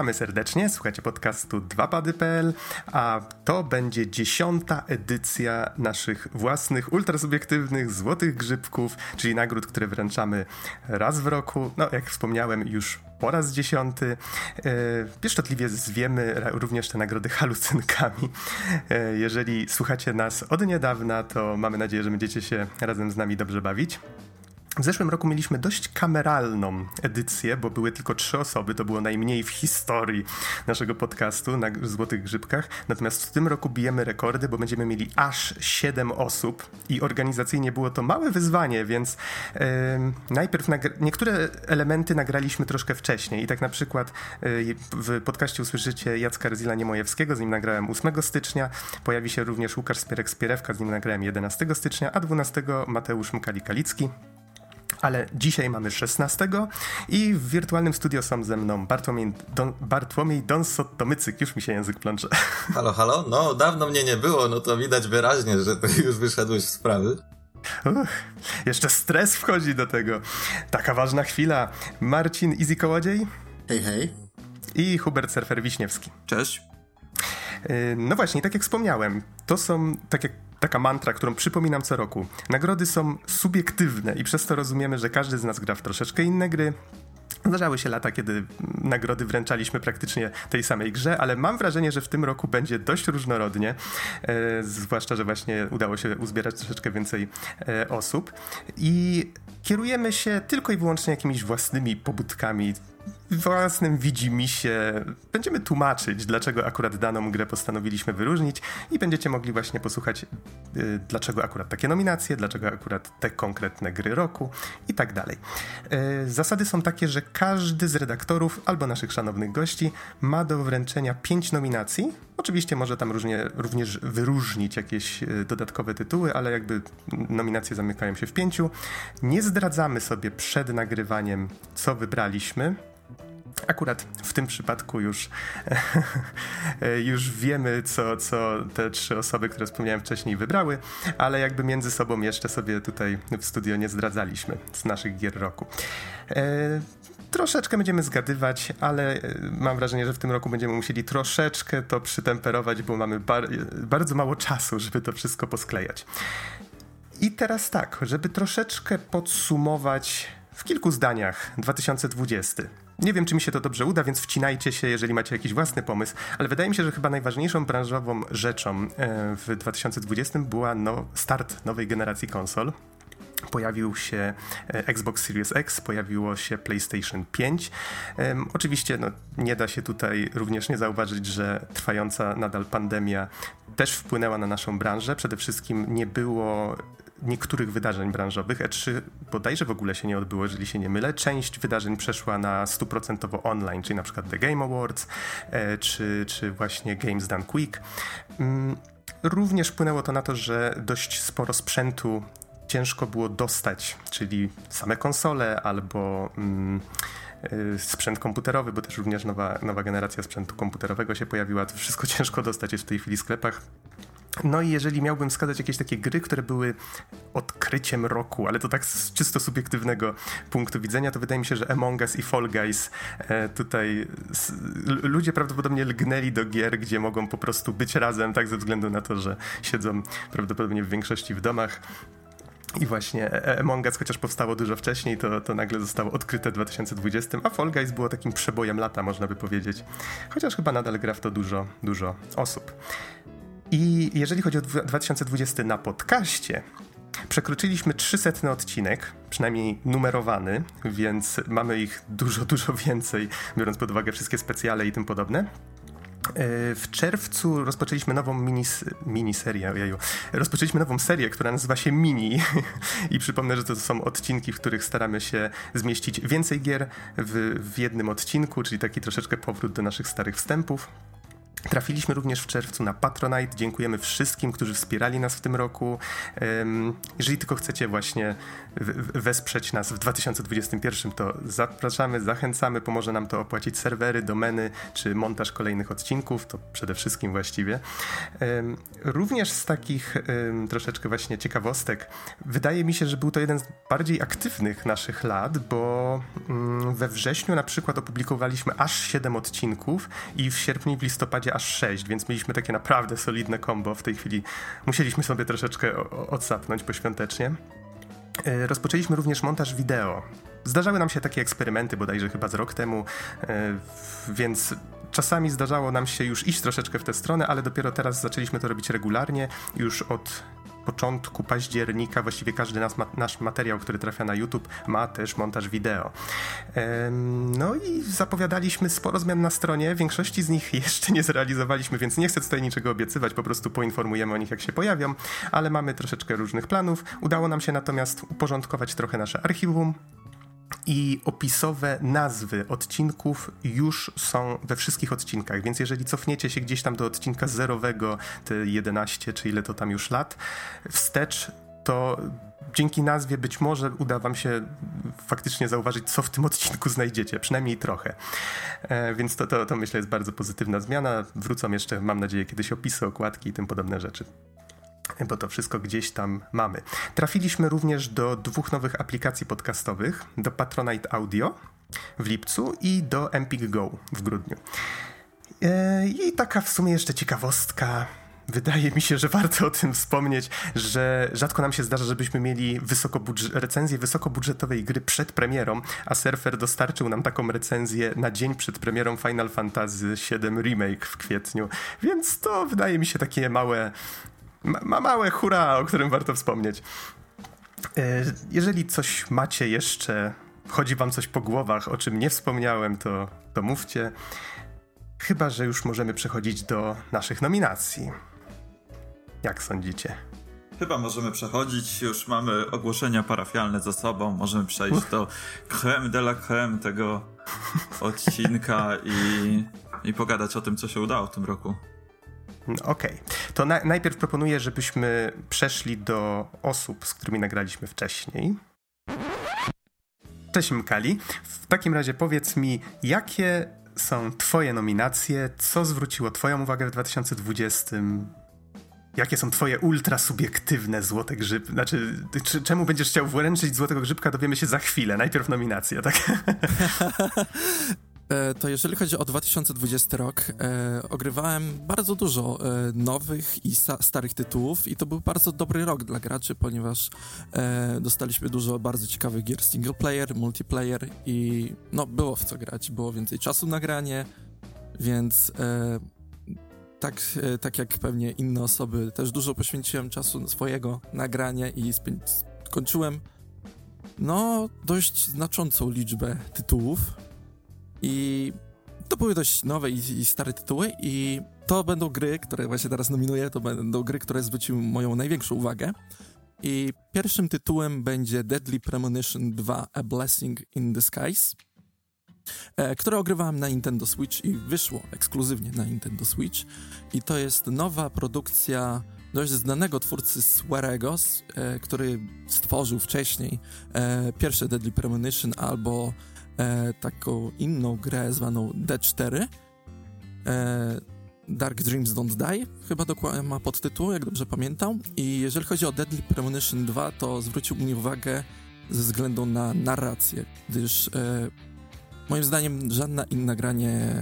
Witamy serdecznie, słuchacie podcastu 2pady.pl, a to będzie dziesiąta edycja naszych własnych, ultrasubiektywnych, złotych grzybków, czyli nagród, które wręczamy raz w roku. No, jak wspomniałem, już po raz dziesiąty. E, pieszczotliwie zwiemy również te nagrody halucynkami. E, jeżeli słuchacie nas od niedawna, to mamy nadzieję, że będziecie się razem z nami dobrze bawić. W zeszłym roku mieliśmy dość kameralną edycję, bo były tylko trzy osoby, to było najmniej w historii naszego podcastu na Złotych Grzybkach. Natomiast w tym roku bijemy rekordy, bo będziemy mieli aż siedem osób i organizacyjnie było to małe wyzwanie, więc yy, najpierw niektóre elementy nagraliśmy troszkę wcześniej. I tak na przykład yy, w podcaście usłyszycie Jacka Rezila Niemojewskiego, z nim nagrałem 8 stycznia, pojawi się również Łukasz Spierek-Spierewka, z nim nagrałem 11 stycznia, a 12 Mateusz Mkali-Kalicki ale dzisiaj mamy 16 i w wirtualnym studio są ze mną Bartłomiej, Don, Bartłomiej Donsot-Tomycyk. Już mi się język plącze. Halo, halo? No, dawno mnie nie było, no to widać wyraźnie, że ty już wyszedłeś z sprawy. Uch, jeszcze stres wchodzi do tego. Taka ważna chwila. Marcin Easy Kołodziej. Hej, hej. I Hubert Surfer-Wiśniewski. Cześć. Y, no właśnie, tak jak wspomniałem, to są, tak jak taka mantra, którą przypominam co roku. Nagrody są subiektywne i przez to rozumiemy, że każdy z nas gra w troszeczkę inne gry, Zdarzały się lata, kiedy nagrody wręczaliśmy praktycznie tej samej grze, ale mam wrażenie, że w tym roku będzie dość różnorodnie, e, zwłaszcza, że właśnie udało się uzbierać troszeczkę więcej e, osób i kierujemy się tylko i wyłącznie jakimiś własnymi pobudkami, własnym widzimisię będziemy tłumaczyć, dlaczego akurat daną grę postanowiliśmy wyróżnić i będziecie mogli właśnie posłuchać, y, dlaczego akurat takie nominacje, dlaczego akurat te konkretne gry roku i tak dalej. Y, zasady są takie, że każdy z redaktorów albo naszych szanownych gości ma do wręczenia pięć nominacji. Oczywiście może tam różnie, również wyróżnić jakieś y, dodatkowe tytuły, ale jakby nominacje zamykają się w pięciu. Nie zdradzamy sobie przed nagrywaniem, co wybraliśmy Akurat w tym przypadku już, już wiemy, co, co te trzy osoby, które wspomniałem wcześniej, wybrały, ale jakby między sobą jeszcze sobie tutaj w studio nie zdradzaliśmy z naszych gier roku. E, troszeczkę będziemy zgadywać, ale e, mam wrażenie, że w tym roku będziemy musieli troszeczkę to przytemperować, bo mamy bar bardzo mało czasu, żeby to wszystko posklejać. I teraz tak, żeby troszeczkę podsumować w kilku zdaniach 2020. Nie wiem, czy mi się to dobrze uda, więc wcinajcie się, jeżeli macie jakiś własny pomysł, ale wydaje mi się, że chyba najważniejszą branżową rzeczą e, w 2020 była no, start nowej generacji konsol. Pojawił się e, Xbox Series X, pojawiło się PlayStation 5. Um, oczywiście no, nie da się tutaj również nie zauważyć, że trwająca nadal pandemia też wpłynęła na naszą branżę. Przede wszystkim nie było niektórych wydarzeń branżowych. E3 bodajże w ogóle się nie odbyło, jeżeli się nie mylę. Część wydarzeń przeszła na stuprocentowo online, czyli na przykład The Game Awards, e, czy, czy właśnie Games Done Quick. Mm, również wpłynęło to na to, że dość sporo sprzętu ciężko było dostać, czyli same konsole albo mm, sprzęt komputerowy, bo też również nowa, nowa generacja sprzętu komputerowego się pojawiła. To wszystko ciężko dostać jest w tej chwili w sklepach. No i jeżeli miałbym wskazać jakieś takie gry, które były odkryciem roku, ale to tak z czysto subiektywnego punktu widzenia, to wydaje mi się, że Among Us i Fall Guys e, tutaj ludzie prawdopodobnie lgnęli do gier, gdzie mogą po prostu być razem, tak ze względu na to, że siedzą prawdopodobnie w większości w domach. I właśnie e, Among Us, chociaż powstało dużo wcześniej, to, to nagle zostało odkryte w 2020, a Fall Guys było takim przebojem lata, można by powiedzieć. Chociaż chyba nadal gra w to dużo, dużo osób. I jeżeli chodzi o 2020 na podcaście, przekroczyliśmy 300 odcinek, przynajmniej numerowany, więc mamy ich dużo, dużo więcej, biorąc pod uwagę wszystkie specjale i tym podobne. E, w czerwcu rozpoczęliśmy nową minis, miniserię, ojeju. rozpoczęliśmy nową serię, która nazywa się Mini i przypomnę, że to są odcinki, w których staramy się zmieścić więcej gier w, w jednym odcinku, czyli taki troszeczkę powrót do naszych starych wstępów. Trafiliśmy również w czerwcu na Patronite. Dziękujemy wszystkim, którzy wspierali nas w tym roku. Jeżeli tylko chcecie właśnie wesprzeć nas w 2021, to zapraszamy, zachęcamy. Pomoże nam to opłacić serwery, domeny czy montaż kolejnych odcinków. To przede wszystkim właściwie. Również z takich troszeczkę właśnie ciekawostek, wydaje mi się, że był to jeden z bardziej aktywnych naszych lat, bo mm, we wrześniu na przykład opublikowaliśmy aż 7 odcinków i w sierpniu i w listopadzie aż 6, więc mieliśmy takie naprawdę solidne combo. W tej chwili musieliśmy sobie troszeczkę odsapnąć poświątecznie. E, rozpoczęliśmy również montaż wideo. Zdarzały nam się takie eksperymenty, bodajże chyba z rok temu, e, więc czasami zdarzało nam się już iść troszeczkę w tę stronę, ale dopiero teraz zaczęliśmy to robić regularnie. Już od początku października właściwie każdy nas, ma, nasz materiał, który trafia na YouTube, ma też montaż wideo. No i zapowiadaliśmy sporo zmian na stronie, większości z nich jeszcze nie zrealizowaliśmy, więc nie chcę tutaj niczego obiecywać, po prostu poinformujemy o nich, jak się pojawią, ale mamy troszeczkę różnych planów. Udało nam się natomiast uporządkować trochę nasze archiwum, i opisowe nazwy odcinków już są we wszystkich odcinkach, więc jeżeli cofniecie się gdzieś tam do odcinka zerowego, te 11 czy ile to tam już lat, wstecz, to dzięki nazwie być może uda wam się faktycznie zauważyć, co w tym odcinku znajdziecie, przynajmniej trochę. E, więc to, to, to myślę jest bardzo pozytywna zmiana. Wrócą jeszcze, mam nadzieję, kiedyś opisy, okładki i tym podobne rzeczy bo to wszystko gdzieś tam mamy. Trafiliśmy również do dwóch nowych aplikacji podcastowych, do Patronite Audio w lipcu i do Empik Go w grudniu. E, I taka w sumie jeszcze ciekawostka. Wydaje mi się, że warto o tym wspomnieć, że rzadko nam się zdarza, żebyśmy mieli recenzję wysokobudżetowej gry przed premierą, a Surfer dostarczył nam taką recenzję na dzień przed premierą Final Fantasy VII Remake w kwietniu. Więc to wydaje mi się takie małe ma małe hura, o którym warto wspomnieć. E, jeżeli coś macie jeszcze, chodzi wam coś po głowach, o czym nie wspomniałem, to, to mówcie. Chyba, że już możemy przechodzić do naszych nominacji. Jak sądzicie? Chyba możemy przechodzić, już mamy ogłoszenia parafialne za sobą, możemy przejść do creme de la creme tego odcinka i, i pogadać o tym, co się udało w tym roku. Okej, okay. to na, najpierw proponuję, żebyśmy przeszli do osób, z którymi nagraliśmy wcześniej. Cześć Mkali. W takim razie powiedz mi, jakie są Twoje nominacje? Co zwróciło Twoją uwagę w 2020? Jakie są Twoje ultra subiektywne złote grzyby? Znaczy, czy, czemu będziesz chciał wręczyć złotego grzybka, dowiemy się za chwilę. Najpierw nominacje, tak? E, to jeżeli chodzi o 2020 rok, e, ogrywałem bardzo dużo e, nowych i starych tytułów i to był bardzo dobry rok dla graczy, ponieważ e, dostaliśmy dużo bardzo ciekawych gier. Single player, multiplayer i no było w co grać, było więcej czasu na granie, więc e, tak, e, tak jak pewnie inne osoby, też dużo poświęciłem czasu swojego nagrania i skończyłem no dość znaczącą liczbę tytułów i to były dość nowe i, i, stare tytuły i to będą gry, które właśnie teraz nominuję, to będą gry, które zwróciły moją największą uwagę. I pierwszym tytułem będzie Deadly Premonition 2 A Blessing in Disguise, e, które ogrywałem na Nintendo Switch i wyszło ekskluzywnie na Nintendo Switch. I to jest nowa produkcja dość znanego twórcy Swearego, e, który stworzył wcześniej e, pierwsze Deadly Premonition albo e, taką inną grę zwaną D4. E, Dark Dreams Don't Die, chyba dokładnie ma podtytuł, jak dobrze pamiętam. I jeżeli chodzi o Deadly Premonition 2, to zwrócił mi uwagę ze względu na narrację, gdyż e, moim zdaniem żadna inna gra nie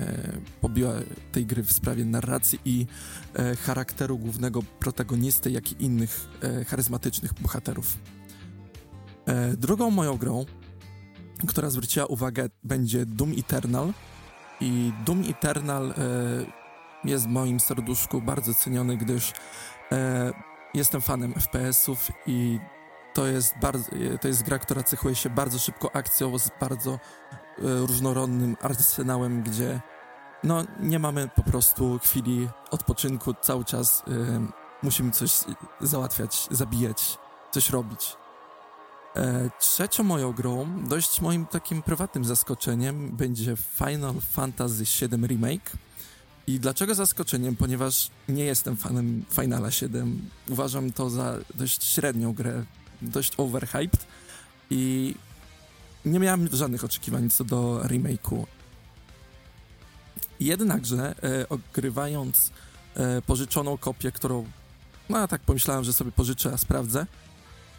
pobiła tej gry w sprawie narracji i e, charakteru głównego protagonisty, jak i innych e, charyzmatycznych bohaterów. E, drugą moją grą która zwróciła uwagę, będzie Doom Eternal. I Doom Eternal e, jest w moim serduszku bardzo ceniony, gdyż e, jestem fanem FPS-ów i to jest, bardzo, to jest gra, która cechuje się bardzo szybko akcją, z bardzo e, różnorodnym arsenałem, gdzie no, nie mamy po prostu chwili odpoczynku, cały czas e, musimy coś załatwiać, zabijać, coś robić. E, trzecią moją grą, dość moim takim prywatnym zaskoczeniem, będzie Final Fantasy VII Remake. I dlaczego zaskoczeniem? Ponieważ nie jestem fanem Finala 7. Uważam to za dość średnią grę, dość overhyped i nie miałem żadnych oczekiwań co do remake'u. Jednakże e, ogrywając e, pożyczoną kopię, którą no tak pomyślałem, że sobie pożyczę, a sprawdzę,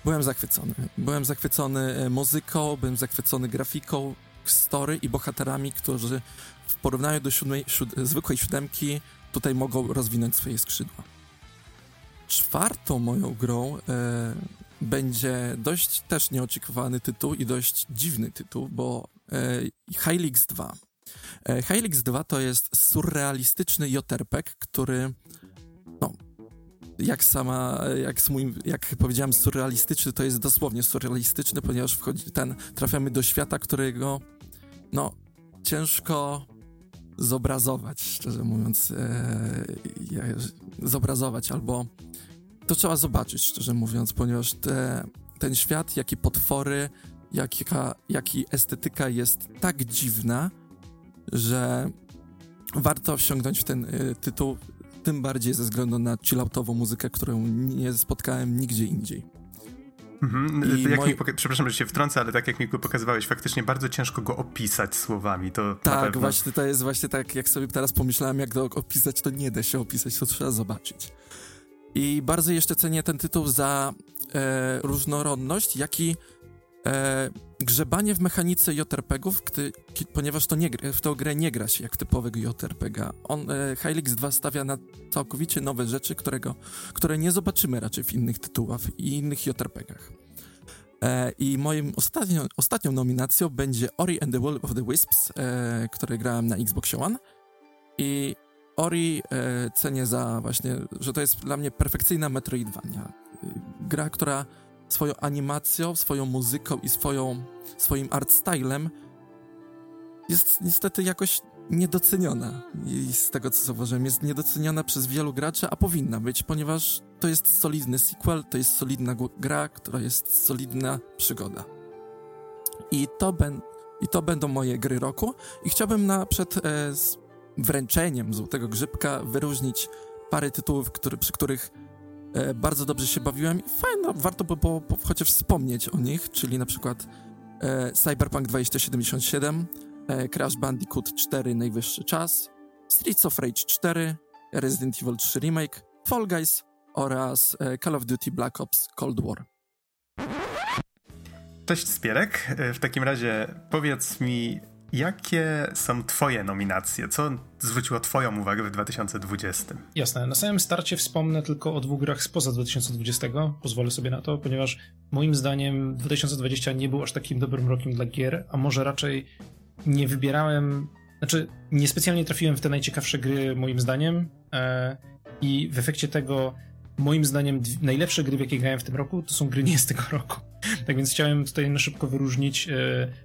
byłem zachwycony. Byłem zachwycony e, muzyką, byłem zachwycony grafiką, story i bohaterami, którzy w porównaniu do siódmej, siód, zwykłej siódemki tutaj mogą rozwinąć swoje skrzydła. Czwartą moją grą e, będzie dość też nieoczekiwany tytuł i dość dziwny tytuł, bo e, Hylix 2. E, Hylix 2 to jest surrealistyczny JRPG, który jak sama, jak, mój, jak powiedziałem, surrealistyczny, to jest dosłownie surrealistyczny, ponieważ wchodzi ten, trafiamy do świata, którego, no, ciężko zobrazować, szczerze mówiąc, e, zobrazować, albo to trzeba zobaczyć, szczerze mówiąc, ponieważ te, ten świat, jak i potwory, jaka, jak i estetyka jest tak dziwna, że warto wsiągnąć w ten y, tytuł, tym bardziej ze względu na chilloutową muzykę, którą nie spotkałem nigdzie indziej. Mhm. Jak moi... poka- Przepraszam, że się wtrącę, ale tak jak mi go pokazywałeś, faktycznie bardzo ciężko go opisać słowami. To tak, właśnie to jest właśnie tak, jak sobie teraz pomyślałem, jak go opisać, to nie da się opisać, to trzeba zobaczyć. I bardzo jeszcze cenię ten tytuł za e, różnorodność, jak i e, grzebanie w mechanice JRPG-ów, ponieważ to nie, w tę grę nie gra się jak typowego JRPG. On, e, Hylix 2 stawia na całkowicie nowe rzeczy, którego, które nie zobaczymy raczej w innych tytułach i innych JRPG-ach. E, I moim ostatnią, ostatnią nominacją będzie Ori and the Will of the Wisps, e, który grałem na Xbox One. I Ori e, cenię za właśnie, że to jest dla mnie perfekcyjna Metroidvania. Gra, która swoją animacją, swoją muzyką i swoją, swoim art stylem jest niestety jakoś niedoceniona. I z tego co zauważyłem, jest niedoceniona przez wielu graczy, a powinna być, ponieważ to jest solidny sequel, to jest solidna gra, która jest solidna przygoda. I to, ben, i to będą moje gry roku. I chciałbym na przed e, wręczeniem Złotego Grzybka wyróżnić parę tytułów, który, przy których bardzo dobrze się bawiłem fajno, warto by było po, chociaż wspomnieć o nich, czyli na przykład e, Cyberpunk 2077, e, Crash Bandicoot 4 Najwyższy Czas, Streets of Rage 4, Resident Evil 3 Remake, Fall Guys oraz e, Call of Duty Black Ops Cold War. Cześć Spierek, e, w takim razie powiedz mi, Jakie są Twoje nominacje? Co zwróciło Twoją uwagę w 2020? Jasne. Na samym starcie wspomnę tylko o dwóch grach spoza 2020. Pozwolę sobie na to, ponieważ moim zdaniem 2020 nie był aż takim dobrym rokiem dla gier, a może raczej nie wybierałem. Znaczy, niespecjalnie trafiłem w te najciekawsze gry, moim zdaniem, e, i w efekcie tego moim zdaniem najlepsze gry, w jakie grałem w tym roku, to są gry nie z tego roku. Tak więc chciałem tutaj na szybko wyróżnić, e,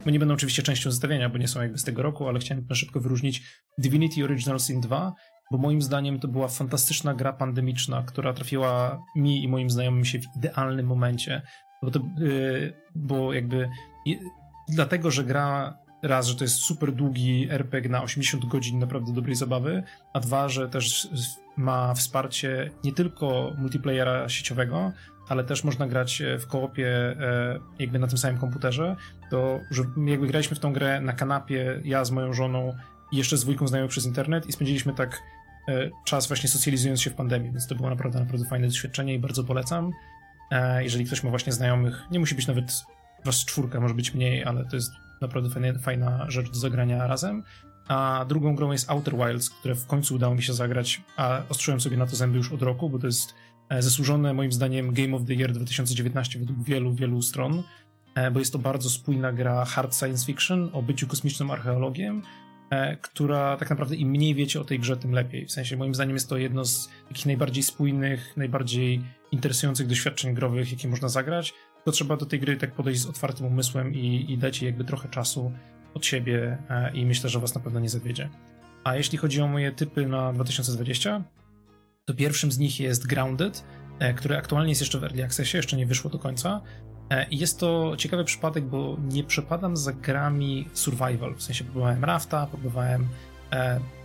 bo nie będą oczywiście częścią zestawienia, bo nie są jakby z tego roku, ale chciałem na szybko wyróżnić Divinity Original Sin 2, bo moim zdaniem to była fantastyczna gra pandemiczna, która trafiła mi i moim znajomym się w idealnym momencie. Bo, to, e, bo jakby dlatego, że gra raz, że to jest super długi RPG na 80 godzin naprawdę dobrej zabawy, a dwa, że też ma wsparcie nie tylko multiplayera sieciowego, ale też można grać w koopie e, jakby na tym samym komputerze, to że jakby graliśmy w tą grę na kanapie, ja z moją żoną i jeszcze z dwójką znajomych przez internet i spędziliśmy tak e, czas właśnie socjalizując się w pandemii, więc to było naprawdę, naprawdę fajne doświadczenie i bardzo polecam. E, jeżeli ktoś ma właśnie znajomych, nie musi być nawet was czwórka, może być mniej, ale to jest naprawdę fajna, fajna rzecz do zagrania razem. A drugą grą jest Outer Wilds, które w końcu udało mi się zagrać, a ostrzyłem sobie na to zęby już od roku, bo to jest e, zasłużone moim zdaniem Game of the Year 2019 według wielu, wielu stron, e, bo jest to bardzo spójna gra hard science fiction o byciu kosmicznym archeologiem, e, która tak naprawdę im mniej wiecie o tej grze, tym lepiej. W sensie moim zdaniem jest to jedno z takich najbardziej spójnych, najbardziej interesujących doświadczeń growych, jakie można zagrać to trzeba do tej gry tak podejść z otwartym umysłem i, i dać jej jakby trochę czasu od siebie e, i myślę, że was na pewno nie zawiedzie. A jeśli chodzi o moje typy na 2020, to pierwszym z nich jest Grounded, e, który aktualnie jest jeszcze w Early Accessie, jeszcze nie wyszło do końca. E, I jest to ciekawy przypadek, bo nie przepadam za grami survival, w sensie próbowałem Rafta, próbowałem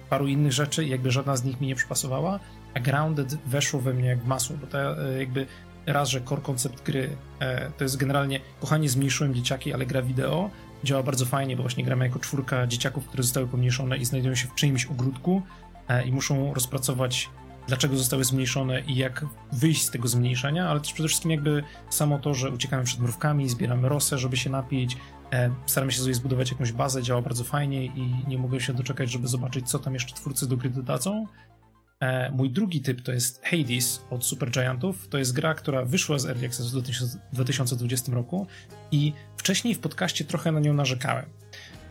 paru innych rzeczy i jakby żadna z nich mi nie przypasowała, a Grounded weszło we mnie jak masło, bo to jakby raz, że core koncept gry to jest generalnie, kochanie zmniejszyłem dzieciaki, ale gra wideo działa bardzo fajnie, bo właśnie gramy jako czwórka dzieciaków, które zostały pomniejszone i znajdują się w czyimś ogródku e, i muszą rozpracować dlaczego zostały zmniejszone i jak wyjść z tego zmniejszenia, ale też przede wszystkim jakby samo to, że uciekamy przed mrówkami, zbieramy rosę, żeby się napić, e, staramy się sobie zbudować jakąś bazę, działa bardzo fajnie i nie mogę się doczekać, żeby zobaczyć, co tam jeszcze twórcy do gry dodadzą. E, mój drugi typ to jest Hades od Supergiantów. To jest gra, która wyszła z Early Access w 2020 roku i wcześniej w podcaście trochę na nią narzekałem.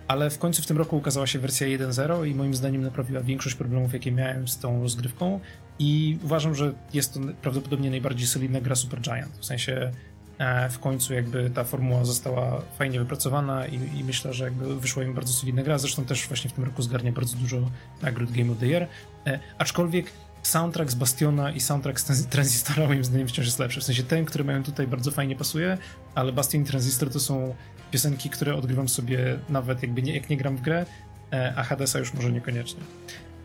Ale w końcu w tym roku ukazała się wersja 1.0 i moim zdaniem naprawiła większość problemów, jakie miałem z tą rozgrywką. I uważam, że jest to prawdopodobnie najbardziej solidna gra Supergiant. W sensie w końcu jakby ta formuła została fajnie wypracowana i, i, myślę, że jakby wyszła im bardzo solidna gra. Zresztą też właśnie w tym roku zgarnia bardzo dużo nagród Game of the Year. E, aczkolwiek soundtrack z Bastiona i soundtrack z Transistora moim zdaniem wciąż jest lepszy. W sensie ten, który mają tutaj bardzo fajnie pasuje, ale Bastion i Transistor to są piosenki, które odgrywam sobie nawet jakby nie, jak nie gram w grę, e, a Hadesa już może niekoniecznie.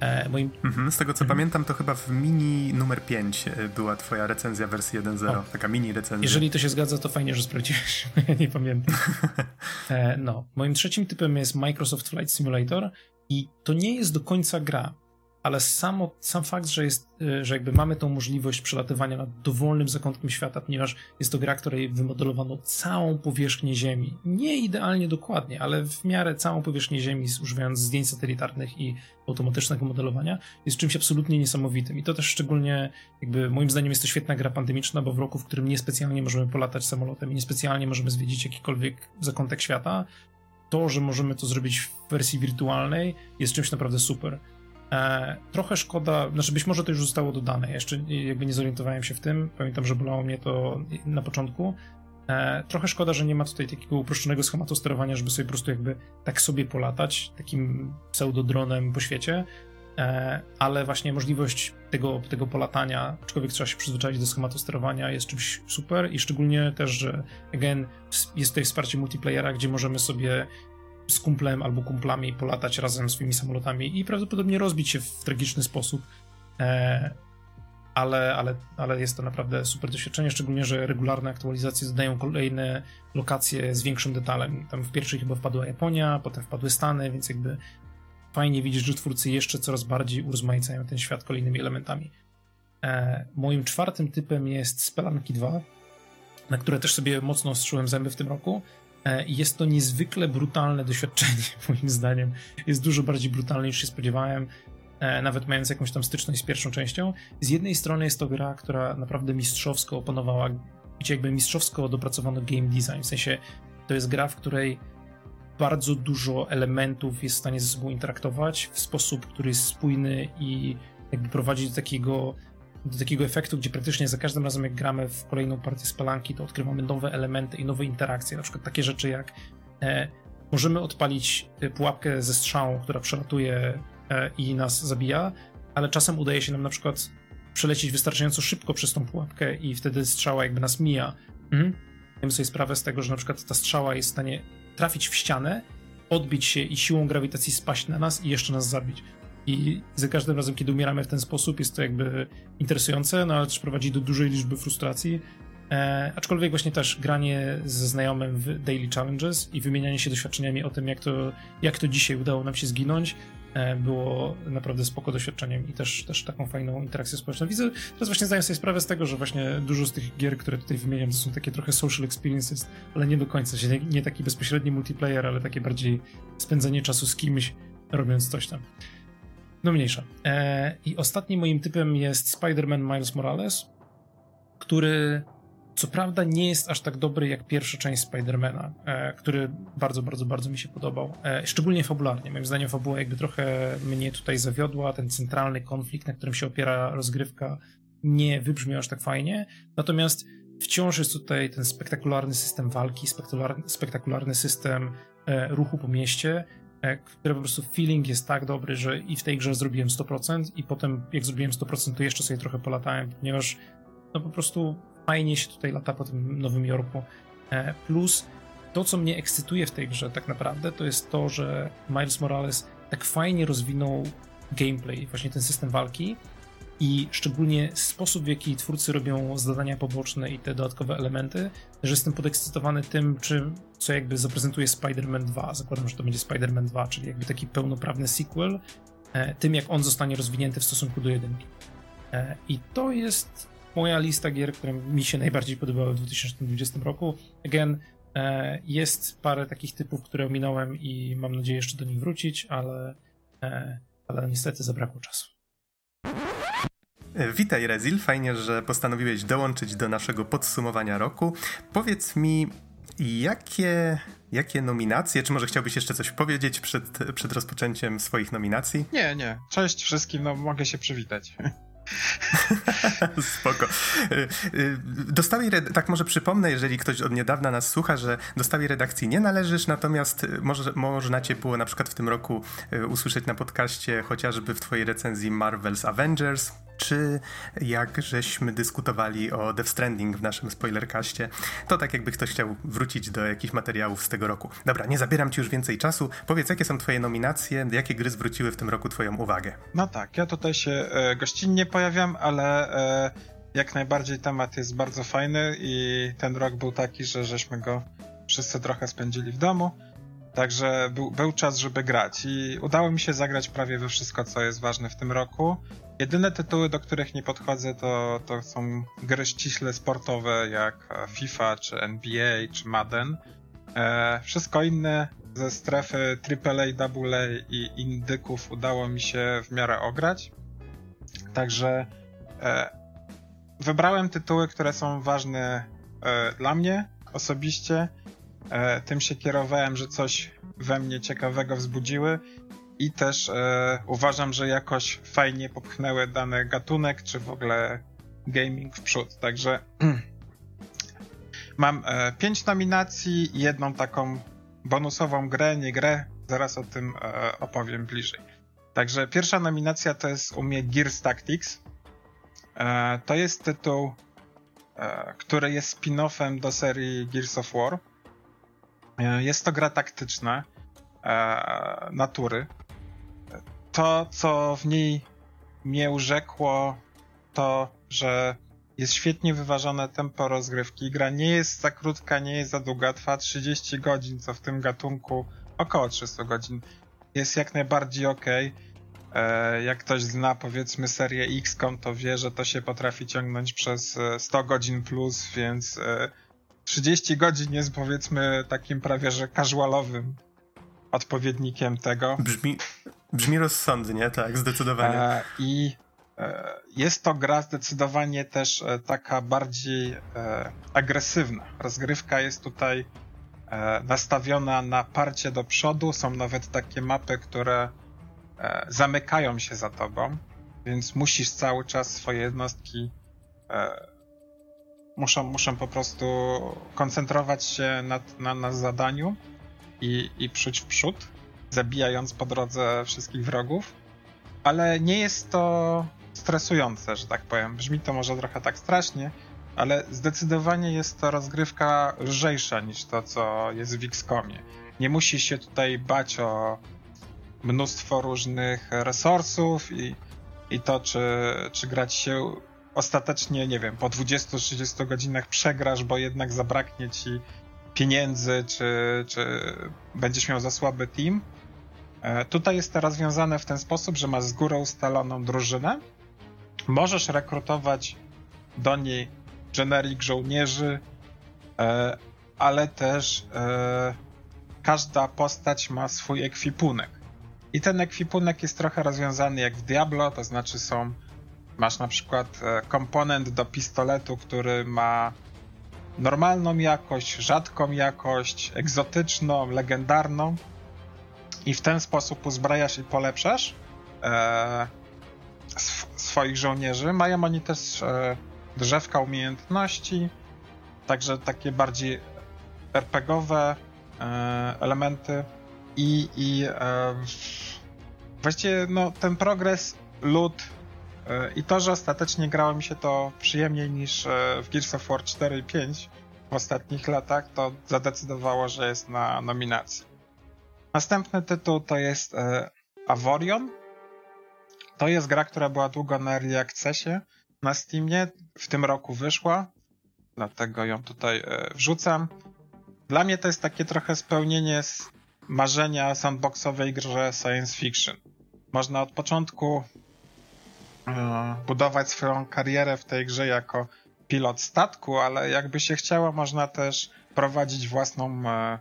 E, moim... Mhm, z tego co mhm. pamiętam, to chyba w mini numer 5 e, była twoja recenzja wersji 1.0, taka mini recenzja. Jeżeli to się zgadza, to fajnie, że sprawdziłeś, nie pamiętam. no, moim trzecim typem jest Microsoft Flight Simulator i to nie jest do końca gra ale samo, sam fakt, że, jest, y, że jakby mamy tą możliwość przelatywania nad dowolnym zakątkiem świata, ponieważ jest to gra, której wymodelowano całą powierzchnię Ziemi. Nie idealnie dokładnie, ale w miarę całą powierzchnię Ziemi, używając zdjęć satelitarnych i automatycznego modelowania, jest czymś absolutnie niesamowitym. I to też szczególnie, jakby moim zdaniem jest to świetna gra pandemiczna, bo w roku, w którym niespecjalnie możemy polatać samolotem i niespecjalnie możemy zwiedzić jakikolwiek zakątek świata, to, że możemy to zrobić w wersji wirtualnej, jest czymś naprawdę super. E, trochę szkoda, znaczy być może to już zostało dodane, jeszcze jakby nie zorientowałem się w tym, pamiętam, że bolało mnie to na początku. E, trochę szkoda, że nie ma tutaj takiego uproszczonego schematu sterowania, żeby sobie po prostu jakby tak sobie polatać, takim pseudodronem po świecie, e, ale właśnie możliwość tego, tego polatania, aczkolwiek trzeba się przyzwyczaić do schematu sterowania, jest czymś super i szczególnie też, że again, jest tutaj wsparcie multiplayera, gdzie możemy sobie z kumplem albo kumplami polatać razem swoimi samolotami i prawdopodobnie rozbić się w tragiczny sposób. E, ale, ale, ale jest to naprawdę super doświadczenie, szczególnie, że regularne aktualizacje dodają kolejne lokacje z większym detalem. Tam w pierwszej chyba wpadła Japonia, potem wpadły Stany, więc jakby fajnie widzieć, że twórcy jeszcze coraz bardziej urozmaicają ten świat kolejnymi elementami. E, moim czwartym typem jest Spelanki 2, na które też sobie mocno ostrzyłem zęby w tym roku. E, jest to niezwykle brutalne doświadczenie, moim zdaniem. Jest dużo bardziej brutalne niż się spodziewałem, e, nawet mając jakąś tam styczność z pierwszą częścią. Z jednej strony jest to gra, która naprawdę mistrzowsko opanowała, gdzie jakby mistrzowsko dopracowano game design, w sensie to jest gra, w której bardzo dużo elementów jest w stanie ze sobą interaktować w sposób, który jest spójny i jakby prowadzi do takiego do takiego efektu, gdzie praktycznie za każdym razem, jak gramy w kolejną partię spalanki, to odkrywamy nowe elementy i nowe interakcje. Na przykład takie rzeczy jak e, możemy odpalić e, pułapkę ze strzałą, która przelatuje e, i nas zabija, ale czasem udaje się nam na przykład przelecieć wystarczająco szybko przez tą pułapkę i wtedy strzała jakby nas mija. Mhm. Dajemy sobie sprawę z tego, że na przykład ta strzała jest w stanie trafić w ścianę, odbić się i siłą grawitacji spaść na nas i jeszcze nas zabić. I za każdym razem, kiedy umieramy w ten sposób, jest to jakby interesujące, no ale też prowadzi do dużej liczby frustracji. E, aczkolwiek właśnie też granie ze znajomym w Daily Challenges i wymienianie się doświadczeniami o tym, jak to, jak to dzisiaj udało nam się zginąć, e, było naprawdę spoko doświadczeniem i też, też taką fajną interakcję społeczną. Widzę, teraz właśnie zdaję sobie sprawę z tego, że właśnie dużo z tych gier, które tutaj wymieniam, to są takie trochę social experiences, ale nie do końca, nie, nie taki bezpośredni multiplayer, ale takie bardziej spędzenie czasu z kimś, robiąc coś tam. No mniejsza. E, I ostatnim moim typem jest Spider-Man Miles Morales, który co prawda nie jest aż tak dobry jak pierwsza część Spider-Mana, e, który bardzo, bardzo, bardzo mi się podobał. E, szczególnie fabularnie. Moim zdaniem fabuła jakby trochę mnie tutaj zawiodła. Ten centralny konflikt, na którym się opiera rozgrywka, nie wybrzmiał aż tak fajnie. Natomiast wciąż jest tutaj ten spektakularny system walki, spektakularny, spektakularny system e, ruchu po mieście, które po prostu feeling jest tak dobry, że i w tej grze zrobiłem 100% i potem jak zrobiłem 100% to jeszcze sobie trochę polatałem, ponieważ no po prostu fajnie się tutaj lata po tym Nowym Jorku. E, plus to, co mnie ekscytuje w tej grze tak naprawdę, to jest to, że Miles Morales tak fajnie rozwinął gameplay, właśnie ten system walki i szczególnie sposób, w jaki twórcy robią zadania poboczne i te dodatkowe elementy, że jestem podekscytowany tym, czym, co jakby zaprezentuje Spider-Man 2. Zakładam, że to będzie Spider-Man 2, czyli jakby taki pełnoprawny sequel, e, tym jak on zostanie rozwinięty w stosunku do jedynki. E, I to jest moja lista gier, które mi się najbardziej podobały w 2020 roku. Again, e, jest parę takich typów, które ominąłem i mam nadzieję jeszcze do nich wrócić, ale, ale niestety zabrakło czasu. Witaj Rezil, fajnie, że postanowiłeś dołączyć do naszego podsumowania roku. Powiedz mi, jakie, jakie nominacje, czy może chciałbyś jeszcze coś powiedzieć przed, przed rozpoczęciem swoich nominacji? Nie, nie. Cześć wszystkim, no mogę się przywitać. Spoko. Do stałej tak może przypomnę, jeżeli ktoś od niedawna nas słucha, że do stałej redakcji nie należysz, natomiast może, można cię było na przykład w tym roku usłyszeć na podcaście chociażby w twojej recenzji Marvel's Avengers, czy jak żeśmy dyskutowali o Death Stranding w naszym spoilerkaście, to tak jakby ktoś chciał wrócić do jakichś materiałów z tego roku. Dobra, nie zabieram ci już więcej czasu. Powiedz, jakie są twoje nominacje, jakie gry zwróciły w tym roku twoją uwagę? No tak, ja tutaj się e, gościnnie pojawiam, ale e, jak najbardziej temat jest bardzo fajny i ten rok był taki, że żeśmy go wszyscy trochę spędzili w domu. Także był, był czas, żeby grać i udało mi się zagrać prawie we wszystko, co jest ważne w tym roku. Jedyne tytuły, do których nie podchodzę, to, to są gry ściśle sportowe, jak FIFA, czy NBA, czy Madden. E, wszystko inne ze strefy AAA, AA i indyków udało mi się w miarę ograć. Także e, wybrałem tytuły, które są ważne e, dla mnie osobiście. E, tym się kierowałem, że coś we mnie ciekawego wzbudziły i też e, uważam, że jakoś fajnie popchnęły dany gatunek, czy w ogóle gaming w przód. Także mam e, pięć nominacji jedną taką bonusową grę, nie grę. Zaraz o tym e, opowiem bliżej. Także pierwsza nominacja to jest u mnie Gears Tactics. E, to jest tytuł, e, który jest spin-offem do serii Gears of War. E, jest to gra taktyczna e, natury to, co w niej mnie urzekło, to, że jest świetnie wyważone tempo rozgrywki. Gra nie jest za krótka, nie jest za długa, trwa 30 godzin, co w tym gatunku około 300 godzin jest jak najbardziej ok. E, jak ktoś zna powiedzmy serię XCOM, to wie, że to się potrafi ciągnąć przez 100 e, godzin plus, więc 30 e, godzin jest powiedzmy takim prawie że casualowym odpowiednikiem tego. Brzmi, brzmi rozsądnie, tak, zdecydowanie. E, I e, jest to gra zdecydowanie też e, taka bardziej e, agresywna. Rozgrywka jest tutaj e, nastawiona na parcie do przodu. Są nawet takie mapy, które e, zamykają się za tobą, więc musisz cały czas swoje jednostki muszą, muszą po prostu koncentrować się nad, na, na zadaniu i, i psuć w przód, zabijając po drodze wszystkich wrogów. Ale nie jest to stresujące, że tak powiem. Brzmi to może trochę tak strasznie, ale zdecydowanie jest to rozgrywka lżejsza niż to, co jest w XCOMie. Nie musisz się tutaj bać o mnóstwo różnych resursów i, i to, czy, czy grać się ostatecznie, nie wiem, po 20-30 godzinach przegrasz, bo jednak zabraknie ci pieniędzy, czy, czy będziesz miał za słaby team. E, tutaj jest to rozwiązane w ten sposób, że masz z góry ustaloną drużynę. Możesz rekrutować do niej generic żołnierzy, e, ale też e, każda postać ma swój ekwipunek. I ten ekwipunek jest trochę rozwiązany jak w Diablo, to znaczy są masz na przykład komponent do pistoletu, który ma normalną jakość, rzadką jakość, egzotyczną, legendarną i w ten sposób uzbrajasz i polepszasz e, sw swoich żołnierzy. Mają oni też e, drzewka umiejętności, także takie bardziej RPGowe e, elementy i, i e, właściwie no, ten progres lud i to, że ostatecznie grało mi się to przyjemniej niż e, w Gears of War 4 i 5 w ostatnich latach, to zadecydowało, że jest na nominacji. Następny tytuł to jest e, Avorion. To jest gra, która była długo na Early Accessie na Steamie. W tym roku wyszła, dlatego ją tutaj e, wrzucam. Dla mnie to jest takie trochę spełnienie marzenia sandboxowej grze science fiction. Można od początku e, budować swoją karierę w tej grze jako pilot statku, ale jakby się chciało, można też prowadzić własną e,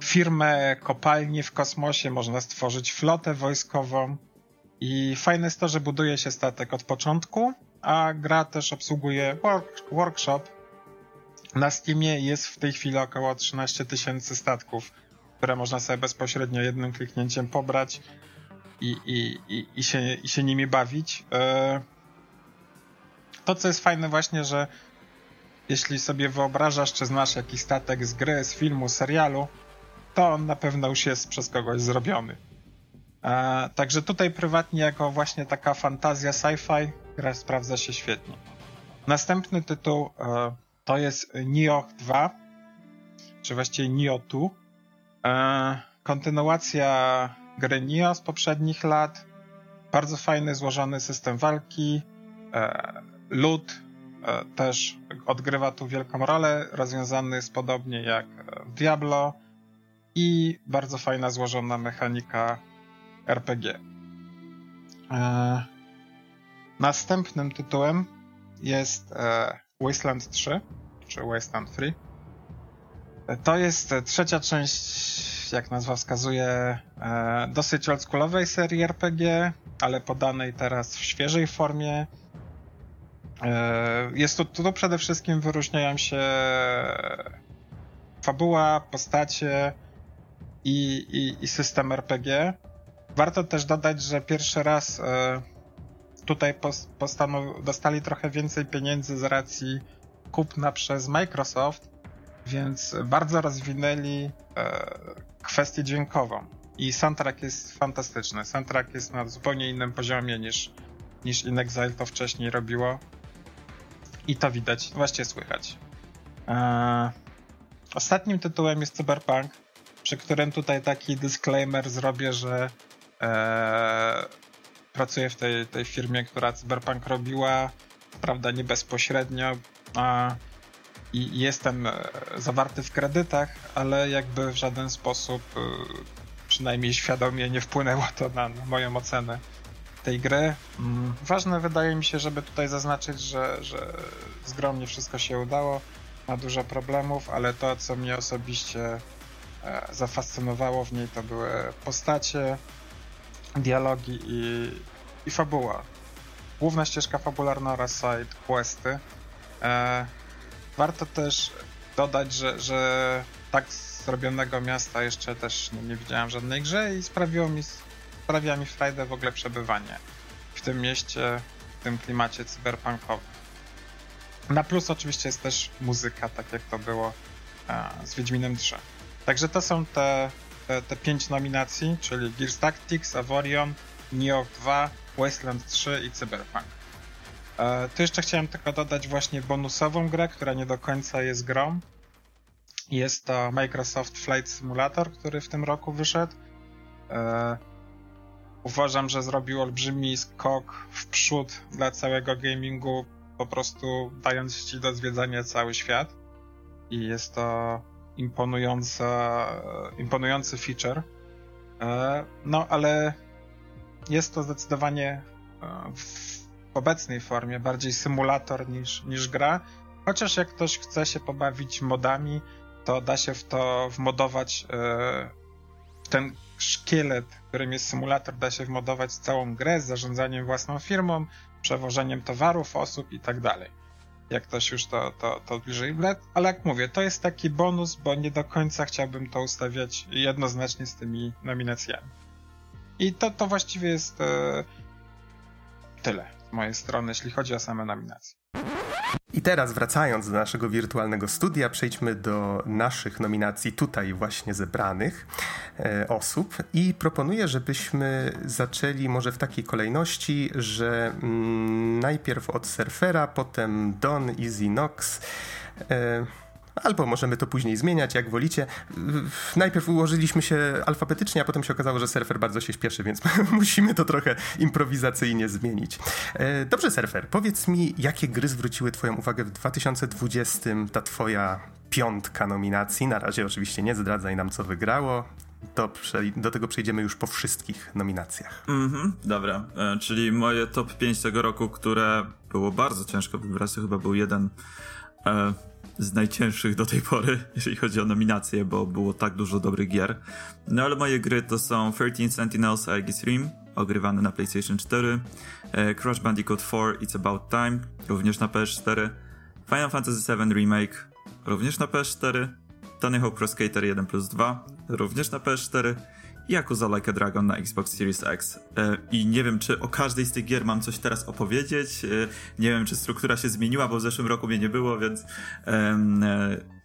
firmę kopalni w kosmosie, można stworzyć flotę wojskową. I fajne jest to, że buduje się statek od początku, a gra też obsługuje work, workshop. Na Steamie jest w tej chwili około 13 tysięcy statków, które można sobie bezpośrednio jednym kliknięciem pobrać i, i, i, i, się, i się nimi bawić. E, to, co jest fajne właśnie, że jeśli sobie wyobrażasz, czy znasz jakiś statek z gry, z filmu, serialu, to on na pewno już jest przez kogoś zrobiony. E, także tutaj prywatnie jako właśnie taka fantazja sci-fi gra sprawdza się świetnie. Następny tytuł e, to jest Nioh 2, czy właściwie Nioh 2. E, kontynuacja gry Nioh z poprzednich lat. Bardzo fajny, złożony system walki. E, lud e, też odgrywa tu wielką rolę, rozwiązany jest podobnie jak w Diablo i bardzo fajna, złożona mechanika RPG. E, następnym tytułem jest e, Wasteland 3, czy Wasteland 3. E, to jest trzecia część, jak nazwa wskazuje, e, dosyć oldschoolowej serii RPG, ale podanej teraz w świeżej formie. E, jest tu, tu przede wszystkim wyróżniają się fabuła, postacie, i, i, i system RPG. Warto też dodać, że pierwszy raz e, tutaj dostali trochę więcej pieniędzy z racji kupna przez Microsoft, więc bardzo rozwinęli e, kwestię dźwiękową. I soundtrack jest fantastyczny. Soundtrack jest na zupełnie innym poziomie niż, niż In Exile to wcześniej robiło. I to widać, właściwie słychać. E, ostatnim tytułem jest Cyberpunk przy którym tutaj taki disclaimer zrobię, że e, pracuję w tej, tej firmie, która Cyberpunk robiła, prawda, nie bezpośrednio, a, i jestem e, zawarty w kredytach, ale jakby w żaden sposób, e, przynajmniej świadomie, nie wpłynęło to na, moją ocenę tej gry. Mm, ważne wydaje mi się, żeby tutaj zaznaczyć, że, że zgromnie wszystko się udało, ma dużo problemów, ale to, co mnie osobiście E, zafascynowało w niej, to były postacie, dialogi i, i fabuła. Główna ścieżka fabularna oraz side questy. Warto też dodać, że, że tak zrobionego miasta jeszcze też nie, nie widziałem w żadnej grze i sprawiło mi, sprawia mi frajdę w ogóle przebywanie w tym mieście, w tym klimacie cyberpunkowym. Na plus oczywiście jest też muzyka, tak jak to było e, z Wiedźminem 3. Także to są te, te, te pięć nominacji, czyli Gears Tactics, Avorion, Nioh 2, Wasteland 3 i Cyberpunk. Tu jeszcze chciałem tylko dodać właśnie bonusową grę, która nie do końca jest grą. Jest to Microsoft Flight Simulator, który w tym roku wyszedł. E, uważam, że zrobił olbrzymi skok w przód dla całego gamingu, po prostu dając ci do zwiedzania cały świat. I jest to imponująca, imponujący feature. E, no, ale jest to zdecydowanie e, obecnej formie bardziej symulator niż, niż gra. Chociaż jak ktoś chce się pobawić modami, to da się w to wmodować w ten szkielet, którym jest symulator, da się wmodować całą grę z zarządzaniem własną firmą, przewożeniem towarów, osób i tak dalej jak ktoś już to, to, to bliżej. Ale jak mówię, to jest taki bonus, bo nie do końca chciałbym to ustawiać jednoznacznie z tymi nominacjami. I to, to właściwie jest e, tyle mojej strony, jeśli chodzi o same nominacje. I teraz wracając do naszego wirtualnego studia, przejdźmy do naszych nominacji tutaj właśnie zebranych e, osób i proponuję, żebyśmy zaczęli może w takiej kolejności, że mm, najpierw od Surfera, potem Don, Easy Nox. E, albo możemy to później zmieniać, jak wolicie. Najpierw ułożyliśmy się alfabetycznie, a potem się okazało, że surfer bardzo się śpieszy, więc musimy to trochę improwizacyjnie zmienić. E, dobrze, surfer, powiedz mi, jakie gry zwróciły Twoją uwagę w 2020, ta Twoja piątka nominacji. Na razie oczywiście nie zdradzaj nam, co wygrało. Do, do tego przejdziemy już po wszystkich nominacjach. Mhm, dobra, e, czyli moje top 5 tego roku, które było bardzo ciężko wybrać, to chyba był jeden e, z najcięższych do tej pory, jeżeli chodzi o nominacje, bo było tak dużo dobrych gier. No ale moje gry to są 13 Sentinels Aegis Rim, ogrywane na PlayStation 4, e, Crash Bandicoot 4 It's About Time, również na PS4, Final Fantasy VII Remake, również na PS4, Tony Hawk Pro Skater 1 plus 2, również na PS4 i Yakuza Like a Dragon na Xbox Series X. E, I nie wiem, czy o każdej z tych gier mam coś teraz opowiedzieć. E, nie wiem, czy struktura się zmieniła, bo w zeszłym roku mnie nie było, więc e,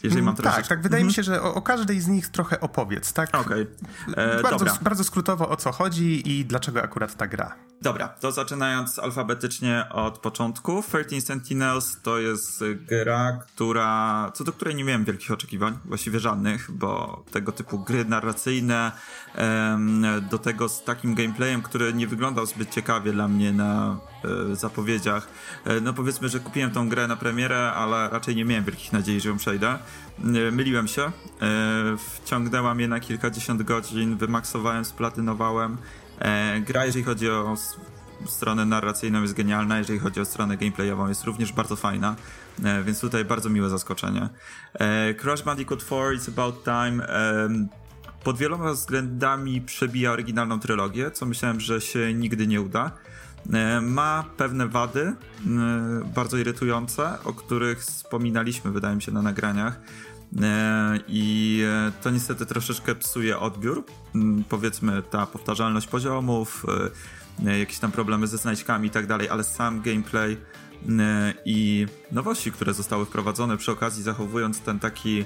jeżeli mam troszeczkę... Tak, tak. Wydaje mi mhm. się, że o, o, każdej z nich trochę opowiedz, tak? Okej. Okay. Bardzo, bardzo skrótowo o co chodzi i dlaczego akurat ta gra. Dobra, to zaczynając alfabetycznie od początku. 13 Sentinels to jest gra, która, co do której nie miałem wielkich oczekiwań, właściwie żadnych, bo tego typu gry narracyjne, do tego z takim gameplayem, który nie wyglądał zbyt ciekawie dla mnie na e, zapowiedziach. E, no powiedzmy, że kupiłem tą grę na premierę, ale raczej nie miałem wielkich nadziei, że ją przejdę. E, myliłem się, wciągnęła mnie na kilkadziesiąt godzin, wymaksowałem, splatynowałem. Gra, jeżeli chodzi o stronę narracyjną jest genialna, jeżeli chodzi o stronę gameplayową jest również bardzo fajna, więc tutaj bardzo miłe zaskoczenie. Crash Bandicoot 4 It's About Time pod wieloma względami przebija oryginalną trylogię, co myślałem, że się nigdy nie uda. E, ma pewne wady, e, bardzo irytujące, o których wspominaliśmy, wydaje mi się, na nagraniach. E, I to niestety troszeczkę psuje odbiór. Powiedzmy, ta powtarzalność poziomów, jakieś tam problemy ze znajdźkami i tak dalej, ale sam gameplay i nowości, które zostały wprowadzone przy okazji, zachowując ten taki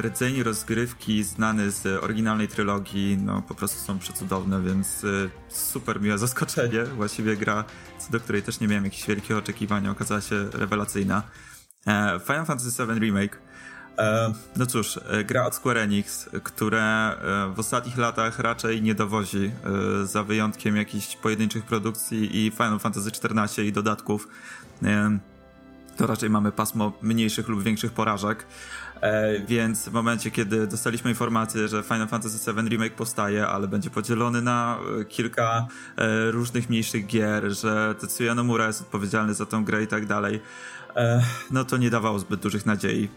rdzeń rozgrywki znany z oryginalnej trylogii, no po prostu są przecudowne, więc e, super miłe zaskoczenie. Właściwie gra, co do której też nie miałem jakichś wielkich oczekiwań, okazała się rewelacyjna. E, Final Fantasy VII Remake. No cóż, gra od Square Enix, które w ostatnich latach raczej nie dowozi, za wyjątkiem jakichś pojedynczych produkcji i Final Fantasy XIV i dodatków. To raczej mamy pasmo mniejszych lub większych porażek. E, więc w momencie, kiedy dostaliśmy informację, że Final Fantasy VII Remake powstaje, ale będzie podzielony na e, kilka e, różnych mniejszych gier, że Tetsuya Nomura jest odpowiedzialny za tą grę i tak dalej, no to nie dawało zbyt dużych nadziei.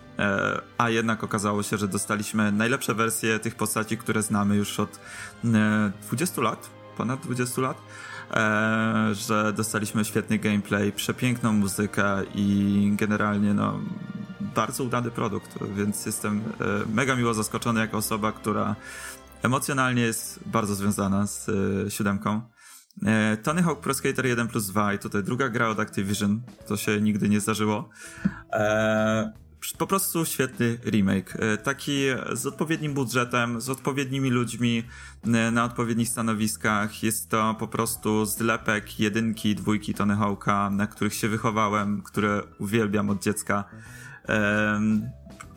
A jednak okazało się, że dostaliśmy najlepsze wersje tych postaci, które znamy już od 20 lat, ponad 20 lat. Że dostaliśmy świetny gameplay, przepiękną muzykę i generalnie no, bardzo udany produkt, więc jestem e, mega miło zaskoczony jako osoba, która emocjonalnie jest bardzo związana z e, siódemką. E, Tony Hawk Pro Skater 1 plus 2 i tutaj druga gra od Activision, to się nigdy nie zdarzyło. Po prostu świetny remake. Taki z odpowiednim budżetem, z odpowiednimi ludźmi na odpowiednich stanowiskach. Jest to po prostu zlepek jedynki, dwójki Tony Hawka, na których się wychowałem, które uwielbiam od dziecka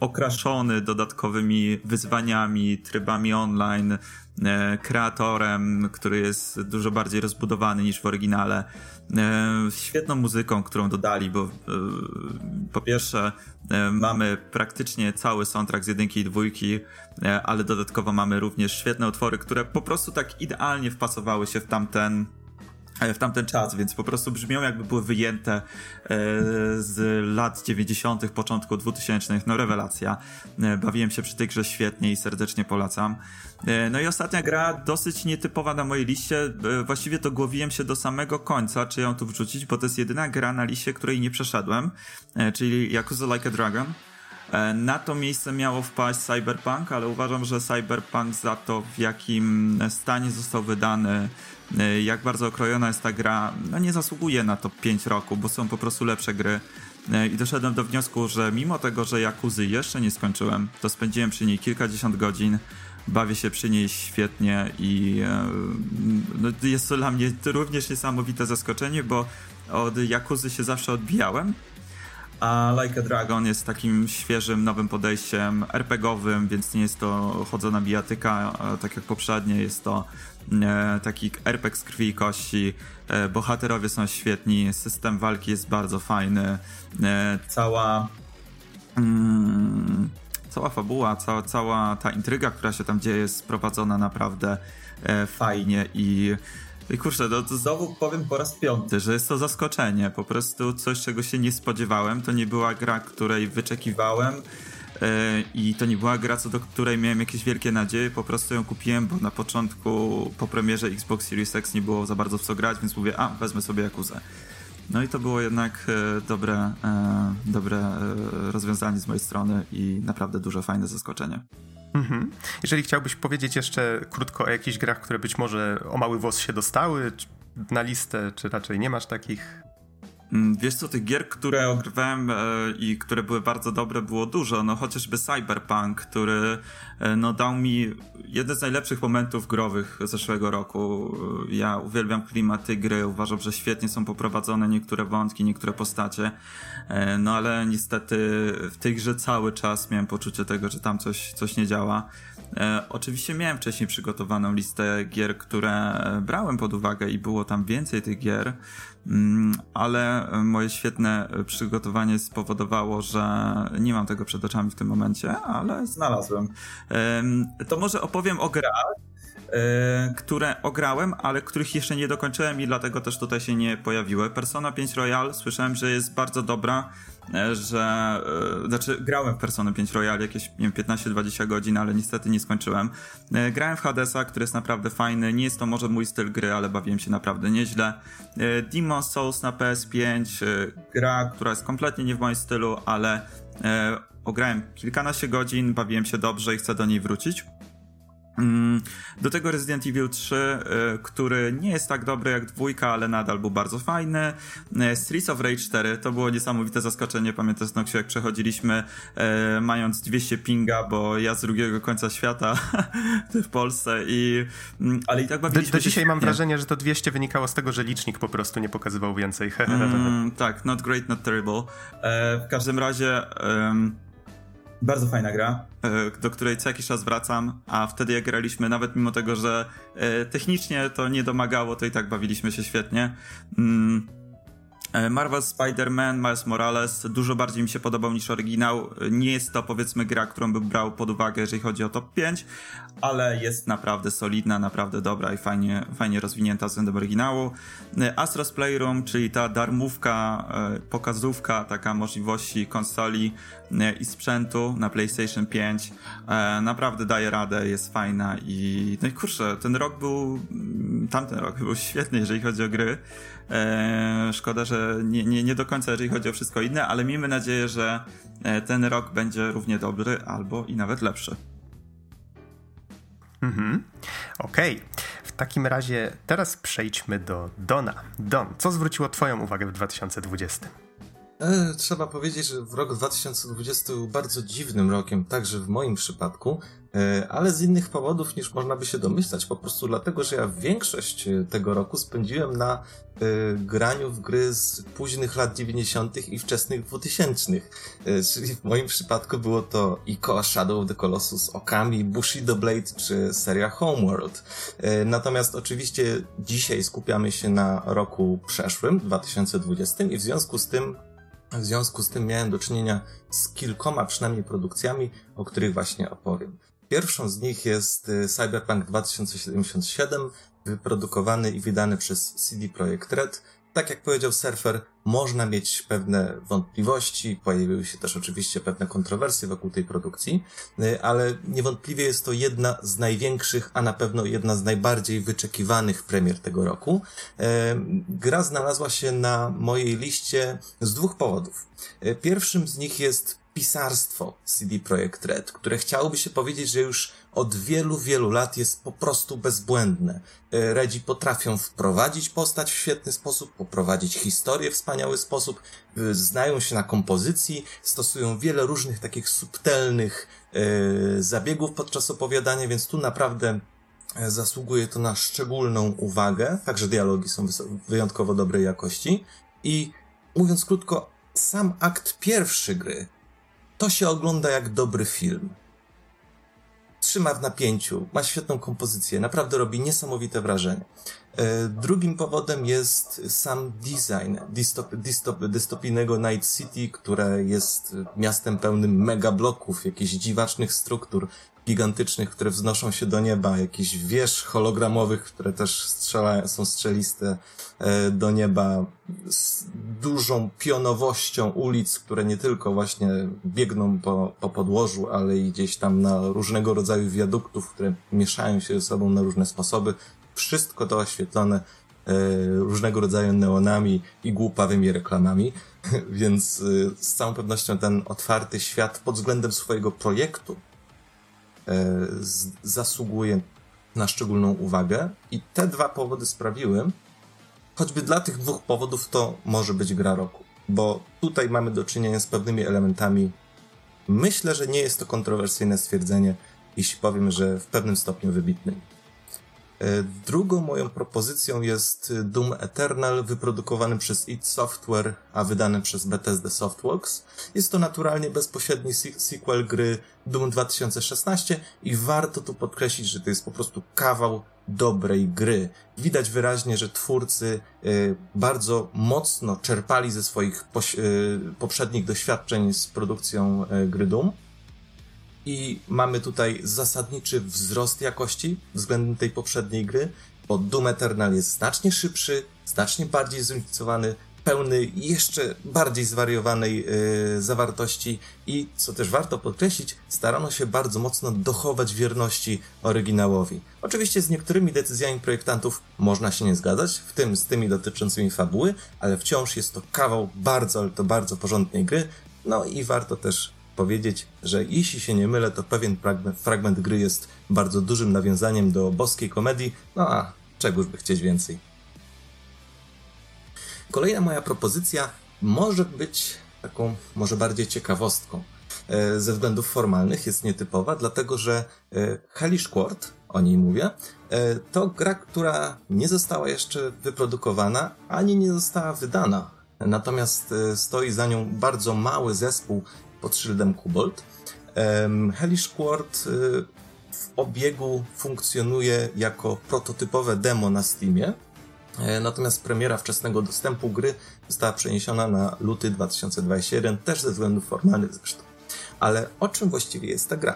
okraszony dodatkowymi wyzwaniami, trybami online, e, kreatorem, który jest dużo bardziej rozbudowany niż w oryginale. E, świetną muzyką, którą dodali, bo e, po pierwsze mamy praktycznie cały soundtrack z jedynki i dwójki, ale dodatkowo mamy również świetne utwory, które po prostu tak idealnie wpasowały się w tamten w tamten czas, więc po prostu brzmią jakby były wyjęte e, z lat 90., początku 2000. No rewelacja. E, bawiłem się przy tej grze świetnie i serdecznie polecam. E, no i ostatnia gra, dosyć nietypowa na mojej liście. Właściwie to głowiłem się do samego końca, czy ją tu wrzucić, bo to jest jedyna gra na liście, której nie przeszedłem, czyli Yakuza Like a Dragon. Na to miejsce miało wpaść Cyberpunk, ale uważam, że Cyberpunk za to, w jakim stanie został wydany, E, jak bardzo okrojona jest ta gra, no nie zasługuje na to 5 roku, bo są po prostu lepsze gry. E, I doszedłem do wniosku, że mimo tego, że Jakuzy jeszcze nie skończyłem, to spędziłem przy niej kilkadziesiąt godzin, bawię się przy niej świetnie i e, no, jest to dla mnie również niesamowite zaskoczenie, bo od Jakuzy się zawsze odbijałem, a Like a Dragon jest takim świeżym, nowym podejściem RPGowym, więc nie jest to chodzona bijatyka, tak jak poprzednie, jest to e, taki RPG z krwi i kości. E, bohaterowie są świetni, system walki jest bardzo fajny, e, cała... Mm, cała fabuła, cała, cała ta intryga, która się tam dzieje, jest sprowadzona naprawdę fajnie i i kurczę, no to znowu powiem po raz piąty, że jest to zaskoczenie. Po prostu coś, czego się nie spodziewałem. To nie była gra, której wyczekiwałem. Yy, I to nie była gra, co do której miałem jakieś wielkie nadzieje. Po prostu ją kupiłem, bo na początku, po premierze Xbox Series X nie było za bardzo w co grać, więc mówię, a wezmę sobie Jakuzę. No i to było jednak e, dobre, e, dobre e, rozwiązanie z mojej strony i naprawdę duże, fajne zaskoczenie. Mhm. Jeżeli chciałbyś powiedzieć jeszcze krótko o jakichś grach, które być może o mały włos się dostały na listę, czy raczej nie masz takich? Mm, wiesz co, tych gier, które ogrywałem e, i które były bardzo dobre, było dużo. No chociażby Cyberpunk, który e, no, dał mi jeden z najlepszych momentów growych zeszłego roku. E, ja uwielbiam klimaty gry, uważam, że świetnie są poprowadzone niektóre wątki, niektóre postacie. No ale niestety w tej grze cały czas miałem poczucie tego, że tam coś, coś nie działa. E, oczywiście miałem wcześniej przygotowaną listę gier, które brałem pod uwagę i było tam więcej tych gier, mm, ale moje świetne przygotowanie spowodowało, że nie mam tego przed oczami w tym momencie, ale znalazłem. To może opowiem o grach, e, które ograłem, ale których jeszcze nie dokończyłem i dlatego też tutaj się nie pojawiły. Persona 5 Royal słyszałem, że jest bardzo dobra, E, że e, znaczy grałem w Persona 5 Royal jakieś nie wiem, 15-20 godzin, ale niestety nie skończyłem. E, grałem w Hadesa, który jest naprawdę fajny. Nie jest to może mój styl gry, ale bawiłem się naprawdę nieźle. Demon Souls na PS5, gra, która jest kompletnie nie w moim stylu, ale ograłem kilkanaście godzin, bawiłem się dobrze i chcę do niej wrócić. Mm, do tego Resident Evil 3, y, który nie jest tak dobry jak dwójka, ale nadal był bardzo fajny. Y, Streets of Rage 4 to było niesamowite zaskoczenie. Pamiętam, Noksiu, jak przechodziliśmy y, mając 200 pinga, bo ja z drugiego końca świata w Polsce i mm, ale i tak bawiliśmy do, do dzisiaj mam wrażenie, że to 200 wynikało z tego, że licznik po prostu nie pokazywał więcej. mm, tak, not great, not terrible. E, w każdym razie bardzo fajna gra, e, do której co jakiś czas wracam, a wtedy jak graliśmy, nawet mimo tego, że e, technicznie to nie domagało, to i tak bawiliśmy się świetnie. Mm, E, Marvel Spider-Man, Miles Morales dużo bardziej mi się podobał niż oryginał. Nie jest to powiedzmy gra, którą bym brał pod uwagę, jeżeli chodzi o top 5, ale jest naprawdę solidna, naprawdę dobra i fajnie, fajnie rozwinięta względem oryginału. Astro's Playroom, czyli ta darmówka, pokazówka, taka możliwości konsoli i sprzętu na PlayStation 5, naprawdę daje radę, jest fajna i no i kurczę, ten rok był, tamten rok był świetny, jeżeli chodzi o gry. E, szkoda, że nie, nie, nie do końca, jeżeli chodzi o wszystko inne, ale miejmy nadzieję, że e, ten rok będzie równie dobry albo i nawet lepszy. Mhm. Okej. Okay. W takim razie teraz przejdźmy do Dona. Don, co zwróciło Twoją uwagę w 2020? E, trzeba powiedzieć, że w rok 2020 był bardzo dziwnym rokiem, także w moim przypadku, e, ale z innych powodów niż można by się domyślać. Po prostu dlatego, że ja większość e, tego roku spędziłem na graniu w gry z późnych lat 90. i wczesnych 2000. Czyli w moim przypadku było to Ico, Shadow of the Colossus, Okami, Bushido Blade czy seria Homeworld. Natomiast oczywiście dzisiaj skupiamy się na roku przeszłym, 2020 i w związku z tym w związku z tym miałem do czynienia z kilkoma przynajmniej produkcjami, o których właśnie opowiem. Pierwszą z nich jest y, Cyberpunk 2077, wyprodukowany i wydany przez CD Projekt Red, tak jak powiedział Surfer, można mieć pewne wątpliwości, pojawiły się też oczywiście pewne kontrowersje wokół tej produkcji, y, ale niewątpliwie jest to jedna z największych, a na pewno jedna z najbardziej wyczekiwanych premier tego roku. Y, gra znalazła się na mojej liście z dwóch powodów. Y, pierwszym z nich jest pisarstwo CD Projekt Red, które chciałoby się powiedzieć, że już od wielu, wielu lat jest po prostu bezbłędne. E, Redzi potrafią wprowadzić postać w świetny sposób, poprowadzić historię w wspaniały sposób, e, znają się na kompozycji, stosują wiele różnych takich subtelnych e, zabiegów podczas opowiadania, więc tu naprawdę zasługuje to na szczególną uwagę. Także dialogi są wyjątkowo dobrej jakości. I mówiąc krótko, sam akt pierwszy gry to się ogląda jak dobry film. Trzyma w napięciu, ma świetną kompozycję, naprawdę robi niesamowite wrażenie. E, drugim powodem jest sam design dystop, dystop, dystopijnego Night City, które jest miastem pełnym megabloków, jakichś dziwacznych struktur, gigantycznych, które wznoszą się do nieba, jakichś wież hologramowych, które też strzelają, są strzeliste e, do nieba, z dużą pionowością ulic, które nie tylko właśnie biegną po, po podłożu, ale i gdzieś tam na różnego rodzaju wiaduktów, które mieszają się ze sobą na różne sposoby. Wszystko to oświetlone e, różnego rodzaju neonami i głupawymi reklamami, więc e, z całą pewnością ten otwarty świat pod względem swojego projektu E, zasługuje na szczególną uwagę. I te dwa powody sprawiły, choćby dla tych dwóch powodów to może być gra roku. Bo tutaj mamy do czynienia z pewnymi elementami. Myślę, że nie jest to kontrowersyjne stwierdzenie, jeśli powiem, że w pewnym stopniu wybitnym. E, drugą moją propozycją jest Doom Eternal, wyprodukowany przez id Software, a wydany przez Bethesda Softworks. Jest to naturalnie bezpośredni sequel gry Doom 2016 i warto tu podkreślić, że to jest po prostu kawał dobrej gry. Widać wyraźnie, że twórcy y, bardzo mocno czerpali ze swoich y, poprzednich doświadczeń z produkcją gry Doom i mamy tutaj zasadniczy wzrost jakości względem tej poprzedniej gry, bo Doom Eternal jest znacznie szybszy, znacznie bardziej zróżnicowany, pełny jeszcze bardziej zwariowanej yy, zawartości i, co też warto podkreślić, starano się bardzo mocno dochować wierności oryginałowi. Oczywiście z niektórymi decyzjami projektantów można się nie zgadzać, w tym z tymi dotyczącymi fabuły, ale wciąż jest to kawał bardzo, ale to bardzo porządnej gry, no i warto też powiedzieć, że jeśli się nie mylę, to pewien fragment, gry jest bardzo dużym nawiązaniem do boskiej komedii, no a czegoż by chcieć więcej. Kolejna moja propozycja może być taką może bardziej ciekawostką. E, ze względów formalnych jest nietypowa, dlatego że e, Hellish Quart, o niej mówię, e, to gra, która nie została jeszcze wyprodukowana, ani nie została wydana. Natomiast stoi za nią bardzo mały zespół pod szyldem Kubolt. Hellish Quart y, w obiegu funkcjonuje jako prototypowe demo na Steamie, e, natomiast premiera wczesnego dostępu gry została przeniesiona na luty 2021, też ze względów formalnych zresztą. Ale o czym właściwie jest ta gra?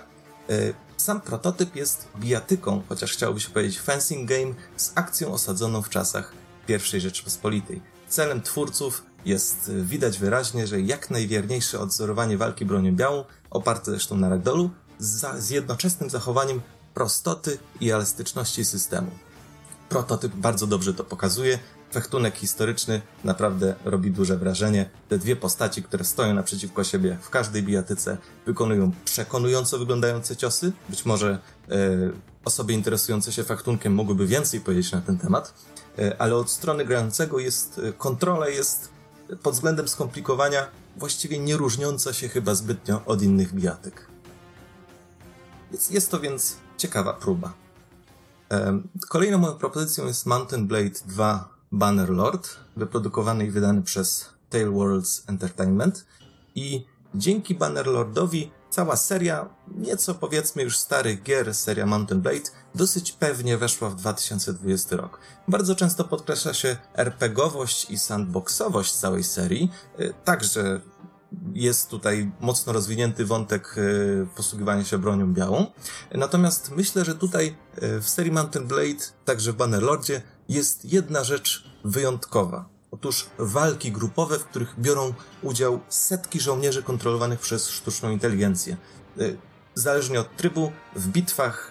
E, sam prototyp jest bijatyką, chociaż chciałoby się powiedzieć fencing game, z akcją osadzoną w czasach I Rzeczpospolitej. Celem twórców jest widać wyraźnie, że jak najwierniejsze odzorowanie walki bronią białą, oparte zresztą na ragdolu, z jednoczesnym zachowaniem prostoty i elastyczności systemu. Prototyp bardzo dobrze to pokazuje. Fechtunek historyczny naprawdę robi duże wrażenie. Te dwie postaci, które stoją naprzeciwko siebie w każdej bijatyce, wykonują przekonująco wyglądające ciosy. Być może e, osoby interesujące się fechtunkiem mogłyby więcej powiedzieć na ten temat, e, ale od strony grającego jest e, kontrola jest pod względem skomplikowania właściwie nie różniąca się chyba zbytnio od innych bijatyk. Więc jest to więc ciekawa próba. Kolejną moją propozycją jest Mountain Blade 2 Bannerlord, wyprodukowany i wydany przez Tail Worlds Entertainment i dzięki Bannerlordowi cała seria, nieco powiedzmy już starych gier, seria Mountain Blade, dosyć pewnie weszła w 2020 rok. Bardzo często podkreśla się RPGowość i sandboxowość całej serii, y, także jest tutaj mocno rozwinięty wątek y, posługiwania się bronią białą. Natomiast myślę, że tutaj y, w serii Mountain Blade, także w Bannerlordzie, jest jedna rzecz wyjątkowa. Otóż walki grupowe, w których biorą udział setki żołnierzy kontrolowanych przez sztuczną inteligencję. Zależnie od trybu, w bitwach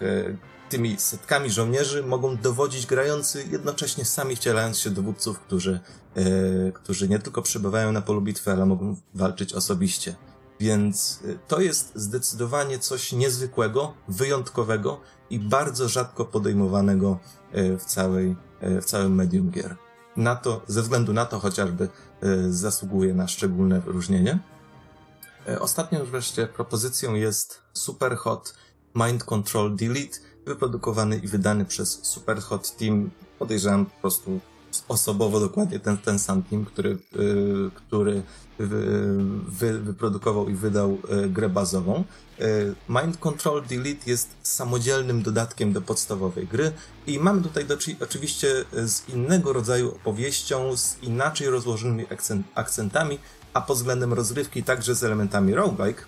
tymi setkami żołnierzy mogą dowodzić grający, jednocześnie sami wcielając się dowódców, którzy, y, którzy nie tylko przebywają na polu bitwy, ale mogą walczyć osobiście. Więc to jest zdecydowanie coś niezwykłego, wyjątkowego i bardzo rzadko podejmowanego w, całej, w całym medium gier na to, ze względu na to chociażby e, zasługuje na szczególne wyróżnienie. E, ostatnią wreszcie propozycją jest Superhot Mind Control Delete, wyprodukowany i wydany przez Superhot Team. Podejrzewam po prostu osobowo dokładnie ten, ten sam team, który, yy, który wy, wyprodukował i wydał yy, grę bazową. Yy, Mind Control Delete jest samodzielnym dodatkiem do podstawowej gry i mamy tutaj do, oczywiście z innego rodzaju opowieścią, z inaczej rozłożonymi akcent, akcentami, a pod względem rozrywki także z elementami roguelike,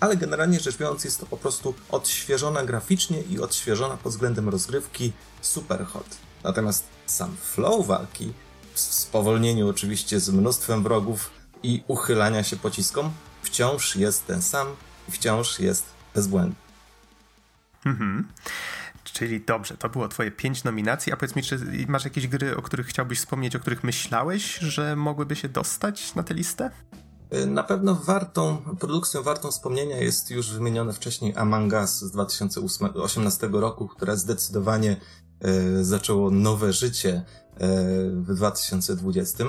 ale generalnie rzecz biorąc jest to po prostu odświeżona graficznie i odświeżona pod względem rozgrywki super hot. Natomiast sam flow walki, w spowolnieniu oczywiście z mnóstwem wrogów i uchylania się pociskom, wciąż jest ten sam i wciąż jest bezbłędny. Mhm. Czyli dobrze, to było twoje pięć nominacji, a powiedz mi, czy masz jakieś gry, o których chciałbyś wspomnieć, o których myślałeś, że mogłyby się dostać na tę listę? Na pewno wartą, produkcją wartą wspomnienia jest już wymienione wcześniej Among Us z 2018 roku, które zdecydowanie y, zaczęło nowe życie y, w 2020.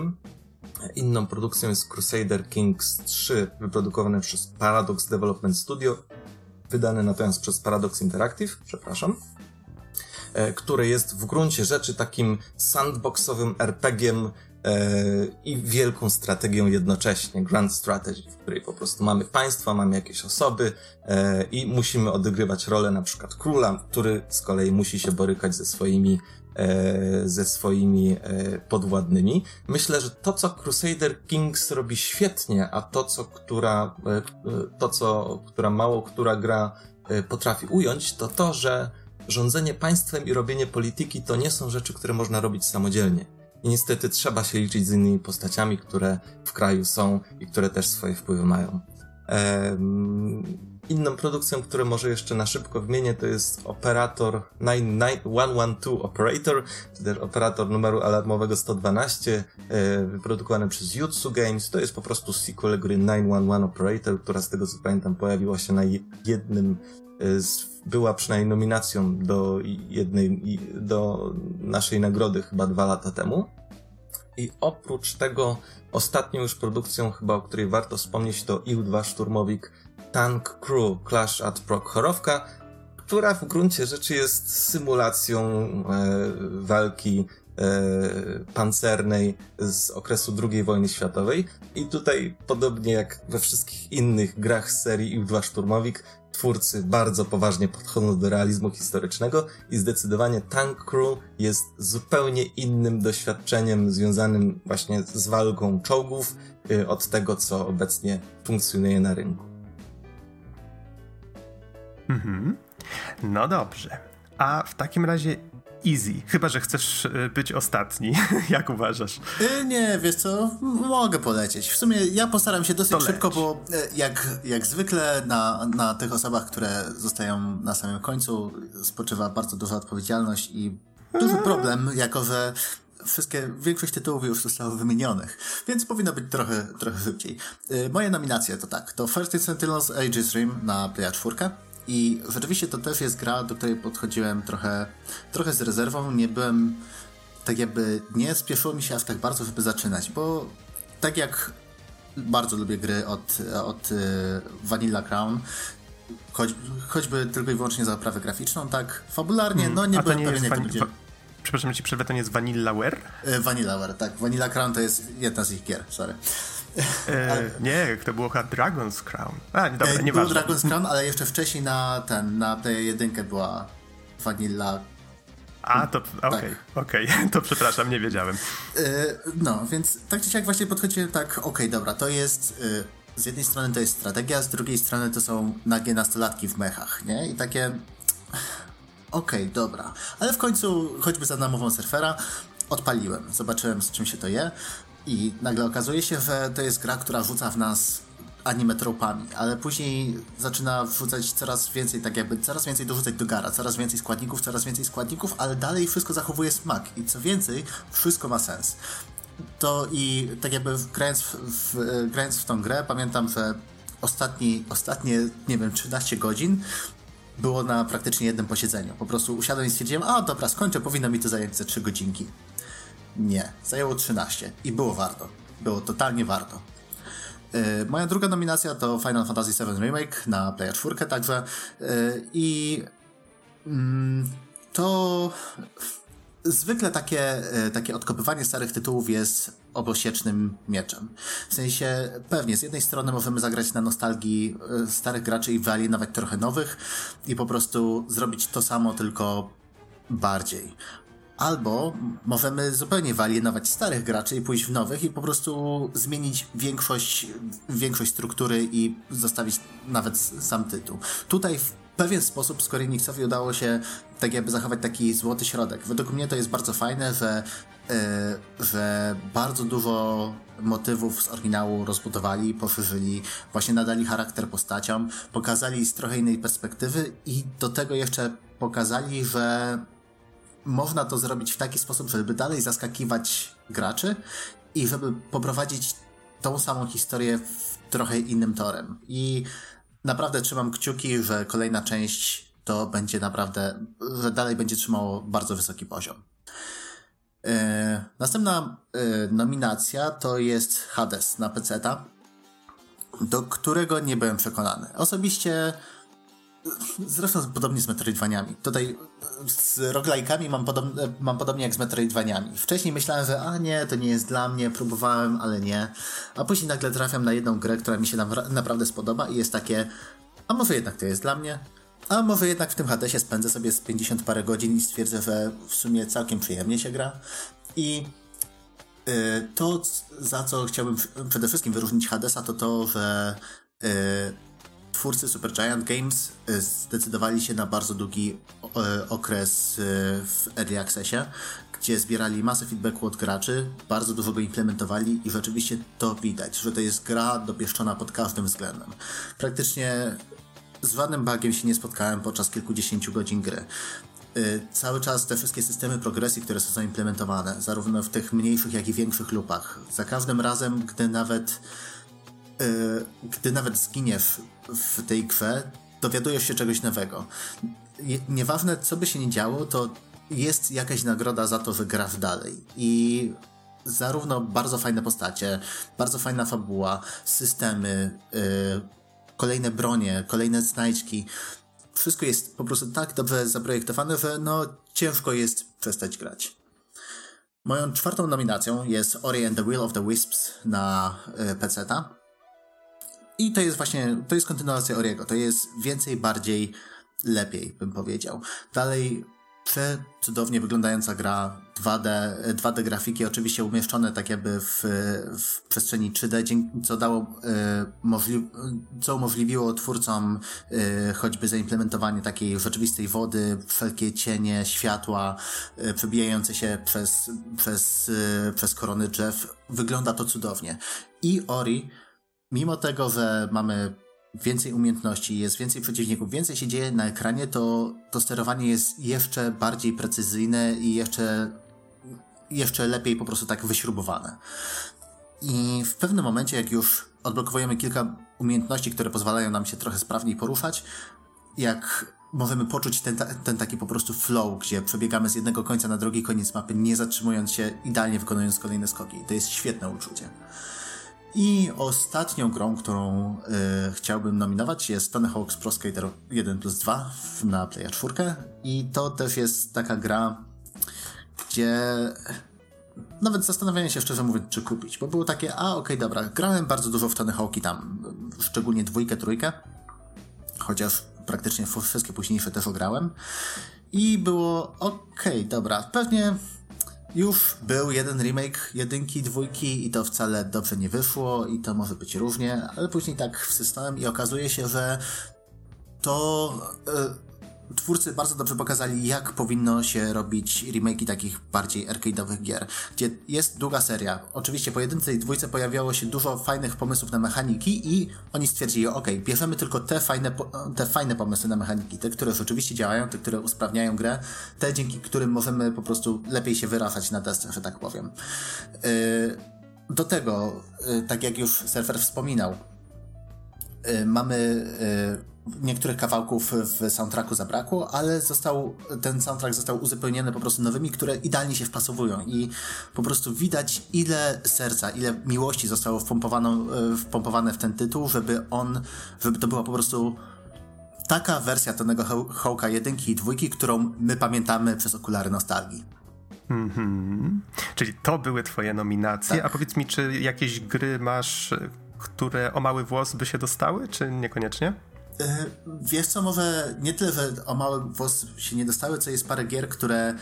Inną produkcją jest Crusader Kings 3, wyprodukowane przez Paradox Development Studio, wydane natomiast przez Paradox Interactive, przepraszam, które jest w gruncie rzeczy takim sandboxowym RPGiem E, i wielką strategią jednocześnie, grand strategy, w której po prostu mamy państwa, mamy jakieś osoby e, i musimy odgrywać rolę na przykład króla, który z kolei musi się borykać ze swoimi e, ze swoimi podwładnymi. Myślę, że to, co Crusader Kings robi świetnie, a to, co która, to, co, która mało która gra potrafi ująć, to to, że rządzenie państwem i robienie polityki to nie są rzeczy, które można robić samodzielnie i niestety trzeba się liczyć z innymi postaciami, które w kraju są i które też swoje wpływy mają. inną produkcją, którą może jeszcze na szybko wymienię, to jest operator 112 Operator, czy też operator numeru alarmowego 112, e, wyprodukowany przez Jutsu Games. To jest po prostu sequel gry 911 Operator, która z tego co pamiętam pojawiła się na jednym była przynajmniej nominacją do jednej, do naszej nagrody chyba dwa lata temu. I oprócz tego ostatnią już produkcją chyba, o której warto wspomnieć, to IL-2 szturmowik Tank Crew Clash at Prokhorowka, która w gruncie rzeczy jest symulacją e, walki e, pancernej z okresu II wojny światowej. I tutaj, podobnie jak we wszystkich innych grach serii IL-2 szturmowik, twórcy bardzo poważnie podchodzą do realizmu historycznego i zdecydowanie Tank Crew jest zupełnie innym doświadczeniem związanym właśnie z walką czołgów y, od tego, co obecnie funkcjonuje na rynku. Mhm. No dobrze. A w takim razie easy. Chyba, że chcesz e, być ostatni. Jak uważasz? E, nie, wiesz co, mogę polecieć. W sumie ja postaram się dosyć szybko, bo e, jak, jak zwykle na, na tych osobach, które zostają na samym końcu, spoczywa bardzo duża odpowiedzialność i duży problem, jako że wszystkie, większość tytułów już zostało wymienionych, więc powinno być trochę, trochę szybciej. Moje nominacje to tak, to First Sentinels Aegis Rim na Playa 4, i rzeczywiście to też jest gra, do której podchodziłem trochę, trochę z rezerwą. Nie byłem, tak jakby, nie spieszyło mi się aż tak bardzo, żeby zaczynać, bo tak jak bardzo lubię gry od, od y, Vanilla Crown, choć, choćby tylko i wyłącznie za oprawę graficzną, tak fabularnie, mm, no nie byłem pewien, jak to będzie. Przepraszam, ci przerwę, to nie jest Vanillaware? Y, Vanillaware, tak. Vanilla Crown to jest jedna z ich gier, sorry. E, nie, to było chyba Dragon's Crown. A, nie, dobra, e, nie Był Dragon's Crown, ale jeszcze wcześniej na ten, na Play 1 była Vanilla a, to okej, okay, tak. okej, okay. to przepraszam, nie wiedziałem. E, no, więc tak czy siak właśnie podchodziłem tak, okej, okay, dobra, to jest, z jednej strony to jest strategia, z drugiej strony to są nagie nastolatki w mechach, nie? I takie, okej, dobra. Ale w końcu, choćby za namową surfera, odpaliłem, zobaczyłem z czym się to je. I nagle okazuje się, że to jest gra, która rzuca w nas anime tropami, ale później zaczyna wrzucać coraz więcej, tak jakby coraz więcej dorzucać do gara, coraz więcej składników, coraz więcej składników, ale dalej wszystko zachowuje smak i co więcej, wszystko ma sens. To i tak jakby grając w, w, grając w tą grę, pamiętam, że ostatni, ostatnie, nie wiem, 13 godzin było na praktycznie jednym posiedzeniu. Po prostu usiadłem i stwierdziłem, a dobra, skończę, powinno mi to zająć za 3 godzinki. Nie, zajęło 13 i było warto. Było totalnie warto. Yy, moja druga nominacja to Final Fantasy VII Remake na Player 4 także yy, i yy, to zwykle takie, e, takie odkopywanie starych tytułów jest obosiecznym mieczem. W sensie, pewnie, z jednej strony możemy zagrać na nostalgii e, starych graczy i wyalienować trochę nowych i po prostu zrobić to samo, tylko bardziej. Albo możemy zupełnie wyalienować starych graczy i pójść w nowych i po prostu zmienić większość, większość struktury i zostawić nawet sam tytuł. Tutaj w pewien sposób Square Enixowi udało się tak jakby zachować taki złoty środek. Według mnie to jest bardzo fajne, że, yy, że bardzo dużo motywów z oryginału rozbudowali, poszerzyli, właśnie nadali charakter postaciom, pokazali z trochę innej perspektywy i do tego jeszcze pokazali, że można to zrobić w taki sposób, żeby dalej zaskakiwać graczy i żeby poprowadzić tą samą historię w trochę innym torem. I naprawdę trzymam kciuki, że kolejna część to będzie naprawdę, że dalej będzie trzymało bardzo wysoki poziom. Yy, następna yy, nominacja to jest Hades na PC-ta, do którego nie byłem przekonany. Osobiście Zresztą podobnie z Metroidvaniami. Tutaj z roguelike'ami mam, podobne, mam podobnie jak z Metroidvaniami. Wcześniej myślałem, że a nie, to nie jest dla mnie, próbowałem, ale nie. A później nagle trafiam na jedną grę, która mi się naprawdę spodoba i jest takie, a może jednak to jest dla mnie? A może jednak w tym Hadesie spędzę sobie z 50 parę godzin i stwierdzę, że w sumie całkiem przyjemnie się gra. I y, to, za co chciałbym przede wszystkim wyróżnić Hadesa, to to, że twórcy Supergiant Games y, zdecydowali się na bardzo długi y, okres y, w Early Accessie, gdzie zbierali masę feedbacku od graczy, bardzo dużo go implementowali i rzeczywiście to widać, że to jest gra dopieszczona pod każdym względem. Praktycznie z żadnym bugiem się nie spotkałem podczas kilkudziesięciu godzin gry. Cały czas te wszystkie systemy progresji, które są zaimplementowane, zarówno w tych mniejszych, jak i większych lupach, za każdym razem, gdy nawet gdy nawet zginiesz w tej grze, dowiadujesz się czegoś nowego. Nieważne, co by się nie działo, to jest jakaś nagroda za to, że grasz dalej. I zarówno bardzo fajne postacie, bardzo fajna fabuła, systemy, yy, kolejne bronie, kolejne znajdźki. Wszystko jest po prostu tak dobrze zaprojektowane, że no ciężko jest przestać grać. Moją czwartą nominacją jest Ori and the Will of the Wisps na yy, PC-ta. I to jest właśnie, to jest kontynuacja Oriego. To jest więcej, bardziej, lepiej, bym powiedział. Dalej przecudownie wyglądająca gra 2D, 2D grafiki oczywiście umieszczone tak jakby w, w przestrzeni 3D, co dało, e, możli, co umożliwiło twórcom e, choćby zaimplementowanie takiej rzeczywistej wody, wszelkie cienie, światła e, przebijające się przez, przez, przez korony drzew. Wygląda to cudownie. I Ori mimo tego, że mamy więcej umiejętności, jest więcej przeciwników, więcej się dzieje na ekranie, to, to sterowanie jest jeszcze bardziej precyzyjne i jeszcze, jeszcze lepiej po prostu tak wyśrubowane. I w pewnym momencie, jak już odblokowujemy kilka umiejętności, które pozwalają nam się trochę sprawniej poruszać, jak możemy poczuć ten, ten taki po prostu flow, gdzie przebiegamy z jednego końca na drugi koniec mapy, nie zatrzymując się, idealnie wykonując kolejne skoki. To jest świetne uczucie. I ostatnią grą, którą y, chciałbym nominować jest Tony Hawk's Pro Skater 1 plus 2 na Playa 4 i to też jest taka gra, gdzie nawet zastanawiałem się szczerze mówiąc, czy kupić, bo było takie, a okej, okay, dobra, grałem bardzo dużo w Tony Hawk'i tam, szczególnie dwójkę, trójkę, chociaż praktycznie wszystkie późniejsze też ograłem. I było okej, okay, dobra, pewnie już był jeden remake jedynki, dwójki i to wcale dobrze nie wyszło i to może być różnie, ale później tak wsystałem i okazuje się, że to e, twórcy bardzo dobrze pokazali, jak powinno się robić remake'i takich bardziej arcade'owych gier, gdzie jest długa seria. Oczywiście po jedynce i dwójce pojawiało się dużo fajnych pomysłów na mechaniki i oni stwierdzili, ok, bierzemy tylko te fajne, te fajne pomysły na mechaniki, te, które rzeczywiście działają, te, które usprawniają grę, te, dzięki którym możemy po prostu lepiej się wyrażać na testach, że tak powiem. Yy, do tego, yy, tak jak już serwer wspominał, yy, mamy niektórych kawałków w soundtracku zabrakło, ale został, ten soundtrack został uzupełniony po prostu nowymi, które idealnie się wpasowują i po prostu widać ile serca, ile miłości zostało wpompowane w ten tytuł, żeby on, żeby to była po prostu taka wersja Tonego Hawka jedynki i dwójki, którą my pamiętamy przez okulary nostalgii. Mhm. Czyli to były twoje nominacje. Tak. A powiedz mi, czy jakieś gry masz, które o mały włos by się dostały, czy niekoniecznie? E, Wiesz co, może nie tyle, że o mały włos się nie dostały, co jest parę gier, które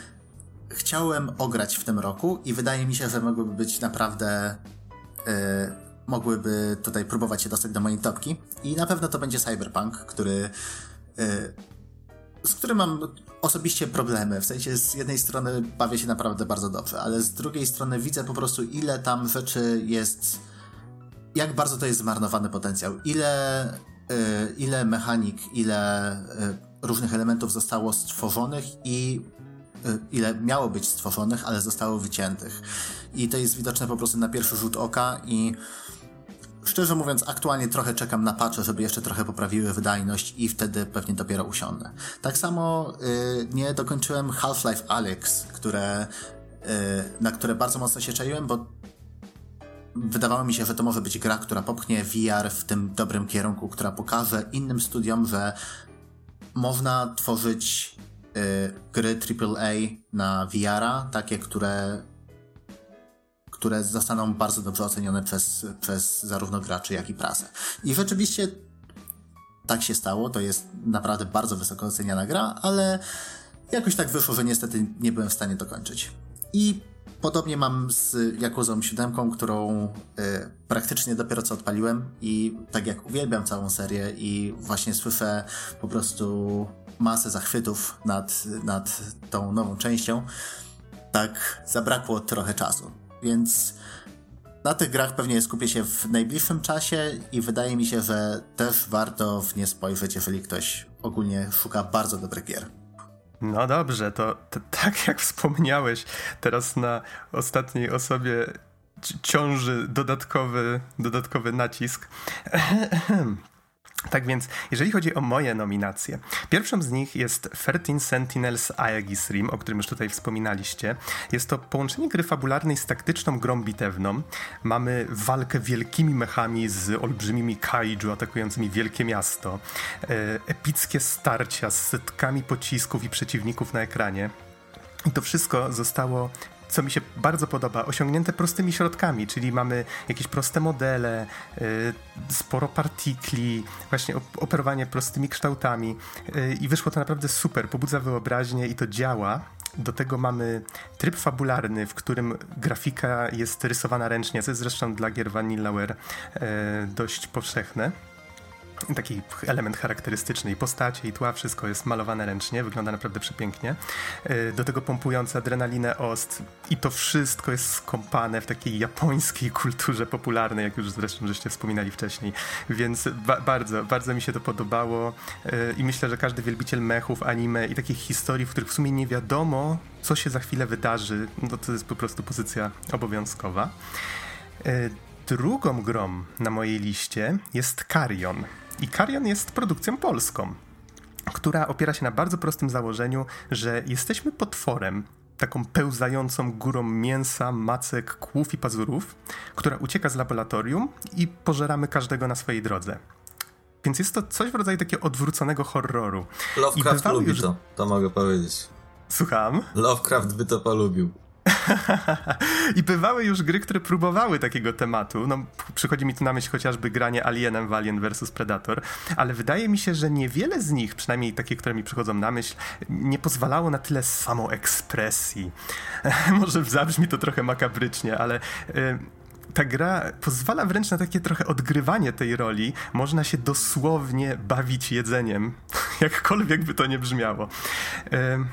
chciałem ograć w tym roku i wydaje mi się, że mogłyby być naprawdę e, mogłyby tutaj próbować się dostać do mojej topki i na pewno to będzie Cyberpunk, który e, z którym mam osobiście problemy. W sensie z jednej strony bawię się naprawdę bardzo dobrze, ale z drugiej strony widzę po prostu ile tam rzeczy jest jak bardzo to jest zmarnowany potencjał. Ile, ile mechanik, ile y, różnych elementów zostało stworzonych i y, ile miało być stworzonych, ale zostało wyciętych. I to jest widoczne po prostu na pierwszy rzut oka i szczerze mówiąc, aktualnie trochę czekam na patche, żeby jeszcze trochę poprawiły wydajność i wtedy pewnie dopiero usiądę. Tak samo y, nie dokończyłem Half-Life Alyx, które, y, na które bardzo mocno się czaiłem, bo wydawało mi się, że to może być gra, która popchnie VR w tym dobrym kierunku, która pokaże innym studiom, że można tworzyć y, gry AAA na VR-a, takie, które które zostaną bardzo dobrze ocenione przez, przez zarówno graczy, jak i prasę. I rzeczywiście tak się stało, to jest naprawdę bardzo wysoko oceniana gra, ale jakoś tak wyszło, że niestety nie byłem w stanie dokończyć. I podobnie mam z Jakuzą 7, którą y, praktycznie dopiero co odpaliłem i tak jak uwielbiam całą serię i właśnie słyszę po prostu masę zachwytów nad, nad tą nową częścią, tak zabrakło trochę czasu. Więc na tych grach pewnie skupię się w najbliższym czasie i wydaje mi się, że też warto w nie spojrzeć, jeżeli ktoś ogólnie szuka bardzo dobrych gier. No dobrze, to, to tak jak wspomniałeś, teraz na ostatniej osobie ci- ciąży dodatkowy, dodatkowy nacisk. Tak więc, jeżeli chodzi o moje nominacje, pierwszą z nich jest 13 Sentinels Aegis Rim, o którym już tutaj wspominaliście. Jest to połączenie gry fabularnej z taktyczną grą bitewną. Mamy walkę wielkimi mechami z olbrzymimi kaiju atakującymi wielkie miasto. E, epickie starcia z setkami pocisków i przeciwników na ekranie. I to wszystko zostało, co mi się bardzo podoba, osiągnięte prostymi środkami, czyli mamy jakieś proste modele, y, sporo partikli, właśnie op- operowanie prostymi kształtami y, i wyszło to naprawdę super, pobudza wyobraźnię i to działa. Do tego mamy tryb fabularny, w którym grafika jest rysowana ręcznie, co jest zresztą dla gier Vanillaware y, dość powszechne taki element charakterystyczny i postacie i tła, wszystko jest malowane ręcznie, wygląda naprawdę przepięknie. Yy, Do tego pompujące adrenalinę ost i to wszystko jest skąpane w takiej japońskiej kulturze popularnej, jak już zresztą żeście wspominali wcześniej, więc ba bardzo, bardzo mi się to podobało yy, i myślę, że każdy wielbiciel mechów, anime i takich historii, w których w sumie nie wiadomo, co się za chwilę wydarzy, no to jest po prostu pozycja obowiązkowa. Yy, Drugą grą na mojej liście jest Carrion. I Carrion jest produkcją polską, która opiera się na bardzo prostym założeniu, że jesteśmy potworem, taką pełzającą górą mięsa, macek, kłów i pazurów, która ucieka z laboratorium i pożeramy każdego na swojej drodze. Więc jest to coś w rodzaju takiego odwróconego horroru. Lovecraft lubi już- to, to mogę powiedzieć. Słucham? Lovecraft by to polubił. I bywały już gry, które próbowały takiego tematu. No, przychodzi mi tu na myśl chociażby granie Alienem w Alien vs Predator, ale wydaje mi się, że niewiele z nich, przynajmniej takie, które mi przychodzą na myśl, nie pozwalało na tyle samoekspresji. Może zabrzmi to trochę makabrycznie, ale. y, ta gra pozwala wręcz na takie trochę odgrywanie tej roli. Można się dosłownie bawić jedzeniem, jakkolwiek by to nie brzmiało. Ym,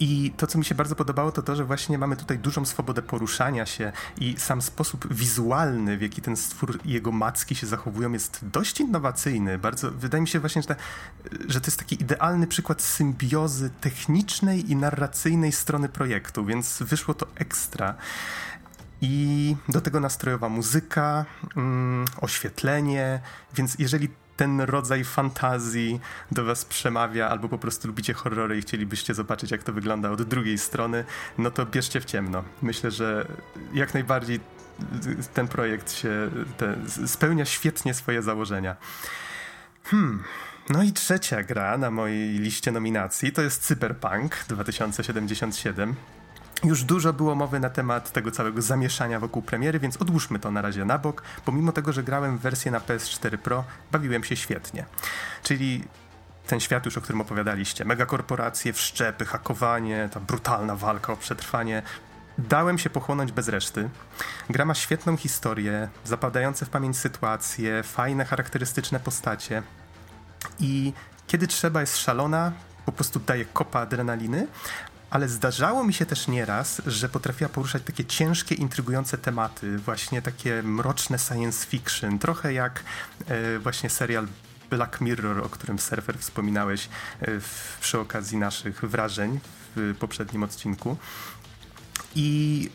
i to, co mi się bardzo podobało, to to, że właśnie mamy tutaj dużą swobodę poruszania się i sam sposób wizualny, w jaki ten stwór i jego macki się zachowują, jest dość innowacyjny. Bardzo, wydaje mi się właśnie, że, że to jest taki idealny przykład symbiozy technicznej i narracyjnej strony projektu, więc wyszło to ekstra. I do tego nastrojowa muzyka, mm, oświetlenie, więc jeżeli ten rodzaj fantazji do was przemawia, albo po prostu lubicie horrory i chcielibyście zobaczyć, jak to wygląda od drugiej strony, no to bierzcie w ciemno. Myślę, że jak najbardziej ten projekt się te, spełnia świetnie swoje założenia. Hmm. No i trzecia gra na mojej liście nominacji to jest Cyberpunk 2077. już dużo było mowy na temat tego całego zamieszania wokół premiery, więc odłóżmy to na razie na bok, bo mimo tego, że grałem w wersję na PS4 Pro, bawiłem się świetnie. Czyli ten świat już, o którym opowiadaliście. Megakorporacje, wszczepy, hakowanie, ta brutalna walka o przetrwanie. Dałem się pochłonąć bez reszty. Gra ma świetną historię, zapadające w pamięć sytuacje, fajne, charakterystyczne postacie. I kiedy trzeba jest szalona, po prostu daje kopa adrenaliny, ale zdarzało mi się też nieraz, że potrafiła poruszać takie ciężkie, intrygujące tematy, właśnie takie mroczne science fiction, trochę jak e, właśnie serial Black Mirror, o którym Surfer wspominałeś e, w, przy okazji naszych wrażeń w poprzednim odcinku. I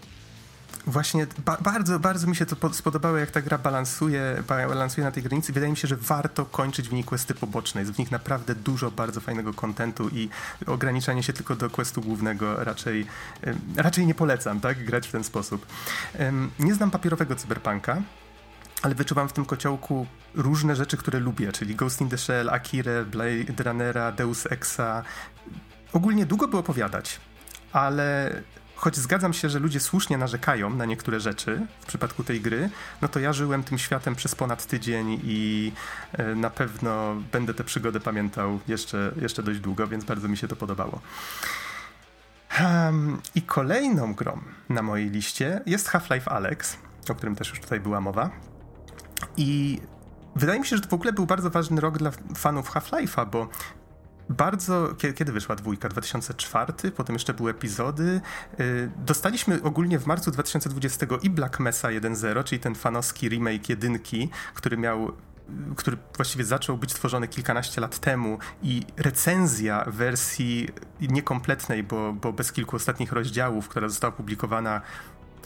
właśnie ba bardzo, bardzo mi się to spodobało, jak ta gra balansuje, balansuje na tej granicy. Wydaje mi się, że warto kończyć w niej questy poboczne. Jest w nich naprawdę dużo bardzo fajnego kontentu i ograniczanie się tylko do questu głównego raczej, raczej nie polecam, tak? Grać w ten sposób. Nie znam papierowego cyberpunka, ale wyczuwam w tym kociołku różne rzeczy, które lubię, czyli Ghost in the Shell, Akire, Blade Runnera, Deus Exa. Ogólnie długo by opowiadać, ale choć zgadzam się, że ludzie słusznie narzekają na niektóre rzeczy w przypadku tej gry, no to ja żyłem tym światem przez ponad tydzień i e, na pewno będę tę przygodę pamiętał jeszcze, jeszcze dość długo, więc bardzo mi się to podobało. Um, I kolejną grą na mojej liście jest Half-Life Alex, o którym też już tutaj była mowa. I wydaje mi się, że to w ogóle był bardzo ważny rok dla fanów Half-Life'a, bo bardzo, kiedy wyszła dwójka? 2004, potem jeszcze były epizody. Y, dostaliśmy ogólnie w marcu 2020 i Black Mesa 1.0, czyli ten fanowski remake jedynki, który miał który właściwie zaczął być tworzony kilkanaście lat temu i recenzja wersji niekompletnej, bo, bo bez kilku ostatnich rozdziałów, która została opublikowana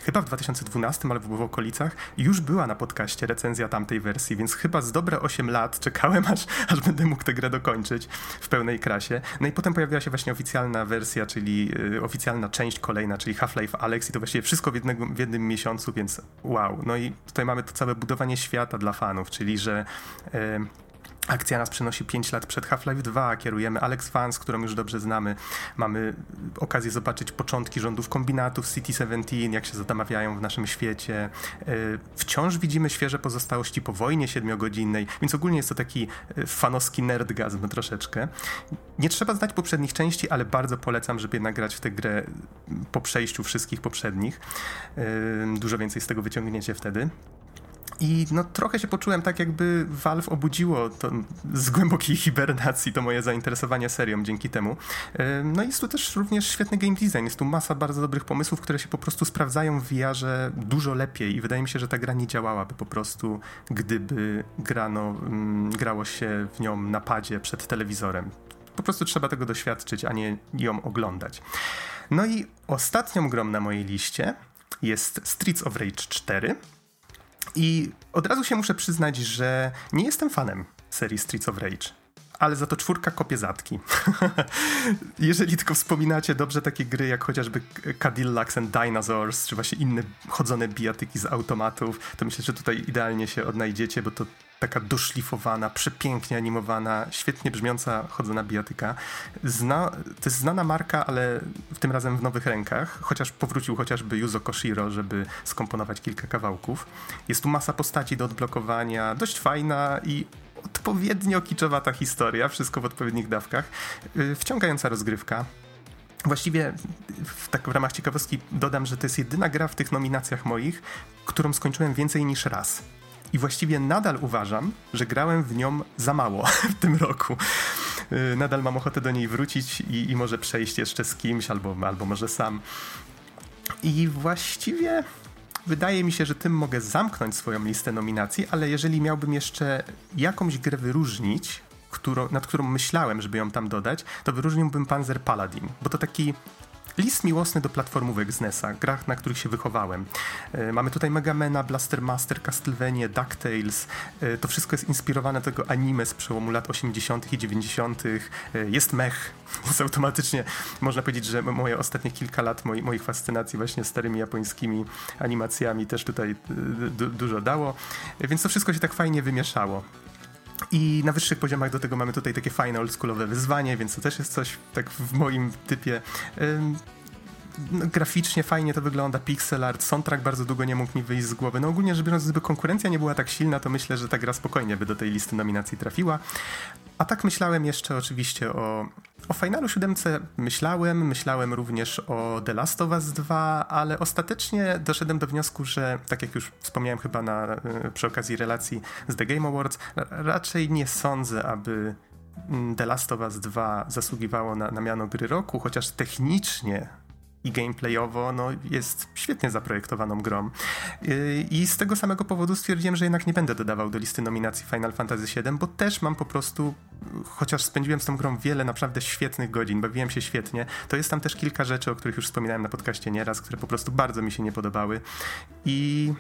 chyba w 2012 albo w okolicach, już była na podcaście recenzja tamtej wersji, więc chyba z dobre 8 lat czekałem, aż, aż będę mógł tę grę dokończyć w pełnej krasie. No i potem pojawiła się właśnie oficjalna wersja, czyli y, oficjalna część kolejna, czyli Half-Life Alex i to właściwie wszystko w, jednego, w jednym miesiącu, więc wow. No i tutaj mamy to całe budowanie świata dla fanów, czyli że Akcja nas przenosi 5 lat przed Half-Life 2, kierujemy Alex Vance, którą już dobrze znamy. Mamy okazję zobaczyć początki rządów kombinatów City 17, jak się zadamawiają w naszym świecie. E, wciąż widzimy świeże pozostałości po wojnie siedmiogodzinnej, więc ogólnie jest to taki e, fanowski nerdgazm troszeczkę. Nie trzeba znać poprzednich części, ale bardzo polecam, żeby nagrać w tę grę po przejściu wszystkich poprzednich. E, dużo więcej z tego wyciągniecie wtedy. I no trochę się poczułem tak, jakby Valve obudziło to, z głębokiej hibernacji to moje zainteresowanie serią dzięki temu. No i jest tu też również świetny game design. Jest tu masa bardzo dobrych pomysłów, które się po prostu sprawdzają w VR-ze dużo lepiej i wydaje mi się, że ta gra nie działałaby po prostu, gdyby grano, mm, grało się w nią na padzie przed telewizorem. Po prostu trzeba tego doświadczyć, a nie ją oglądać. No i ostatnią grą na mojej liście jest Streets of Rage 4 i od razu się muszę przyznać, że nie jestem fanem serii Streets of Rage. Ale za to czwórka kopie zatki. Jeżeli tylko wspominacie dobrze takie gry jak chociażby Cadillacs and Dinosaurs, czy właśnie inne chodzone bijatyki z automatów, to myślę, że tutaj idealnie się odnajdziecie, bo to taka doszlifowana, przepięknie animowana, świetnie brzmiąca chodzona bijatyka. Zna, to jest znana marka, ale tym razem w nowych rękach, chociaż powrócił chociażby Yuzo Koshiro, żeby skomponować kilka kawałków. Jest tu masa postaci do odblokowania, dość fajna i odpowiednio kiczowata historia, wszystko w odpowiednich dawkach. Y, wciągająca rozgrywka. Właściwie w, tak w ramach ciekawostki dodam, że to jest jedyna gra w tych nominacjach moich, którą skończyłem więcej niż raz. I właściwie nadal uważam, że grałem w nią za mało w tym roku. Y, nadal mam ochotę do niej wrócić i, i może przejść jeszcze z kimś, albo, albo może sam. I właściwie wydaje mi się, że tym mogę zamknąć swoją listę nominacji, ale jeżeli miałbym jeszcze jakąś grę wyróżnić, którą, nad którą myślałem, żeby ją tam dodać, to wyróżniłbym Panzer Paladin, bo to taki List miłosny do platformówek z NES-a, grach, na których się wychowałem. E, mamy tutaj Megamena, Blaster Master, Castlevania, DuckTales. E, to wszystko jest inspirowane tego anime z przełomu lat 80. i 90. E, jest mech, więc automatycznie można powiedzieć, że moje ostatnie kilka lat moi, moich fascynacji właśnie starymi japońskimi animacjami też tutaj du dużo dało. Więc to wszystko się tak fajnie wymieszało. I na wyższych poziomach do tego mamy tutaj takie fajne oldschoolowe wyzwanie, więc to też jest coś tak w moim typie. no, graficznie fajnie to wygląda, pixel art, soundtrack bardzo długo nie mógł mi wyjść z głowy. No ogólnie rzecz biorąc, gdyby konkurencja nie była tak silna, to myślę, że ta gra spokojnie by do tej listy nominacji trafiła. A tak myślałem jeszcze oczywiście o, o Finalu 7 myślałem, myślałem również o The Last of Us 2, ale ostatecznie doszedłem do wniosku, że tak jak już wspomniałem chyba na, e, przy okazji relacji z The Game Awards, raczej nie sądzę, aby mm, The Last of Us 2 zasługiwało na, na miano gry roku, chociaż technicznie i gameplayowo no, jest świetnie zaprojektowaną grą. Yy, I z tego samego powodu stwierdziłem, że jednak nie będę dodawał do listy nominacji Final Fantasy VII, bo też mam po prostu, chociaż spędziłem z tą grą wiele naprawdę świetnych godzin, bawiłem się świetnie, to jest tam też kilka rzeczy, o których już wspominałem na podcaście nieraz, które po prostu bardzo mi się nie podobały. I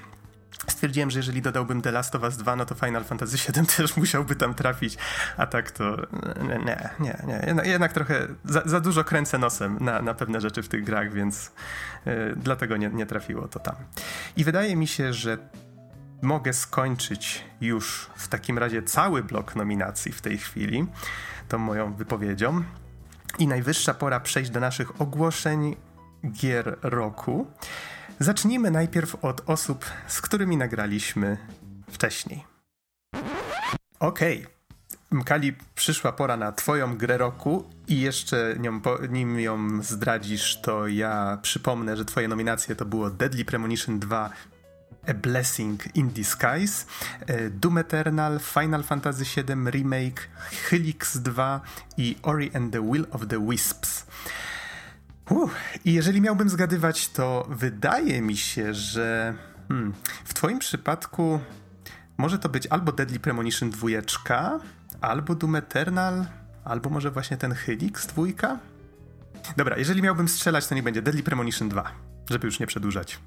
Stwierdziłem, że jeżeli dodałbym The Last of Us 2, no to Final Fantasy VII też musiałby tam trafić, a tak to nie, nie, nie. jednak trochę za, za, dużo kręcę nosem na, na pewne rzeczy w tych grach, więc yy, dlatego nie, nie trafiło to tam. I wydaje mi się, że mogę skończyć już w takim razie cały blok nominacji w tej chwili, tą moją wypowiedzią. I najwyższa pora przejść do naszych ogłoszeń gier roku. Zacznijmy najpierw od osób, z którymi nagraliśmy wcześniej. Okej. Okay. Mkali, przyszła pora na twoją grę roku i jeszcze nią, nim ją zdradzisz, to ja przypomnę, że twoje nominacje to było Deadly Premonition 2 A Blessing in Disguise, e, Doom Eternal, Final Fantasy VII Remake, Helix 2 i Ori and the Will of the Wisps. Uh, I jeżeli miałbym zgadywać, to wydaje mi się, że hmm, w Twoim przypadku może to być albo Deadly Premonition 2, albo Doom Eternal, albo może właśnie ten Helix 2. Dobra, jeżeli miałbym strzelać, to nie będzie Deadly Premonition 2, żeby już nie przedłużać.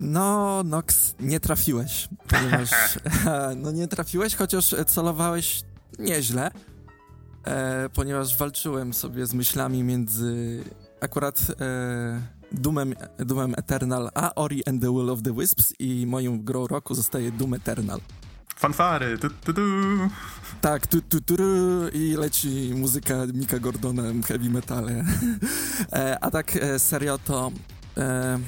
No, Nox, nie trafiłeś, ponieważ no nie trafiłeś, chociaż celowałeś nieźle e, ponieważ walczyłem sobie z myślami między akurat e, Doomem, Doomem Eternal a Ori and the Will of the Wisps i moją grą roku zostaje Doom Eternal. Fanfary, tu, tu, tu. Tak, tu, tu, tu, i leci muzyka Mika Gordona, heavy metale. e, a tak e, serio to e,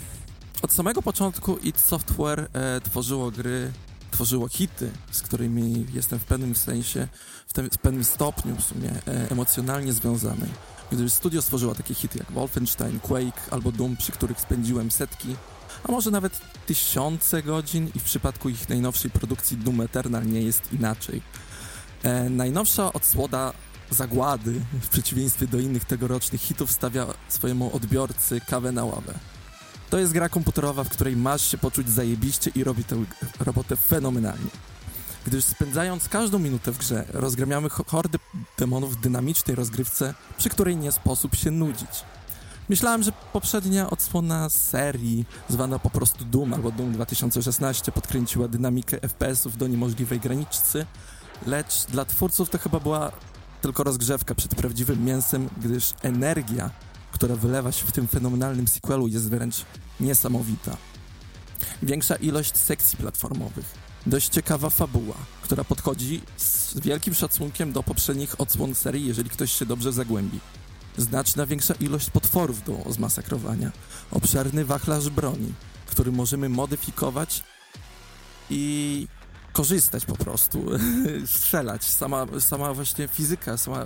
od samego początku id Software e, tworzyło gry tworzyło hity, z którymi jestem w pewnym sensie, w, tym, w pewnym stopniu w sumie e, emocjonalnie związany. Gdyż studio stworzyło takie hity jak Wolfenstein, Quake albo Doom, przy których spędziłem setki, a może nawet tysiące godzin i w przypadku ich najnowszej produkcji Doom Eternal nie jest inaczej. E, najnowsza odsłoda Zagłady, w przeciwieństwie do innych tegorocznych hitów, stawia swojemu odbiorcy kawę na ławę. To jest gra komputerowa, w której masz się poczuć zajebiście i robi tę robotę fenomenalnie. Gdyż spędzając każdą minutę w grze, rozgramiamy hordy demonów w dynamicznej rozgrywce, przy której nie sposób się nudzić. Myślałem, że poprzednia odsłona serii, zwana po prostu Doom albo Doom 2016, podkręciła dynamikę FPS-ów do niemożliwej graniczcy, lecz dla twórców to chyba była tylko rozgrzewka przed prawdziwym mięsem, gdyż energia, która wylewa się w tym fenomenalnym sequelu jest wręcz niesamowita. Większa ilość sekcji platformowych, dość ciekawa fabuła, która podchodzi z wielkim szacunkiem do poprzednich odsłon serii, jeżeli ktoś się dobrze zagłębi. Znaczna większa ilość potworów do zmasakrowania, obszerny wachlarz broni, który możemy modyfikować i korzystać po prostu, strzelać. Sama, sama właśnie fizyka, sama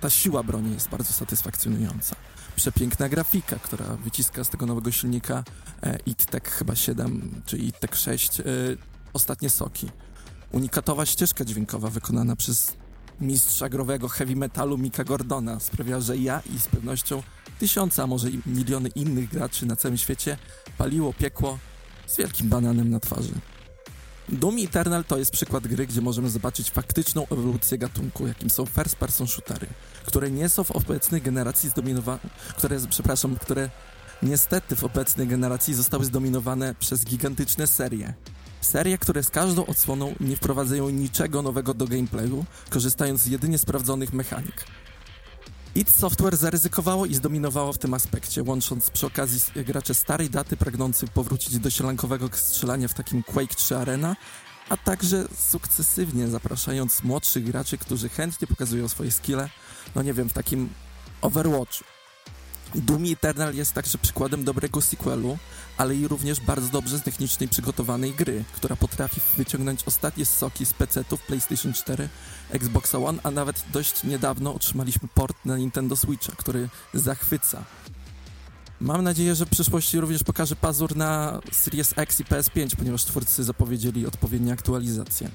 ta siła broni jest bardzo satysfakcjonująca przepiękna grafika, która wyciska z tego nowego silnika e, ITTEC chyba 7 czy ITTEC 6 e, ostatnie soki. Unikatowa ścieżka dźwiękowa wykonana przez mistrza growego heavy metalu Mika Gordona sprawia, że ja i z pewnością tysiące, a może miliony innych graczy na całym świecie paliło piekło z wielkim bananem na twarzy. Doom Eternal to jest przykład gry, gdzie możemy zobaczyć faktyczną ewolucję gatunku, jakim są first-person shootery, które nie są w obecnej generacji zdominowane, które, przepraszam, które niestety w obecnej generacji zostały zdominowane przez gigantyczne serie. Serie, które z każdą odsłoną nie wprowadzają niczego nowego do gameplayu, korzystając jedynie z sprawdzonych mechanik. id Software zaryzykowało i zdominowało w tym aspekcie, łącząc przy okazji gracze starej daty pragnących powrócić do sielankowego strzelania w takim Quake 3 Arena, a także sukcesywnie zapraszając młodszych graczy, którzy chętnie pokazują swoje skille, no nie wiem, w takim Overwatchu. Doom Eternal jest także przykładem dobrego sequelu, ale i również bardzo dobrze technicznie przygotowanej gry, która potrafi wyciągnąć ostatnie soki z PC-ów PlayStation 4, Xbox One, a nawet dość niedawno otrzymaliśmy port na Nintendo Switcha, który zachwyca. Mam nadzieję, że w przyszłości również pokaże pazur na Series X i PS5, ponieważ twórcy zapowiedzieli odpowiednie aktualizacje.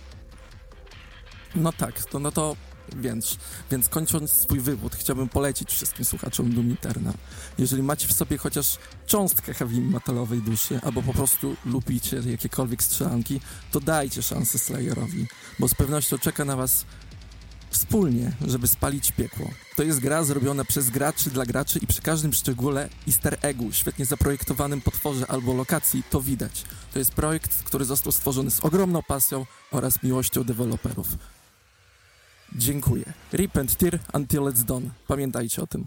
No tak, to no to więc, więc kończąc swój wywód, chciałbym polecić wszystkim słuchaczom Doom Eternal. Jeżeli macie w sobie chociaż cząstkę heavy metalowej duszy, albo po prostu lubicie jakiekolwiek strzelanki, to dajcie szansę Slayerowi, bo z pewnością czeka na was wspólnie, żeby spalić piekło. To jest gra zrobiona przez graczy dla graczy i przy każdym szczególe easter eggu, świetnie zaprojektowanym potworze albo lokacji, to widać. To jest projekt, który został stworzony z ogromną pasją oraz miłością deweloperów. Dziękuję. Rip and tear until it's done. Pamiętajcie o tym.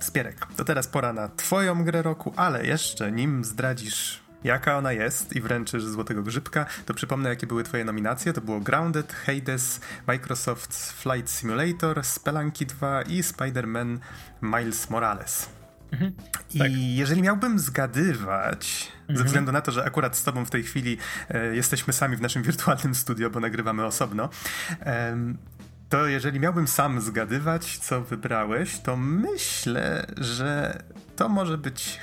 Spierek, to teraz pora na twoją grę roku, ale jeszcze nim zdradzisz jaka ona jest i wręczysz Złotego Grzybka, to przypomnę jakie były twoje nominacje. To było Grounded, Hades, Microsoft Flight Simulator, Spelunky 2 i Spider-Man Miles Morales. Mhm, I tak. jeżeli miałbym zgadywać, mhm. ze względu na to, że akurat z tobą w tej chwili e, jesteśmy sami w naszym wirtualnym studio, bo nagrywamy osobno, e, to jeżeli miałbym sam zgadywać, co wybrałeś, to myślę, że to może być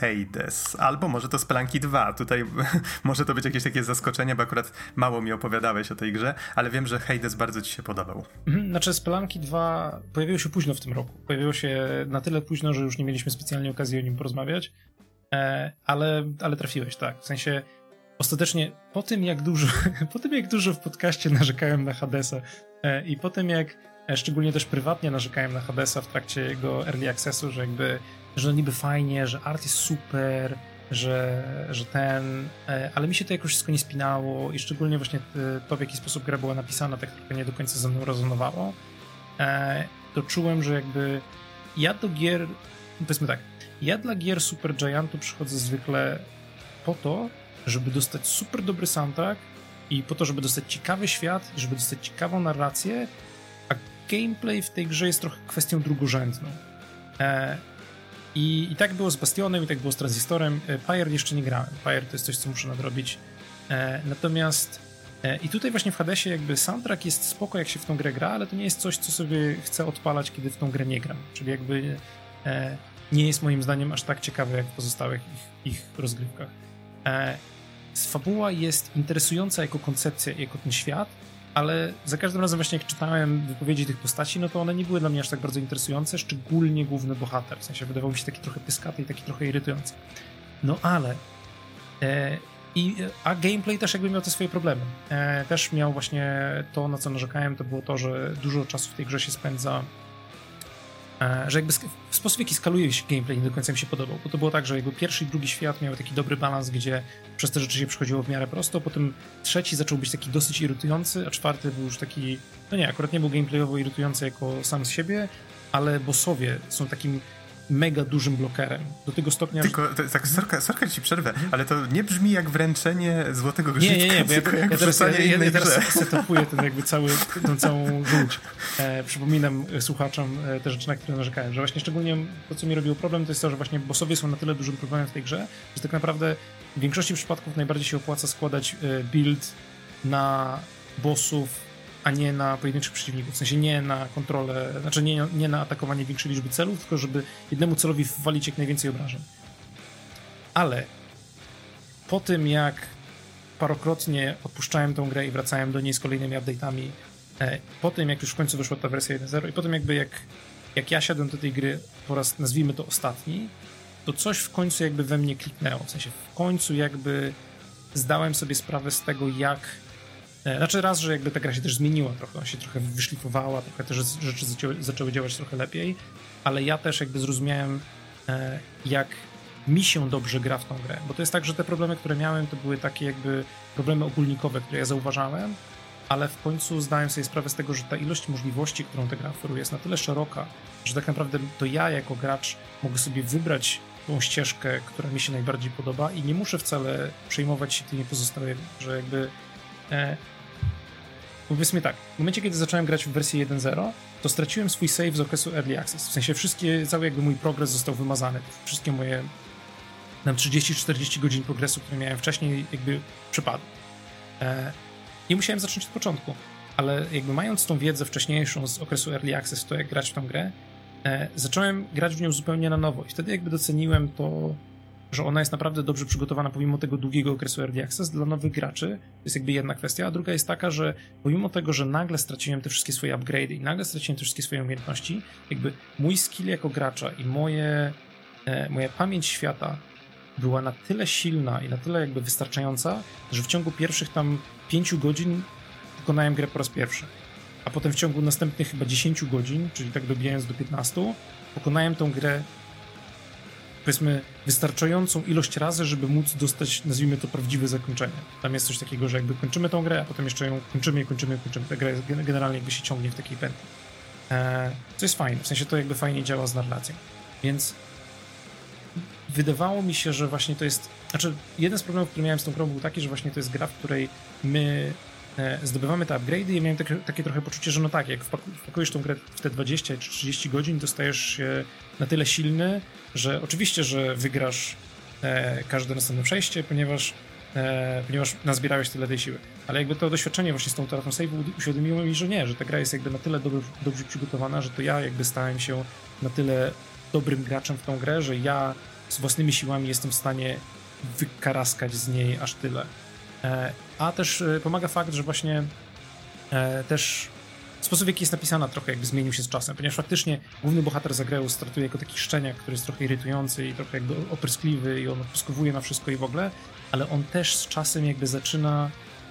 Hades, albo może to Spelunky 2. Tutaj może to być jakieś takie zaskoczenie, bo akurat mało mi opowiadałeś o tej grze, ale wiem, że Hades bardzo ci się podobał. Mhm, znaczy Spelunky 2 pojawiło się późno w tym roku. Pojawiło się na tyle późno, że już nie mieliśmy specjalnie okazji o nim porozmawiać, e, ale, ale trafiłeś, tak. W sensie ostatecznie po tym, jak dużo, po tym, jak dużo w podcaście narzekałem na Hadesa e, i po tym, jak e, szczególnie też prywatnie narzekałem na Hadesa w trakcie jego early accessu, że jakby że niby fajnie, że art jest super, że, że ten, e, ale mi się to jakoś wszystko nie spinało i szczególnie właśnie to, w jaki sposób gra była napisana, tak trochę nie do końca ze mną rezonowało, e, to czułem, że jakby ja do gier, powiedzmy tak, ja dla gier Super Giantu przychodzę zwykle po to, żeby dostać super dobry soundtrack i po to, żeby dostać ciekawy świat żeby dostać ciekawą narrację, a gameplay w tej grze jest trochę kwestią drugorzędną. I, I tak było z Bastionem, i tak było z Transistorem. Pyre jeszcze nie grałem. Pyre to jest coś, co muszę nadrobić. E, natomiast e, i tutaj właśnie w Hadesie jakby soundtrack jest spoko, jak się w tą grę gra, ale to nie jest coś, co sobie chcę odpalać, kiedy w tą grę nie gram. Czyli jakby e, nie jest moim zdaniem aż tak ciekawe, jak w pozostałych ich, ich rozgrywkach. E, fabuła jest interesująca jako koncepcja, jako ten świat, ale za każdym razem właśnie jak czytałem wypowiedzi tych postaci, no to one nie były dla mnie aż tak bardzo interesujące, szczególnie główny bohater, w sensie wydawał mi się taki trochę pyskaty i taki trochę irytujący. No ale e, i, a gameplay też jakby miał te swoje problemy. E, też miał właśnie to, na co narzekałem, to było to, że dużo czasu w tej grze się spędza że jakby sposób, w jaki skaluje się gameplay nie do końca mi się podobał, bo to było tak, że jakby pierwszy i drugi świat miały taki dobry balans, gdzie przez te rzeczy się przychodziło w miarę prosto, potem trzeci zaczął być taki dosyć irytujący, a czwarty był już taki, no nie, akurat nie był gameplayowo irytujący jako sam z siebie, ale bossowie są takim mega dużym blokerem. Do tego stopnia. Tylko, to, tak, sorka, sorka ci przerwę, ale to nie brzmi jak wręczenie złotego grzyka, nie, nie, nie, bo ja, ja teraz, ja, ja, teraz setupuję ten jakby cały, tą całą żółć. E, przypominam słuchaczom e, te rzeczy, na które narzekałem, że właśnie szczególnie to, co mi robiło problem, to jest to, że właśnie bossowie są na tyle dużym problemem w tej grze, że tak naprawdę w większości przypadków najbardziej się opłaca składać e, build na bossów a nie na pojedynczych przeciwników. W sensie nie na kontrolę, znaczy nie, nie na atakowanie większej liczby celów, tylko żeby jednemu celowi wwalić jak najwięcej obrażeń. Ale po tym, jak parokrotnie odpuszczałem tą grę i wracałem do niej z kolejnymi update'ami, e, po tym, jak już w końcu wyszła ta wersja 1.0 i po tym jakby jak, jak ja siadłem do tej gry po raz, nazwijmy to ostatni, to coś w końcu jakby we mnie kliknęło. W sensie w końcu jakby zdałem sobie sprawę z tego, jak znaczy raz, że jakby ta gra się też zmieniła trochę, się trochę wyszlifowała, trochę też rzeczy zaczęły, zaczęły działać trochę lepiej, ale ja też jakby zrozumiałem, e, jak mi się dobrze gra w tą grę, bo to jest tak, że te problemy, które miałem, to były takie jakby problemy ogólnikowe, które ja zauważałem, ale w końcu zdałem sobie sprawę z tego, że ta ilość możliwości, którą ta gra oferuje jest na tyle szeroka, że tak naprawdę to ja jako gracz mogę sobie wybrać tą ścieżkę, która mi się najbardziej podoba i nie muszę wcale przejmować się tymi pozostałymi, że jakby E, powiedzmy tak, w momencie, kiedy zacząłem grać w wersji 1.0, to straciłem swój save z okresu Early Access. W sensie wszystkie, cały jakby mój progres został wymazany. Wszystkie moje nam 30-40 godzin progresu, które miałem wcześniej, jakby przypadły. E, I musiałem zacząć od początku. Ale jakby mając tą wiedzę wcześniejszą z okresu Early Access, to jak grać w tą grę, e, zacząłem grać w nią zupełnie na nowo. I wtedy jakby doceniłem to, że ona jest naprawdę dobrze przygotowana pomimo tego długiego okresu Early Access dla nowych graczy. To jest jakby jedna kwestia, a druga jest taka, że pomimo tego, że nagle straciłem te wszystkie swoje upgrade'y i nagle straciłem te wszystkie swoje umiejętności, jakby mój skill jako gracza i moje, e, moja pamięć świata była na tyle silna i na tyle jakby wystarczająca, że w ciągu pierwszych tam pięciu godzin pokonałem grę po raz pierwszy. A potem w ciągu następnych chyba 10 godzin, czyli tak dobijając do 15, pokonałem tą grę powiedzmy wystarczającą ilość razy, żeby móc dostać, nazwijmy to, prawdziwe zakończenie. Tam jest coś takiego, że jakby kończymy tą grę, a potem jeszcze ją kończymy kończymy kończymy. Ta gra generalnie jakby się ciągnie w takiej pętli. Eee, co jest fajne, w sensie to jakby fajnie działa z narracją. Więc wydawało mi się, że właśnie to jest. Znaczy, jeden z problemów, który miałem z tą grą, był taki, że właśnie to jest gra, w której my e, zdobywamy te upgrade'y i miałem takie, takie, trochę poczucie, że no tak, jak wpakujesz tą grę w te 20 czy 30 godzin, dostajesz na tyle silny, że oczywiście, że wygrasz e, każde następne przejście, ponieważ, e, ponieważ nazbierałeś tyle tej siły. Ale jakby to doświadczenie właśnie z tą utratą save'u uświadomiło mi, że nie, że ta gra jest jakby na tyle dobrze, dobrze przygotowana, że to ja jakby stałem się na tyle dobrym graczem w tą grę, że ja z własnymi siłami jestem w stanie wykaraskać z niej aż tyle. E, a też e, pomaga fakt, że właśnie e, też sposób, w jaki jest napisana, trochę jakby zmienił się z czasem, ponieważ faktycznie główny bohater Zagreu startuje jako taki szczeniak, który jest trochę irytujący i trochę jakby opryskliwy i on odpryskowuje na wszystko i w ogóle, ale on też z czasem jakby zaczyna,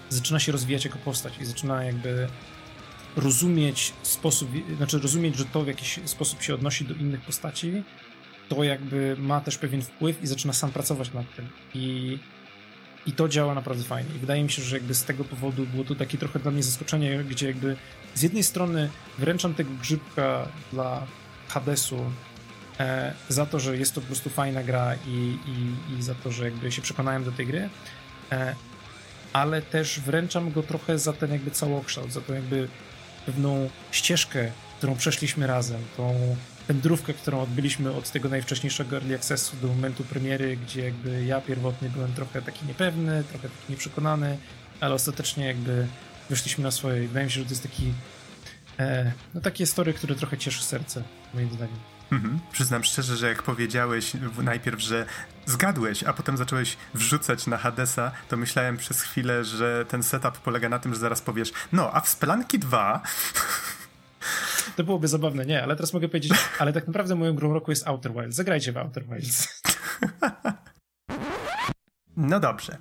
zaczyna się rozwijać jako postać i zaczyna jakby rozumieć sposób, znaczy rozumieć, że to w jakiś sposób się odnosi do innych postaci to jakby ma też pewien wpływ i zaczyna sam pracować nad tym. I, i to działa naprawdę fajnie. I wydaje mi się, że jakby z tego powodu było to takie trochę dla mnie zaskoczenie, gdzie jakby z jednej strony wręczam tego grzybka dla Hadesu e, za to, że jest to po prostu fajna gra i, i, i za to, że jakby się przekonałem do tej gry, e, ale też wręczam go trochę za ten jakby całokształt, za tą jakby pewną ścieżkę, którą przeszliśmy razem, tą wędrówkę, którą odbyliśmy od tego najwcześniejszego early accessu do momentu premiery, gdzie jakby ja pierwotnie byłem trochę taki niepewny, trochę taki nieprzekonany, ale ostatecznie jakby wyszliśmy na swoje. Wydaje mi się, że to jest taki e, no takie story, które trochę cieszy serce, moim zdaniem. Mhm. Przyznam szczerze, że jak powiedziałeś najpierw, że zgadłeś, a potem zacząłeś wrzucać na Hadesa, to myślałem przez chwilę, że ten setup polega na tym, że zaraz powiesz, no, a w Splanki 2 To byłoby zabawne, nie, ale teraz mogę powiedzieć, ale tak naprawdę moją grą roku jest Outer Wilds. Zagrajcie w Outer Wilds. No dobrze.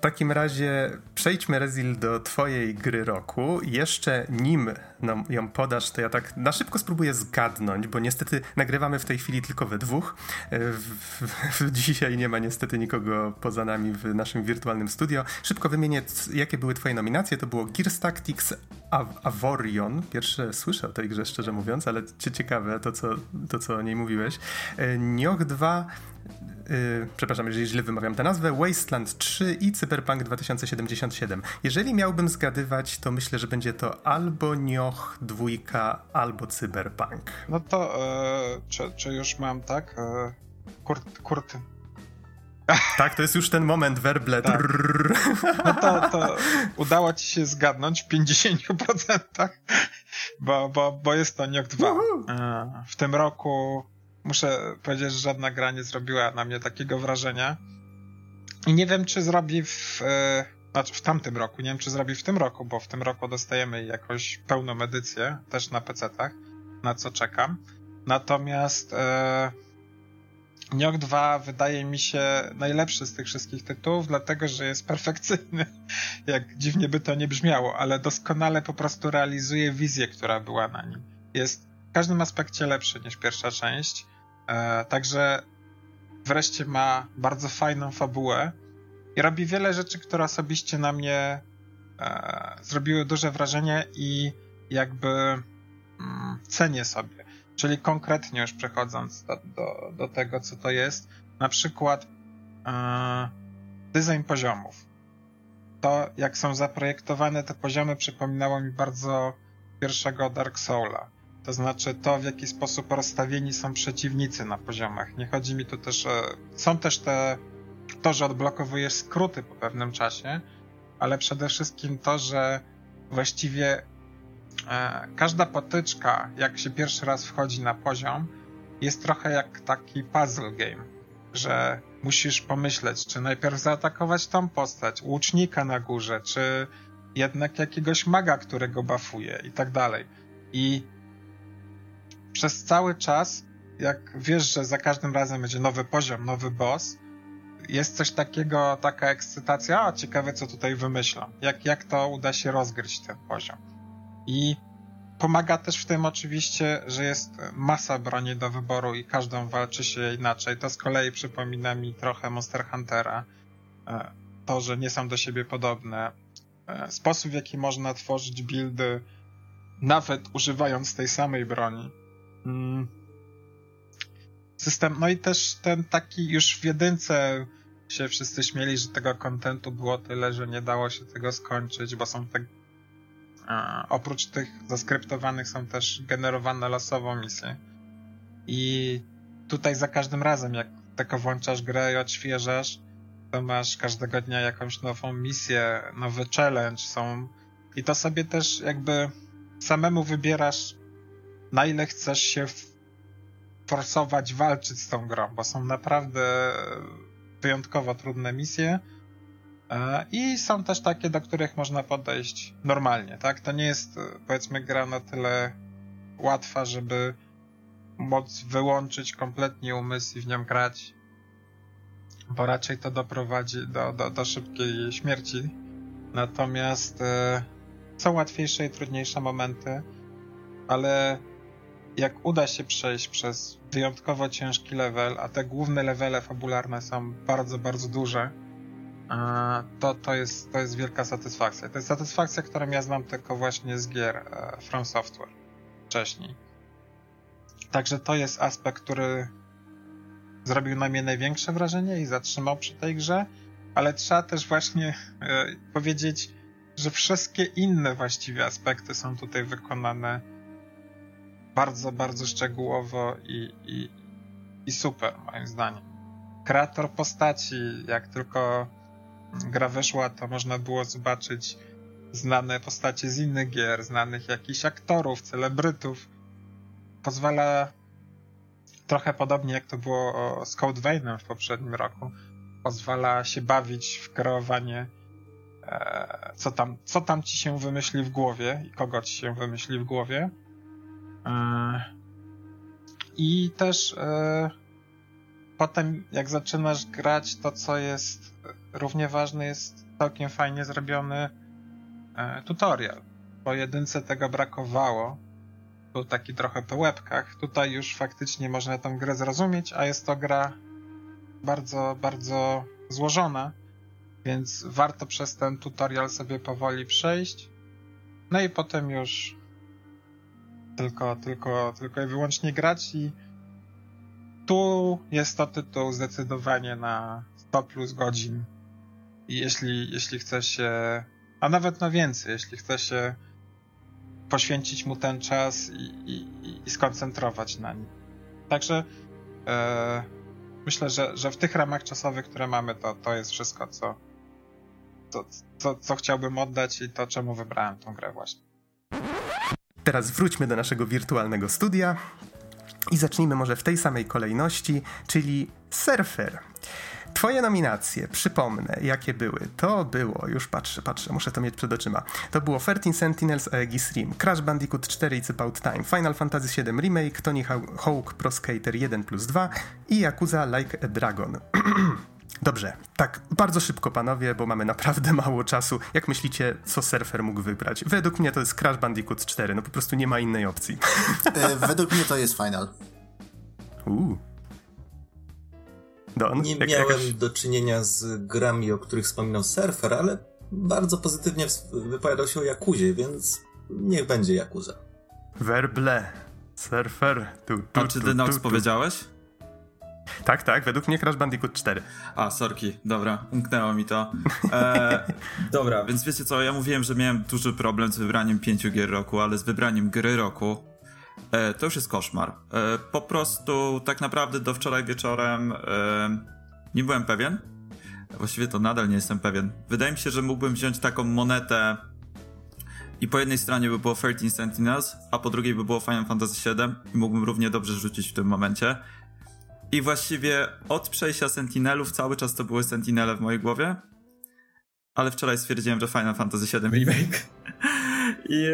Takim razie przejdźmy, Rezil, do twojej gry roku. Jeszcze nim nam ją podasz, to ja tak na szybko spróbuję zgadnąć, bo niestety nagrywamy w tej chwili tylko we dwóch. W, w, dzisiaj nie ma niestety nikogo poza nami w naszym wirtualnym studio. Szybko wymienię, jakie były twoje nominacje. To było Gears Tactics Avorion. Pierwsze słyszę o tej grze, szczerze mówiąc, ale ciekawe to, co, to, co o niej mówiłeś. E, Nioh 2 Yy, przepraszam, jeżeli źle wymawiam tę nazwę, Wasteland 3 i Cyberpunk 2077. Jeżeli miałbym zgadywać, to myślę, że będzie to albo Nioh 2, albo Cyberpunk. No to, e, czy, czy, już mam, tak? E, kurt, kurt. Tak, to jest już ten moment, werble. Tak. No to, to udało ci się zgadnąć w 50%, bo, bo, bo jest to Nioh 2. E, w tym roku muszę powiedzieć, że żadna gra nie zrobiła na mnie takiego wrażenia. I nie wiem, czy zrobi w, e, znaczy w tamtym roku, nie wiem, czy zrobi w tym roku, bo w tym roku dostajemy jakąś pełną edycję, też na PC-tach, na co czekam. Natomiast e, Nioh 2 wydaje mi się najlepszy z tych wszystkich tytułów, dlatego że jest perfekcyjny. Jak dziwnie by to nie brzmiało, ale doskonale po prostu realizuje wizję, która była na nim. Jest w każdym aspekcie lepszy niż pierwsza część. E, także wreszcie ma bardzo fajną fabułę i robi wiele rzeczy, które osobiście na mnie e, zrobiły duże wrażenie i jakby mm, cenię sobie. Czyli konkretnie już przechodząc do, do, do tego, co to jest, na przykład e, design poziomów. to jak są zaprojektowane te poziomy przypominało mi bardzo pierwszego Dark Soula. To znaczy to, w jaki sposób rozstawieni są przeciwnicy na poziomach. Nie chodzi mi tu też, są też te, to, że odblokowujesz skróty po pewnym czasie, ale przede wszystkim to, że właściwie e, każda potyczka, jak się pierwszy raz wchodzi na poziom, jest trochę jak taki puzzle game, że musisz pomyśleć, czy najpierw zaatakować tą postać, łucznika na górze, czy jednak jakiegoś maga, którego bafuje i tak dalej. I przez cały czas, jak wiesz, że za każdym razem będzie nowy poziom, nowy boss, jest coś takiego, taka ekscytacja, a ciekawe co tutaj wymyślą, jak, jak to uda się rozgryźć ten poziom. I pomaga też w tym oczywiście, że jest masa broni do wyboru i każdą walczy się inaczej. To z kolei przypomina mi trochę Monster Huntera. E, to, że nie są do siebie podobne. E, sposób, w jaki można tworzyć buildy, nawet używając tej samej broni. Mm. System, no i też ten taki już w jedynce się wszyscy śmieli, że tego kontentu było tyle, że nie dało się tego skończyć, bo są tak a, oprócz tych zaskryptowanych są też generowane losowo misje. I tutaj za każdym razem, jak tylko włączasz grę i odświeżasz, to masz każdego dnia jakąś nową misję, nowy challenge są. I to sobie też jakby samemu wybierasz, na ile chcesz się forsować, walczyć z tą grą, bo są naprawdę wyjątkowo trudne misje E, I są też takie, do których można podejść normalnie, tak? To nie jest, e, powiedzmy, gra na tyle łatwa, żeby móc wyłączyć kompletnie umysł i w nią grać, bo raczej to doprowadzi do, do, do szybkiej śmierci. Natomiast e, są łatwiejsze i trudniejsze momenty, ale jak uda się przejść przez wyjątkowo ciężki level, a te główne levele fabularne są bardzo, bardzo duże, to, to, jest, to jest wielka satysfakcja. To jest satysfakcja, którą ja znam tylko właśnie z gier e, From Software wcześniej. Także to jest aspekt, który zrobił na mnie największe wrażenie i zatrzymał przy tej grze, ale trzeba też właśnie e, powiedzieć, że wszystkie inne właściwie aspekty są tutaj wykonane bardzo, bardzo szczegółowo i, i, i super, moim zdaniem. Kreator postaci, jak tylko gra weszła, to można było zobaczyć znane postacie z innych gier, znanych jakichś aktorów, celebrytów. Pozwala trochę podobnie jak to było z Code Veinem w poprzednim roku. Pozwala się bawić w kreowanie e, co tam, co tam ci się wymyśli w głowie i kogo ci się wymyśli w głowie. E, I też e, potem jak zaczynasz grać to, co jest równie ważny, jest całkiem fajnie zrobiony e, tutorial. Po jedynce tego brakowało. Był taki trochę po łebkach. Tutaj już faktycznie można tą grę zrozumieć, a jest to gra bardzo, bardzo złożona, więc warto przez ten tutorial sobie powoli przejść. No i potem już tylko, tylko, tylko i wyłącznie grać i tu jest to tytuł zdecydowanie na 100 plus godzin. I jeśli, jeśli chce się, a nawet na więcej, jeśli chce się poświęcić mu ten czas i, i, i skoncentrować na nim. Także e, myślę, że, że w tych ramach czasowych, które mamy, to, to jest wszystko, co, co, co, co chciałbym oddać i to, czemu wybrałem tą grę właśnie. Teraz wróćmy do naszego wirtualnego studia i zacznijmy może w tej samej kolejności, czyli Surfer. Twoje nominacje, przypomnę, jakie były. To było, już patrzę, patrzę, muszę to mieć przed oczyma. To było 13 Sentinels Aegis Rim, Crash Bandicoot 4 It's About Time, Final Fantasy VII Remake, Tony Hawk Pro Skater 1 plus 2 i Yakuza Like a Dragon. Dobrze, tak, bardzo szybko panowie, bo mamy naprawdę mało czasu. Jak myślicie, co surfer mógł wybrać? Według mnie to jest Crash Bandicoot 4, no po prostu nie ma innej opcji. E, według mnie to jest Final. Uuu. Don, nie jak, miałem jakaś... do czynienia z grami, o których wspominał Surfer, ale bardzo pozytywnie wypowiadał się o Jakuzie, więc niech będzie Jakuza. Werble. Surfer. Tu, tu, A czy Denox powiedziałeś? Tak, tak, według mnie Crash Bandicoot 4. A, sorki, dobra, umknęło mi to. E, dobra, więc wiecie co, ja mówiłem, że miałem duży problem z wybraniem pięciu gier roku, ale z wybraniem gry roku e, to już jest koszmar. E, po prostu tak naprawdę do wczoraj wieczorem e, nie byłem pewien. Właściwie to nadal nie jestem pewien. Wydaje mi się, że mógłbym wziąć taką monetę i po jednej stronie by było 13 Sentinels, a po drugiej by było Final Fantasy VII i mógłbym równie dobrze rzucić w tym momencie. I właściwie od przejścia Sentinelów cały czas to były Sentinele w mojej głowie. Ale wczoraj stwierdziłem, że Final Fantasy VII Remake. I,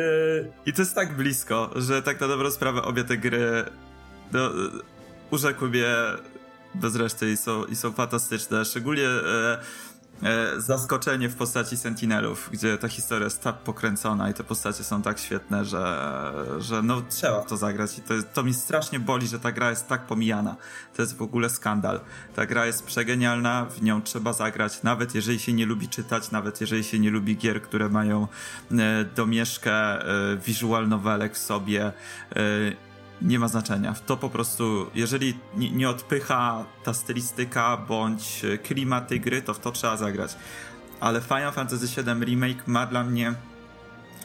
I to jest tak blisko, że tak na dobrą sprawę obie te gry no, urzekły mnie bez reszty i są, i są fantastyczne. Szczególnie e, zaskoczenie w postaci Sentinelów, gdzie ta historia jest tak pokręcona i te postacie są tak świetne, że, że no trzeba to zagrać i to, to mi strasznie boli, że ta gra jest tak pomijana. To jest w ogóle skandal. Ta gra jest przegenialna, w nią trzeba zagrać, nawet jeżeli się nie lubi czytać, nawet jeżeli się nie lubi gier, które mają e, domieszkę e, visual novelek w sobie. E, nie ma znaczenia. To po prostu, jeżeli nie, odpycha ta bądź klimat tej gry, to w to trzeba zagrać. Ale Final Fantasy VII Remake ma dla mnie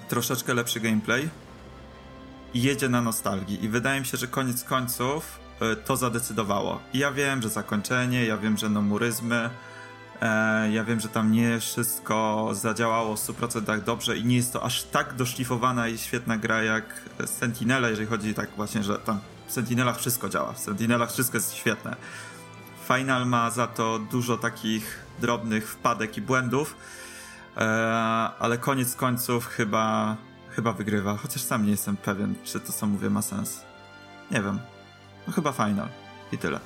troszeczkę lepszy gameplay i jedzie na nostalgii. I wydaje mi się, że koniec końców y, to zadecydowało. I ja wiem, że zakończenie, ja wiem, że nomuryzmy, E, ja wiem, że tam nie wszystko zadziałało w 100% dobrze i nie jest to aż tak doszlifowana i świetna gra jak Sentinela, jeżeli chodzi tak właśnie, że tam w Sentinelach wszystko działa, w Sentinelach wszystko jest świetne. Final ma za to dużo takich drobnych wpadek i błędów, e, ale koniec końców chyba, chyba wygrywa, chociaż sam nie jestem pewien, czy to co mówię ma sens. Nie wiem. No chyba Final i tyle.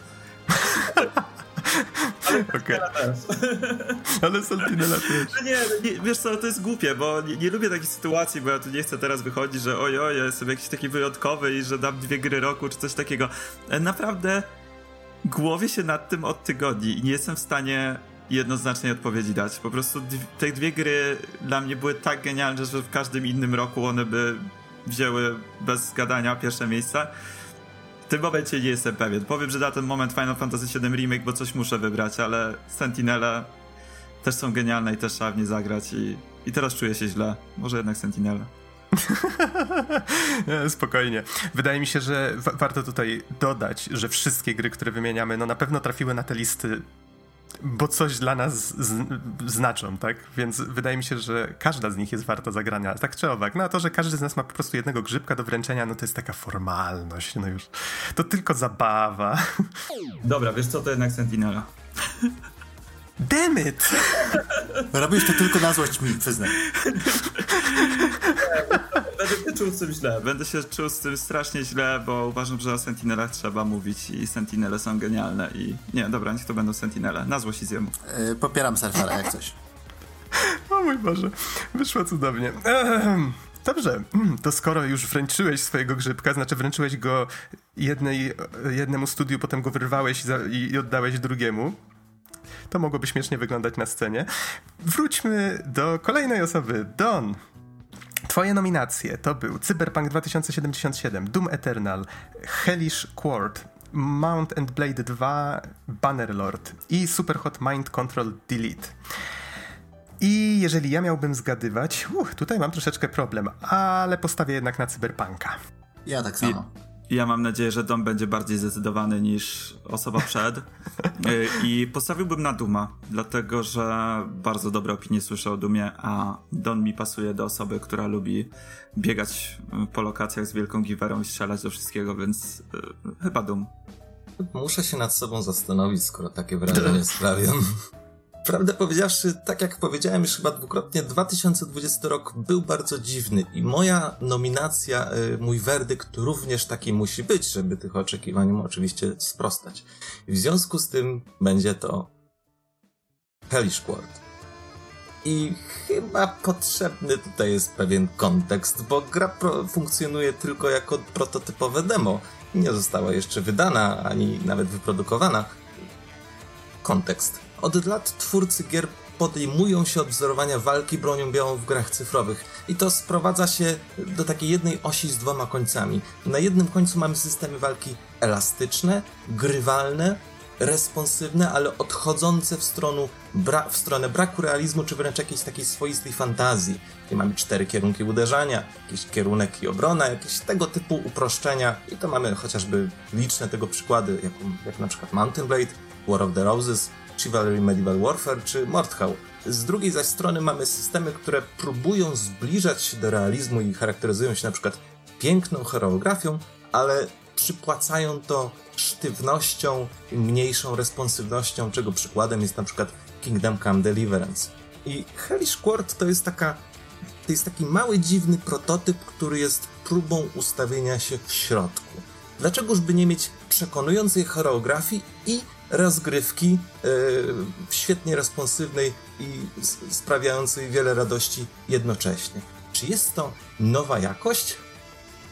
Okay. Ale Sentinela też. No nie, no nie, wiesz co, to jest głupie, bo nie, nie, lubię takich sytuacji, bo ja tu nie chcę teraz wychodzić, że oj, oj, ja jestem jakiś taki wyjątkowy i że dam dwie gry roku, czy coś takiego. E, naprawdę głowię się nad tym od tygodni i nie jestem w stanie jednoznacznej odpowiedzi dać. Po prostu te dwie gry dla mnie były tak genialne, że w każdym innym roku one by wzięły bez gadania pierwsze miejsce. Tym momencie nie jestem pewien. Powiem, że na ten moment Final Fantasy VII Remake, bo coś muszę wybrać, ale Sentinele też są genialne i też trzeba w nie zagrać i, i teraz czuję się źle. Może jednak Sentinele. Spokojnie. Wydaje mi się, że warto tutaj dodać, że wszystkie gry, które wymieniamy, no na pewno trafiły na te listy bo coś dla nas znaczą, tak? Więc wydaje mi się, że każda z nich jest warta zagrania, tak czy owak. No a to, że każdy z nas ma po prostu jednego grzybka do wręczenia, no to jest taka formalność, no już. To tylko zabawa. Dobra, wiesz co, to jednak Sentinela. Damn it! Robisz to tylko na złość mi, przyznaj. Będę się czuł z tym źle. Będę się czuł z tym strasznie źle, bo uważam, że o Sentinelach trzeba mówić i Sentinele są genialne i... Nie, dobra, niech to będą Sentinele. Na złość i zjemu. Yy, popieram surfera jak coś. o mój Boże, wyszło cudownie. Ehm. Dobrze, mm, to skoro już wręczyłeś swojego grzybka, znaczy wręczyłeś go jednej, jednemu studiu, potem go wyrwałeś i oddałeś drugiemu, to mogłoby śmiesznie wyglądać na scenie. Wróćmy do kolejnej osoby. Don. Twoje nominacje to był Cyberpunk 2077, Doom Eternal, Hellish Quart, Mount and Blade 2, Bannerlord i Superhot Mind Control Delete. I jeżeli ja miałbym zgadywać, uh, tutaj mam troszeczkę problem, ale postawię jednak na Cyberpunka. Ja tak samo. Ja mam nadzieję, że Dom będzie bardziej zdecydowany niż osoba przed. I postawiłbym na Duma, dlatego że bardzo dobre opinie słyszę o Dumie, a Don mi pasuje do osoby, która lubi biegać po lokacjach z wielką giwerą i strzelać do wszystkiego, więc y, chyba Dum. Muszę się nad sobą zastanowić, skoro takie wrażenie sprawiam. Prawdę powiedziawszy, tak jak powiedziałem już chyba dwukrotnie, 2020 rok był bardzo dziwny i moja nominacja, y, mój werdykt również taki musi być, żeby tych oczekiwaniom oczywiście sprostać. W związku z tym będzie to Hellish Quart. I chyba potrzebny tutaj jest pewien kontekst, bo gra funkcjonuje tylko jako prototypowe demo. Nie została jeszcze wydana, ani nawet wyprodukowana. Kontekst. Od lat twórcy gier podejmują się odwzorowania walki bronią białą w grach cyfrowych. I to sprowadza się do takiej jednej osi z dwoma końcami. Na jednym końcu mamy systemy walki elastyczne, grywalne, responsywne, ale odchodzące w, stronu, bra- w stronę braku realizmu, czy wręcz jakiejś takiej swoistej fantazji. I mamy cztery kierunki uderzania, jakiś kierunek i obrona, jakieś tego typu uproszczenia. I to mamy chociażby liczne tego przykłady, jak, jak na przykład Mountain Blade, War of the Roses, Chivalry Medieval Warfare czy Mordhau. Z drugiej zaś strony mamy systemy, które próbują zbliżać się do realizmu i charakteryzują się na przykład piękną choreografią, ale przypłacają to sztywnością mniejszą responsywnością, czego przykładem jest na przykład Kingdom Come Deliverance. I Hellish Quart to jest taka to jest taki mały, dziwny prototyp, który jest próbą ustawienia się w środku. Dlaczegoż by nie mieć przekonującej choreografii i rozgrywki yy, świetnie responsywnej i sprawiającej wiele radości jednocześnie? Czy jest to nowa jakość?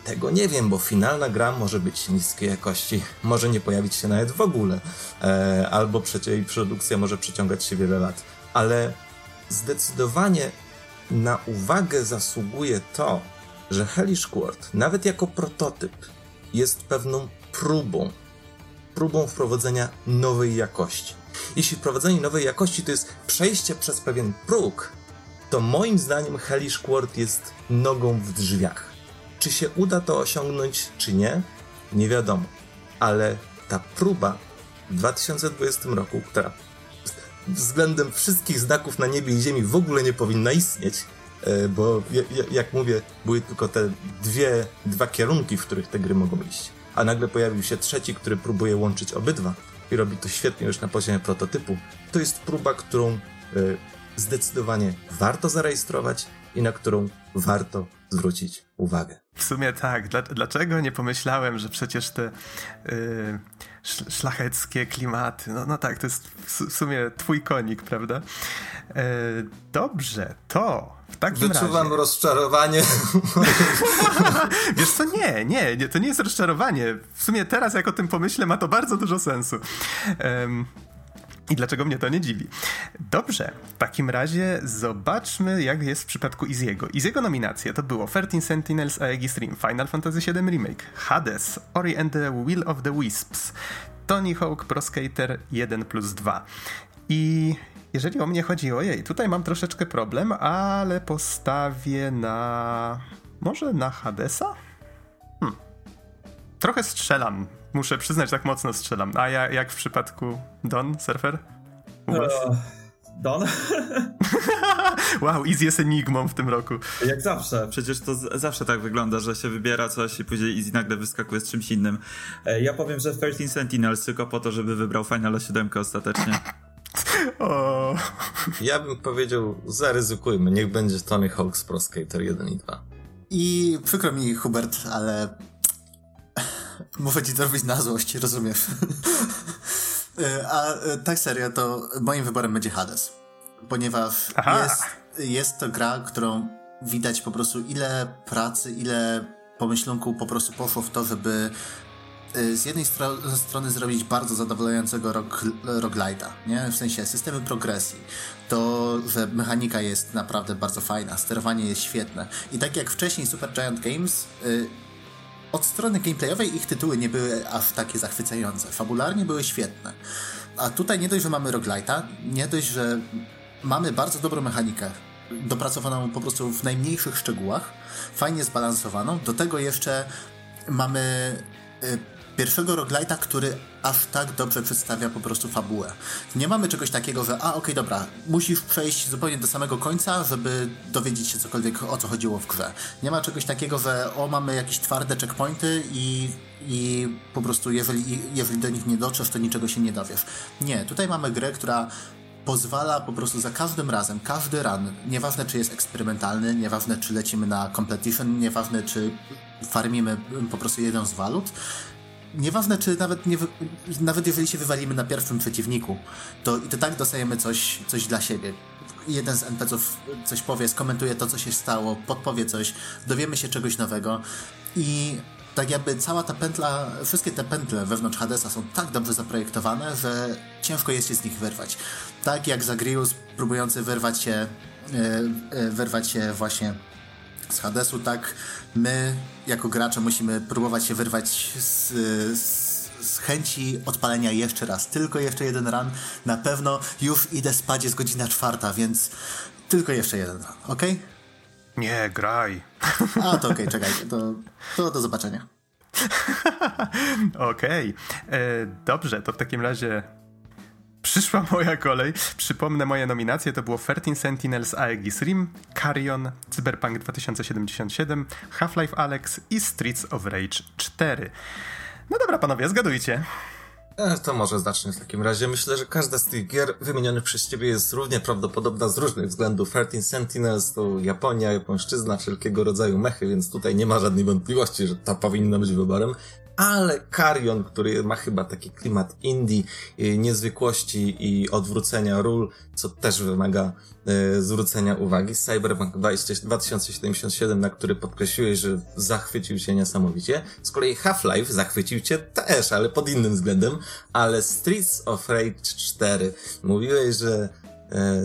Tego nie wiem, bo finalna gra może być niskiej jakości, może nie pojawić się nawet w ogóle, e, albo przecież jej produkcja może przeciągać się wiele lat. Ale zdecydowanie na uwagę zasługuje to, że Hellish Quart, nawet jako prototyp, jest pewną próbą, próbą wprowadzenia nowej jakości. Jeśli wprowadzenie nowej jakości to jest przejście przez pewien próg, to moim zdaniem Hellish Quart jest nogą w drzwiach. Czy się uda to osiągnąć, czy nie, nie wiadomo. Ale ta próba w 2020 roku, która względem wszystkich znaków na niebie i ziemi w ogóle nie powinna istnieć, e, bo jak mówię, były tylko te dwie, dwa kierunki, w których te gry mogą iść. A nagle pojawił się trzeci, który próbuje łączyć obydwa i robi to świetnie już na poziomie prototypu. To jest próba, którą e, zdecydowanie warto zarejestrować i na którą warto zwrócić uwagę. W sumie tak. dlaczego nie pomyślałem, że przecież te yy, szlacheckie klimaty, no, no tak, to jest w sumie twój konik, prawda? Yy, dobrze, to w takim Wyczuwam razie... rozczarowanie. Wiesz co, nie, nie, nie, to nie jest rozczarowanie. W sumie teraz, jak o tym pomyślę, ma to bardzo dużo sensu. Um, i dlaczego mnie to nie dziwi? Dobrze, w takim razie zobaczmy, jak jest w przypadku Iziego. Iziego nominacje to było 13 Sentinels Aegis Rim, Final Fantasy VII Remake, Hades, Ori and the Will of the Wisps, Tony Hawk Pro Skater 1 plus 2. I jeżeli o mnie chodzi, ojej, tutaj mam troszeczkę problem, ale postawię na... może na Hadesa? Hmm. Trochę strzelam muszę przyznać, tak mocno strzelam. A ja, jak w przypadku Don, surfer? U was? Uh, Don? wow, Easy jest enigmą w tym roku. Jak zawsze. Przecież to z- zawsze tak wygląda, że się wybiera coś i później Easy nagle wyskakuje z czymś innym. E, ja powiem, że 13 Sentinels tylko po to, żeby wybrał Final 7 ostatecznie. o. Ja bym powiedział, zaryzykujmy, niech będzie Tony Hawk's Pro Skater 1 i 2. I przykro mi, Hubert, ale Muszę ci zrobić na złość, rozumiesz? E, a e, tak serio, to moim wyborem będzie Hades. Ponieważ jest, jest to gra, którą widać po prostu ile pracy, ile pomyślunku po prostu poszło w to, żeby e, z jednej stro strony zrobić bardzo zadowalającego rock, roguelite'a, nie? W sensie systemy progresji. To, że mechanika jest naprawdę bardzo fajna, sterowanie jest świetne. I tak jak wcześniej Super Giant Games, od strony gameplayowej ich tytuły nie były aż takie zachwycające. Fabularnie były świetne. A tutaj nie dość, że mamy roguelite'a, nie dość, że mamy bardzo dobrą mechanikę, dopracowaną po prostu w najmniejszych szczegółach, fajnie zbalansowaną. Do tego jeszcze mamy y, pierwszego roguelite'a, który aż tak dobrze przedstawia po prostu fabułę. Nie mamy czegoś takiego, że a okej, okay, dobra, musisz przejść zupełnie do samego końca, żeby dowiedzieć się cokolwiek o co chodziło w grze. Nie ma czegoś takiego, że o, mamy jakieś twarde checkpointy i, i po prostu jeżeli, jeżeli do nich nie dotrzesz, to niczego się nie dowiesz. Nie, tutaj mamy grę, która pozwala po prostu za każdym razem, każdy run, nieważne czy jest eksperymentalny, nieważne czy lecimy na competition, nieważne czy farmimy po prostu jeden z walut, nieważne czy nawet, nie, nawet jeżeli się wywalimy na pierwszym przeciwniku, to i to tak dostajemy coś, coś dla siebie. Jeden z NPC-ów coś powie, skomentuje to, co się stało, podpowie coś, dowiemy się czegoś nowego i tak jakby cała ta pętla, wszystkie te pętle wewnątrz Hadesa są tak dobrze zaprojektowane, że ciężko jest się z nich wyrwać. Tak jak Zagrius próbujący wyrwać się, e, e, wyrwać się właśnie z Hadesu, tak my jako gracze musimy próbować się wyrwać z, z, z chęci odpalenia jeszcze raz, tylko jeszcze jeden run, na pewno już idę spać, jest godzina czwarta, więc tylko jeszcze jeden run, ok? Nie, graj. A, to okej, okay, czekaj, to, to do zobaczenia. Okej, okay. E, dobrze, to w takim razie Przyszła moja kolej. Przypomnę moje nominacje. To było 13 Sentinels Aegis Rim, Carrion, Cyberpunk 2077, Half-Life Alex i Streets of Rage 4. No dobra, panowie, zgadujcie. E, to może zacznę w takim razie. Myślę, że każda z tych gier wymienionych przez ciebie jest równie prawdopodobna z różnych względów. 13 Sentinels to Japonia, japońszczyzna, wszelkiego rodzaju mechy, więc tutaj nie ma żadnej wątpliwości, że ta powinna być wyborem ale Carrion, który ma chyba taki klimat indie, y, niezwykłości i odwrócenia ról, co też wymaga y, zwrócenia uwagi. Cyberpunk 2077, na który podkreśliłeś, że zachwycił cię niesamowicie. Z kolei Half-Life zachwycił cię też, ale pod innym względem. Ale Streets of Rage 4. Mówiłeś, że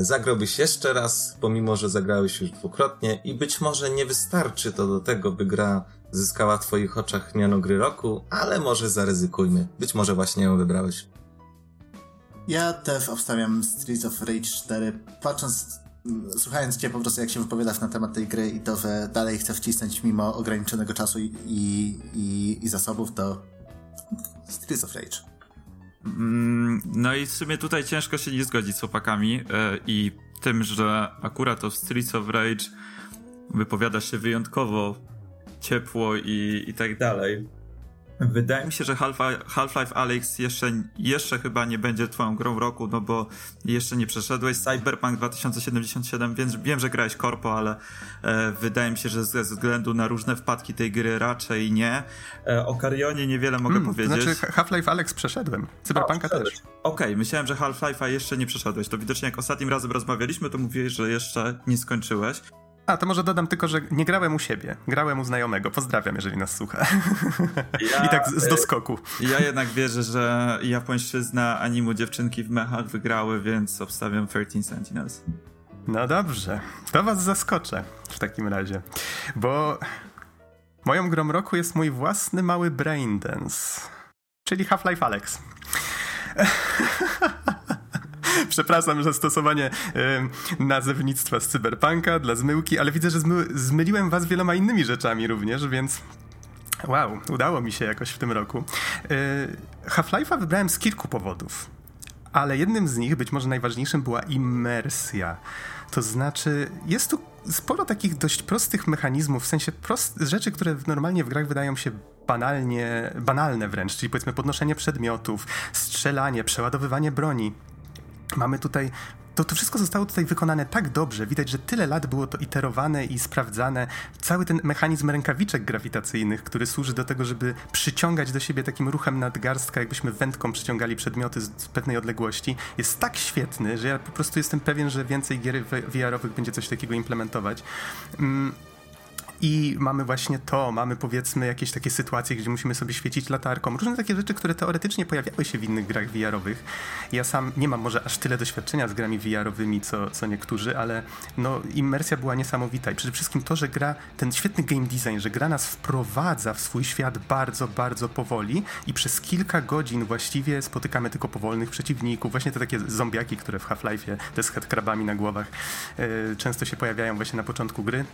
y, zagrałbyś jeszcze raz, pomimo, że zagrałeś już dwukrotnie i być może nie wystarczy to do tego, by gra zyskała w twoich oczach miano gry roku, ale może zaryzykujmy. Być może właśnie ją wybrałeś. Ja też obstawiam Streets of Rage 4. Patrząc, słuchając cię po prostu jak się wypowiadasz na temat tej gry i to, że dalej chcę wcisnąć mimo ograniczonego czasu i, i, i zasobów, to Streets of Rage. Mm, no i w sumie tutaj ciężko się nie zgodzić z opakami yy, i tym, że akurat to Streets of Rage wypowiada się wyjątkowo ciepło i, i tak dalej. Wydaje mi się, że Half-Life Half Alyx jeszcze, jeszcze chyba nie będzie twoją grą roku, no bo jeszcze nie przeszedłeś Cyberpunk 2077, więc wiem, że grałeś korpo, ale e, wydaje mi się, że ze względu na różne wpadki tej gry raczej nie. E, o Carionie niewiele mogę hmm, powiedzieć. To znaczy Half-Life Alyx przeszedłem, Cyberpunka też. Okej, okay, myślałem, że Half-Life'a jeszcze nie przeszedłeś. To widocznie jak ostatnim razem rozmawialiśmy, to mówiłeś, że jeszcze nie skończyłeś. A, to może dodam tylko, że nie grałem u siebie. Grałem u znajomego. Pozdrawiam, jeżeli nas słucha. Ja, I tak z, z doskoku. Ja jednak wierzę, że japońszczyzna animu dziewczynki w mechach wygrały, więc obstawiam 13 Sentinels. No dobrze. To was zaskoczę w takim razie. Bo moją grą roku jest mój własny mały braindance. Czyli Half-Life Alex. Przepraszam za stosowanie nazewnictwa z cyberpunka dla zmyłki, ale widzę, że zmy zmyliłem was wieloma innymi rzeczami również, więc wow, udało mi się jakoś w tym roku. Y, Half-Life'a wybrałem z kilku powodów, ale jednym z nich, być może najważniejszym, była imersja. To znaczy, jest tu sporo takich dość prostych mechanizmów, w sensie prost, rzeczy, które normalnie w grach wydają się banalnie, banalne wręcz, czyli powiedzmy podnoszenie przedmiotów, strzelanie, przeładowywanie broni. Mamy tutaj to, to wszystko zostało tutaj wykonane tak dobrze. Widać, że tyle lat było to iterowane i sprawdzane. Cały ten mechanizm rękawiczek grawitacyjnych, który służy do tego, żeby przyciągać do siebie takim ruchem nadgarstka, jakbyśmy wędką przyciągali przedmioty z, z pewnej odległości, jest tak świetny, że ja po prostu jestem pewien, że więcej gier VR-owych będzie coś takiego implementować. Mm, i mamy właśnie to, mamy powiedzmy jakieś takie sytuacje, gdzie musimy sobie świecić latarką. Różne takie rzeczy, które teoretycznie pojawiały się w innych grach VR-owych. Ja sam nie mam może aż tyle doświadczenia z grami VR-owymi, co, co niektórzy, ale no, immersja była niesamowita. I przede wszystkim to, że gra, ten świetny game design, że gra nas wprowadza w swój świat bardzo, bardzo powoli i przez kilka godzin właściwie spotykamy tylko powolnych przeciwników. Właśnie te takie zombiaki, które w Half-Life'ie, te z headkrabami na głowach, yy, często się pojawiają właśnie na początku gry.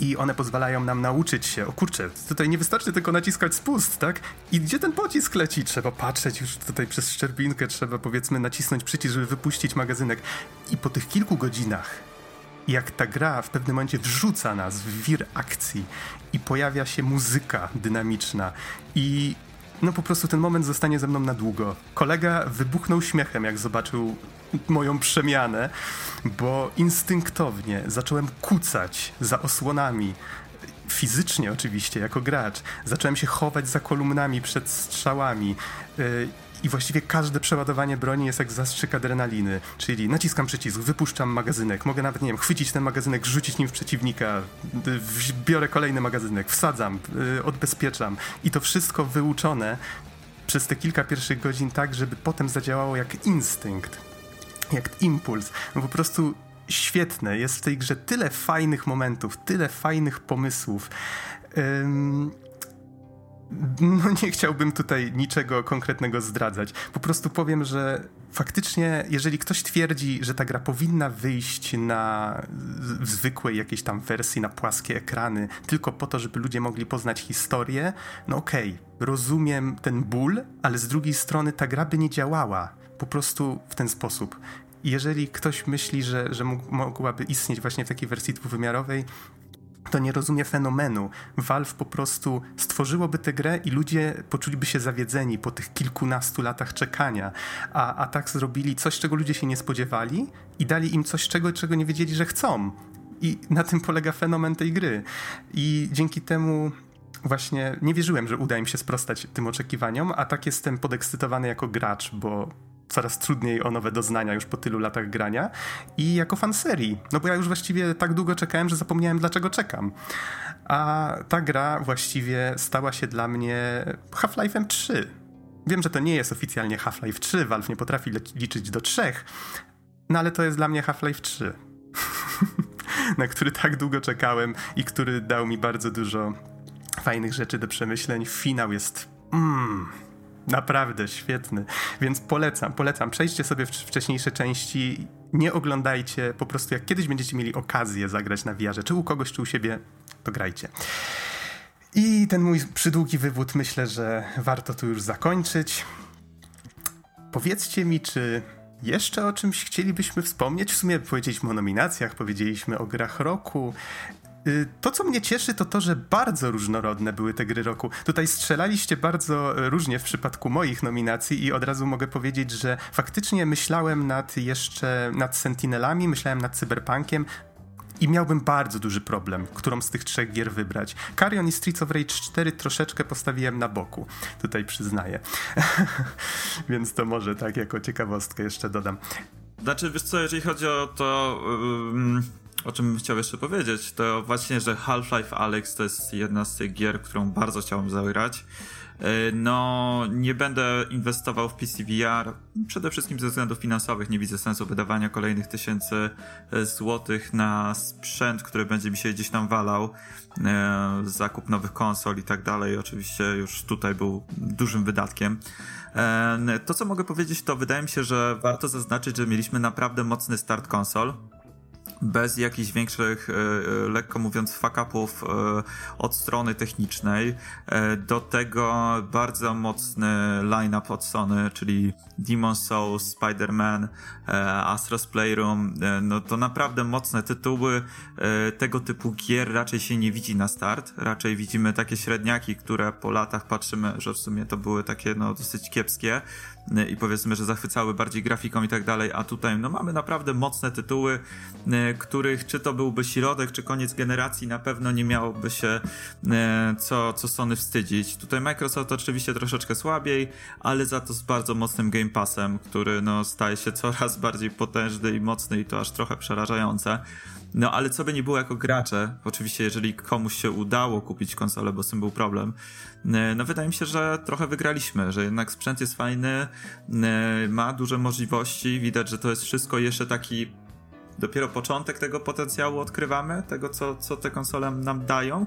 I one pozwalają nam nauczyć się, o kurczę, tutaj nie wystarczy tylko naciskać spust, tak? I gdzie ten pocisk leci? Trzeba patrzeć już tutaj przez szczerbinkę, trzeba powiedzmy nacisnąć przycisk, żeby wypuścić magazynek. I po tych kilku godzinach, jak ta gra w pewnym momencie wrzuca nas w wir akcji i pojawia się muzyka dynamiczna i no po prostu ten moment zostanie ze mną na długo. Kolega wybuchnął śmiechem, jak zobaczył moją przemianę, bo instynktownie zacząłem kucać za osłonami. Fizycznie oczywiście, jako gracz. Zacząłem się chować za kolumnami przed strzałami. I właściwie każde przeładowanie broni jest jak zastrzyk adrenaliny, czyli naciskam przycisk, wypuszczam magazynek, mogę nawet, nie wiem, chwycić ten magazynek, rzucić nim w przeciwnika, biorę kolejny magazynek, wsadzam, y, odbezpieczam i to wszystko wyuczone przez te kilka pierwszych godzin tak, żeby potem zadziałało jak instynkt, jak impuls. No po prostu świetne. Jest w tej grze tyle fajnych momentów, tyle fajnych pomysłów. No nie chciałbym tutaj niczego konkretnego zdradzać. Po prostu powiem, że faktycznie, jeżeli ktoś twierdzi, że ta gra powinna wyjść na w zwykłej jakiejś tam wersji, na płaskie ekrany, tylko po to, żeby ludzie mogli poznać historię, no okej, okay, rozumiem ten ból, ale z drugiej strony ta gra by nie działała po prostu w ten sposób. Jeżeli ktoś myśli, że, że mogłaby istnieć właśnie w takiej wersji dwuwymiarowej, to nie rozumie fenomenu. Valve po prostu stworzyłoby tę grę i ludzie poczuliby się zawiedzeni po tych kilkunastu latach czekania, a, a tak zrobili coś, czego ludzie się nie spodziewali i dali im coś, czego, czego nie wiedzieli, że chcą. I na tym polega fenomen tej gry. I dzięki temu właśnie nie wierzyłem, że uda im się sprostać tym oczekiwaniom, a tak jestem podekscytowany jako gracz, bo coraz trudniej o nowe doznania już po tylu latach grania i jako fan serii, no bo ja już właściwie tak długo czekałem, że zapomniałem dlaczego czekam. A ta gra właściwie stała się dla mnie Half-Life'em 3. Wiem, że to nie jest oficjalnie Half-Life 3, Valve nie potrafi liczyć do trzech, no ale to jest dla mnie Half-Life 3. na który tak długo czekałem i który dał mi bardzo dużo fajnych rzeczy do przemyśleń. Finał jest mm, Naprawdę świetny. Więc polecam, polecam. Przejdźcie sobie wcześniejsze części. Nie oglądajcie, po prostu jak kiedyś będziecie mieli okazję zagrać na wiarze, czy u kogoś, czy u siebie, to grajcie. I ten mój przydługi wywód myślę, że warto tu już zakończyć. Powiedzcie mi, czy jeszcze o czymś chcielibyśmy wspomnieć? W sumie powiedzieliśmy o nominacjach, powiedzieliśmy o grach roku. Y, to, co mnie cieszy, to to, że bardzo różnorodne były te gry roku. Tutaj strzelaliście bardzo różnie w przypadku moich nominacji i od razu mogę powiedzieć, że faktycznie myślałem nad jeszcze nad Sentinelami, myślałem nad Cyberpunkiem, i miałbym bardzo duży problem, którą z tych trzech gier wybrać. Carrion i Streets of Rage 4 troszeczkę postawiłem na boku, tutaj przyznaję. Więc to może tak jako ciekawostkę jeszcze dodam. Znaczy, wiesz co, jeżeli chodzi o to... Yy o czym bym chciał jeszcze powiedzieć, to właśnie, że Half-Life Alex to jest jedna z tych gier, którą bardzo chciałbym zagrać. E, no, nie będę inwestował w PCVR, przede wszystkim ze względów finansowych. Nie widzę sensu wydawania kolejnych tysięcy e, złotych na sprzęt, który będzie mi się gdzieś tam walał. E, zakup nowych konsol i tak dalej, oczywiście już tutaj był dużym wydatkiem. To, co mogę powiedzieć, to wydaje mi się, że warto zaznaczyć, że mieliśmy naprawdę mocny start konsol bez jakichś większych, e, e, lekko mówiąc, fuck-upów e, od strony technicznej. Do tego bardzo mocny line-up od Sony, czyli Demon's Souls, Spider-Man, Astro's Playroom. No to naprawdę mocne tytuły. Tego typu gier raczej się nie widzi na start. Raczej widzimy takie średniaki, które po latach patrzymy, że w sumie to były takie no dosyć kiepskie i powiedzmy, że zachwycały bardziej grafiką i tak dalej, a tutaj no mamy naprawdę mocne tytuły, e, których czy to byłby środek, czy koniec generacji, na pewno nie miałoby się e, co, co Sony wstydzić. Tutaj Microsoft oczywiście troszeczkę słabiej, ale za to z bardzo mocnym Game Passem, który no staje się coraz bardziej potężny i mocny i to aż trochę przerażające. No ale co by nie było jako gracze, oczywiście jeżeli komuś się udało kupić konsolę, bo z tym był problem, e, no wydaje mi się, że trochę wygraliśmy, że jednak sprzęt jest fajny, e, ma duże możliwości, widać, że to jest wszystko jeszcze taki dopiero początek tego potencjału odkrywamy, tego co, co te konsole nam dają,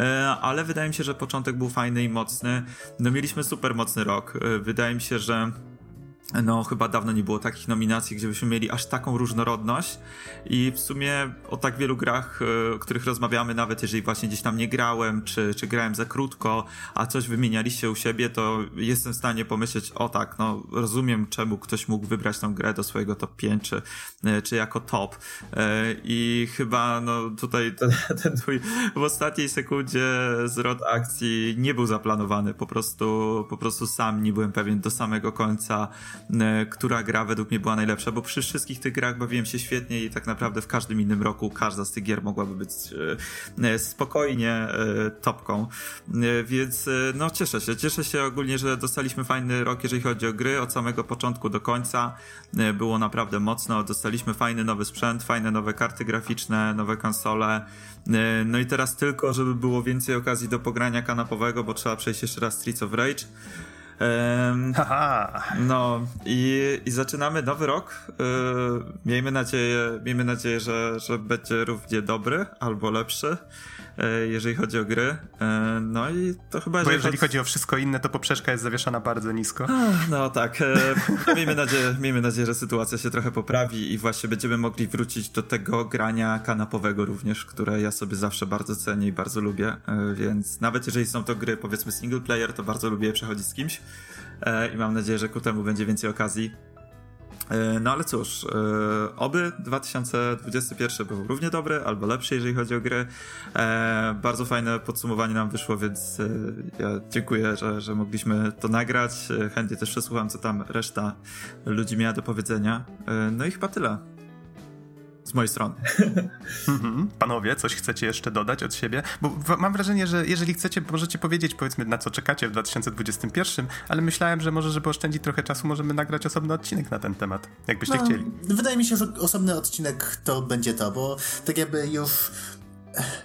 e, ale wydaje mi się, że początek był fajny i mocny. No mieliśmy super mocny rok. Wydaje mi się, że no, chyba dawno nie było takich nominacji, gdzie byśmy mieli aż taką różnorodność. I w sumie o tak wielu grach, e, o których rozmawiamy, nawet jeżeli właśnie gdzieś tam nie grałem, czy, czy grałem za krótko, a coś wymienialiście u siebie, to jestem w stanie pomyśleć, o tak, no rozumiem, czemu ktoś mógł wybrać tą grę do swojego top 5, czy, e, czy jako top. E, I chyba, no tutaj ten, ten twój w ostatniej sekundzie zwrot akcji nie był zaplanowany, po prostu, po prostu sam nie byłem pewien do samego końca, która gra według mnie była najlepsza, bo przy wszystkich tych grach bawiłem się świetnie i tak naprawdę w każdym innym roku każda z tych gier mogłaby być e, e, spokojnie topką. Więc no cieszę się, cieszę się ogólnie, że dostaliśmy fajny rok, jeżeli chodzi o gry, od samego początku do końca było naprawdę mocno, dostaliśmy fajny nowy sprzęt, fajne nowe karty graficzne, nowe konsole, no i teraz tylko, żeby było więcej okazji do pogrania kanapowego, bo trzeba przejść jeszcze raz Streets of Rage. Haha. No i, i zaczynamy nowy rok. Miejmy nadzieję, miejmy nadzieję że, że będzie równie dobry albo lepszy. E, jeżeli chodzi o gry. E, no i to chyba... Bo jeżeli chodzi o wszystko inne, to poprzeczka jest zawieszana bardzo nisko. No tak. Miejmy nadzieję, miejmy nadzieję, że sytuacja się trochę poprawi i właśnie będziemy mogli wrócić do tego grania kanapowego również, które ja sobie zawsze bardzo cenię i bardzo lubię, więc nawet jeżeli są to gry powiedzmy single player, to bardzo lubię je przechodzić z kimś i mam nadzieję, że ku temu będzie więcej okazji. E, no ale cóż, e, oby 2021 był równie dobry albo lepszy, jeżeli chodzi o gry. E, bardzo fajne podsumowanie nam wyszło, więc ja dziękuję, że, że mogliśmy to nagrać. Chętnie też przesłucham, co tam reszta ludzi miała do powiedzenia. No i chyba tyle z mojej strony. Mhm. Panowie, coś chcecie jeszcze dodać od siebie? Bo mam wrażenie, że jeżeli chcecie, możecie powiedzieć, powiedzmy, na co czekacie w 2021, ale myślałem, że może, żeby oszczędzić trochę czasu, możemy nagrać osobny odcinek na ten temat, jakbyście no, chcieli. Wydaje mi się, że osobny odcinek to będzie to, bo tak jakby już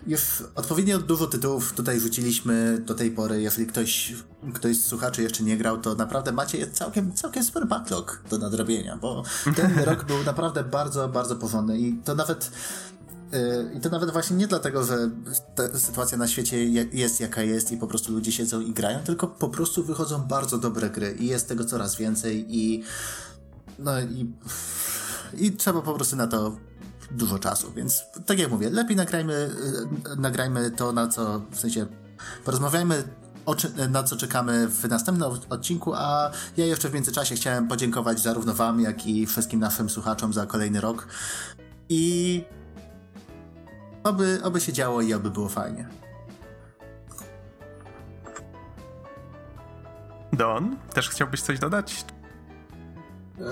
już odpowiednio dużo tytułów tutaj rzuciliśmy do tej pory. Jeżeli ktoś, ktoś z słuchaczy jeszcze nie grał, to naprawdę macie całkiem, całkiem super backlog do nadrobienia, bo ten rok był naprawdę bardzo, bardzo porządny i to nawet y, i to nawet właśnie nie dlatego, że ta sytuacja na świecie jest jaka jest i po prostu ludzie siedzą i grają, tylko po prostu wychodzą bardzo dobre gry i jest tego coraz więcej i no i, i trzeba po prostu na to dużo czasu, więc tak jak mówię, lepiej nagrajmy, y, nagrajmy to, na co, w sensie porozmawiajmy na co czekamy w następnym odcinku, a ja jeszcze w międzyczasie chciałem podziękować zarówno wam, jak i wszystkim naszym słuchaczom za kolejny rok i oby, oby się działo i oby było fajnie. Don, też chciałbyś coś dodać?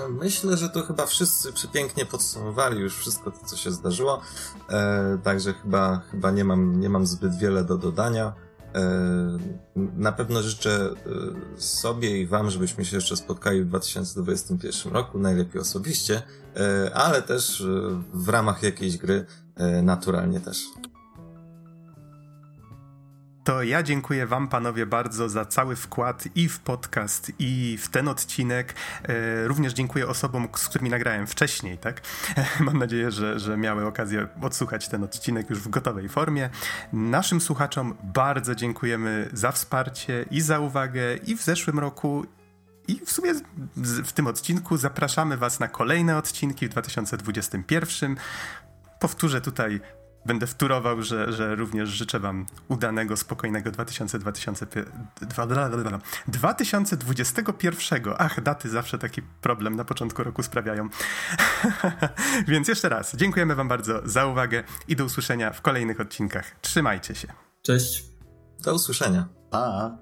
Myślę, że to chyba wszyscy przepięknie podsumowali już wszystko to, co się zdarzyło. E, także chyba, chyba nie, mam, nie mam zbyt wiele do dodania. E, na pewno życzę e, sobie i Wam, żebyśmy się jeszcze spotkali w 2021 roku, najlepiej osobiście, e, ale też e, w ramach jakiejś gry e, naturalnie też. To ja dziękuję Wam, panowie, bardzo za cały wkład i w podcast, i w ten odcinek. E, również dziękuję osobom, z którymi nagrałem wcześniej, tak? Mam nadzieję, że, że miały okazję odsłuchać ten odcinek już w gotowej formie. Naszym słuchaczom bardzo dziękujemy za wsparcie i za uwagę i w zeszłym roku, i w sumie w tym odcinku zapraszamy Was na kolejne odcinki w 2021. Powtórzę tutaj będę wturował, że, że również życzę Wam udanego, spokojnego 2000, 2021. Ach, daty zawsze taki problem na początku roku sprawiają. Więc jeszcze raz, dziękujemy Wam bardzo za uwagę i do usłyszenia w kolejnych odcinkach. Trzymajcie się. Cześć. Do usłyszenia. Pa.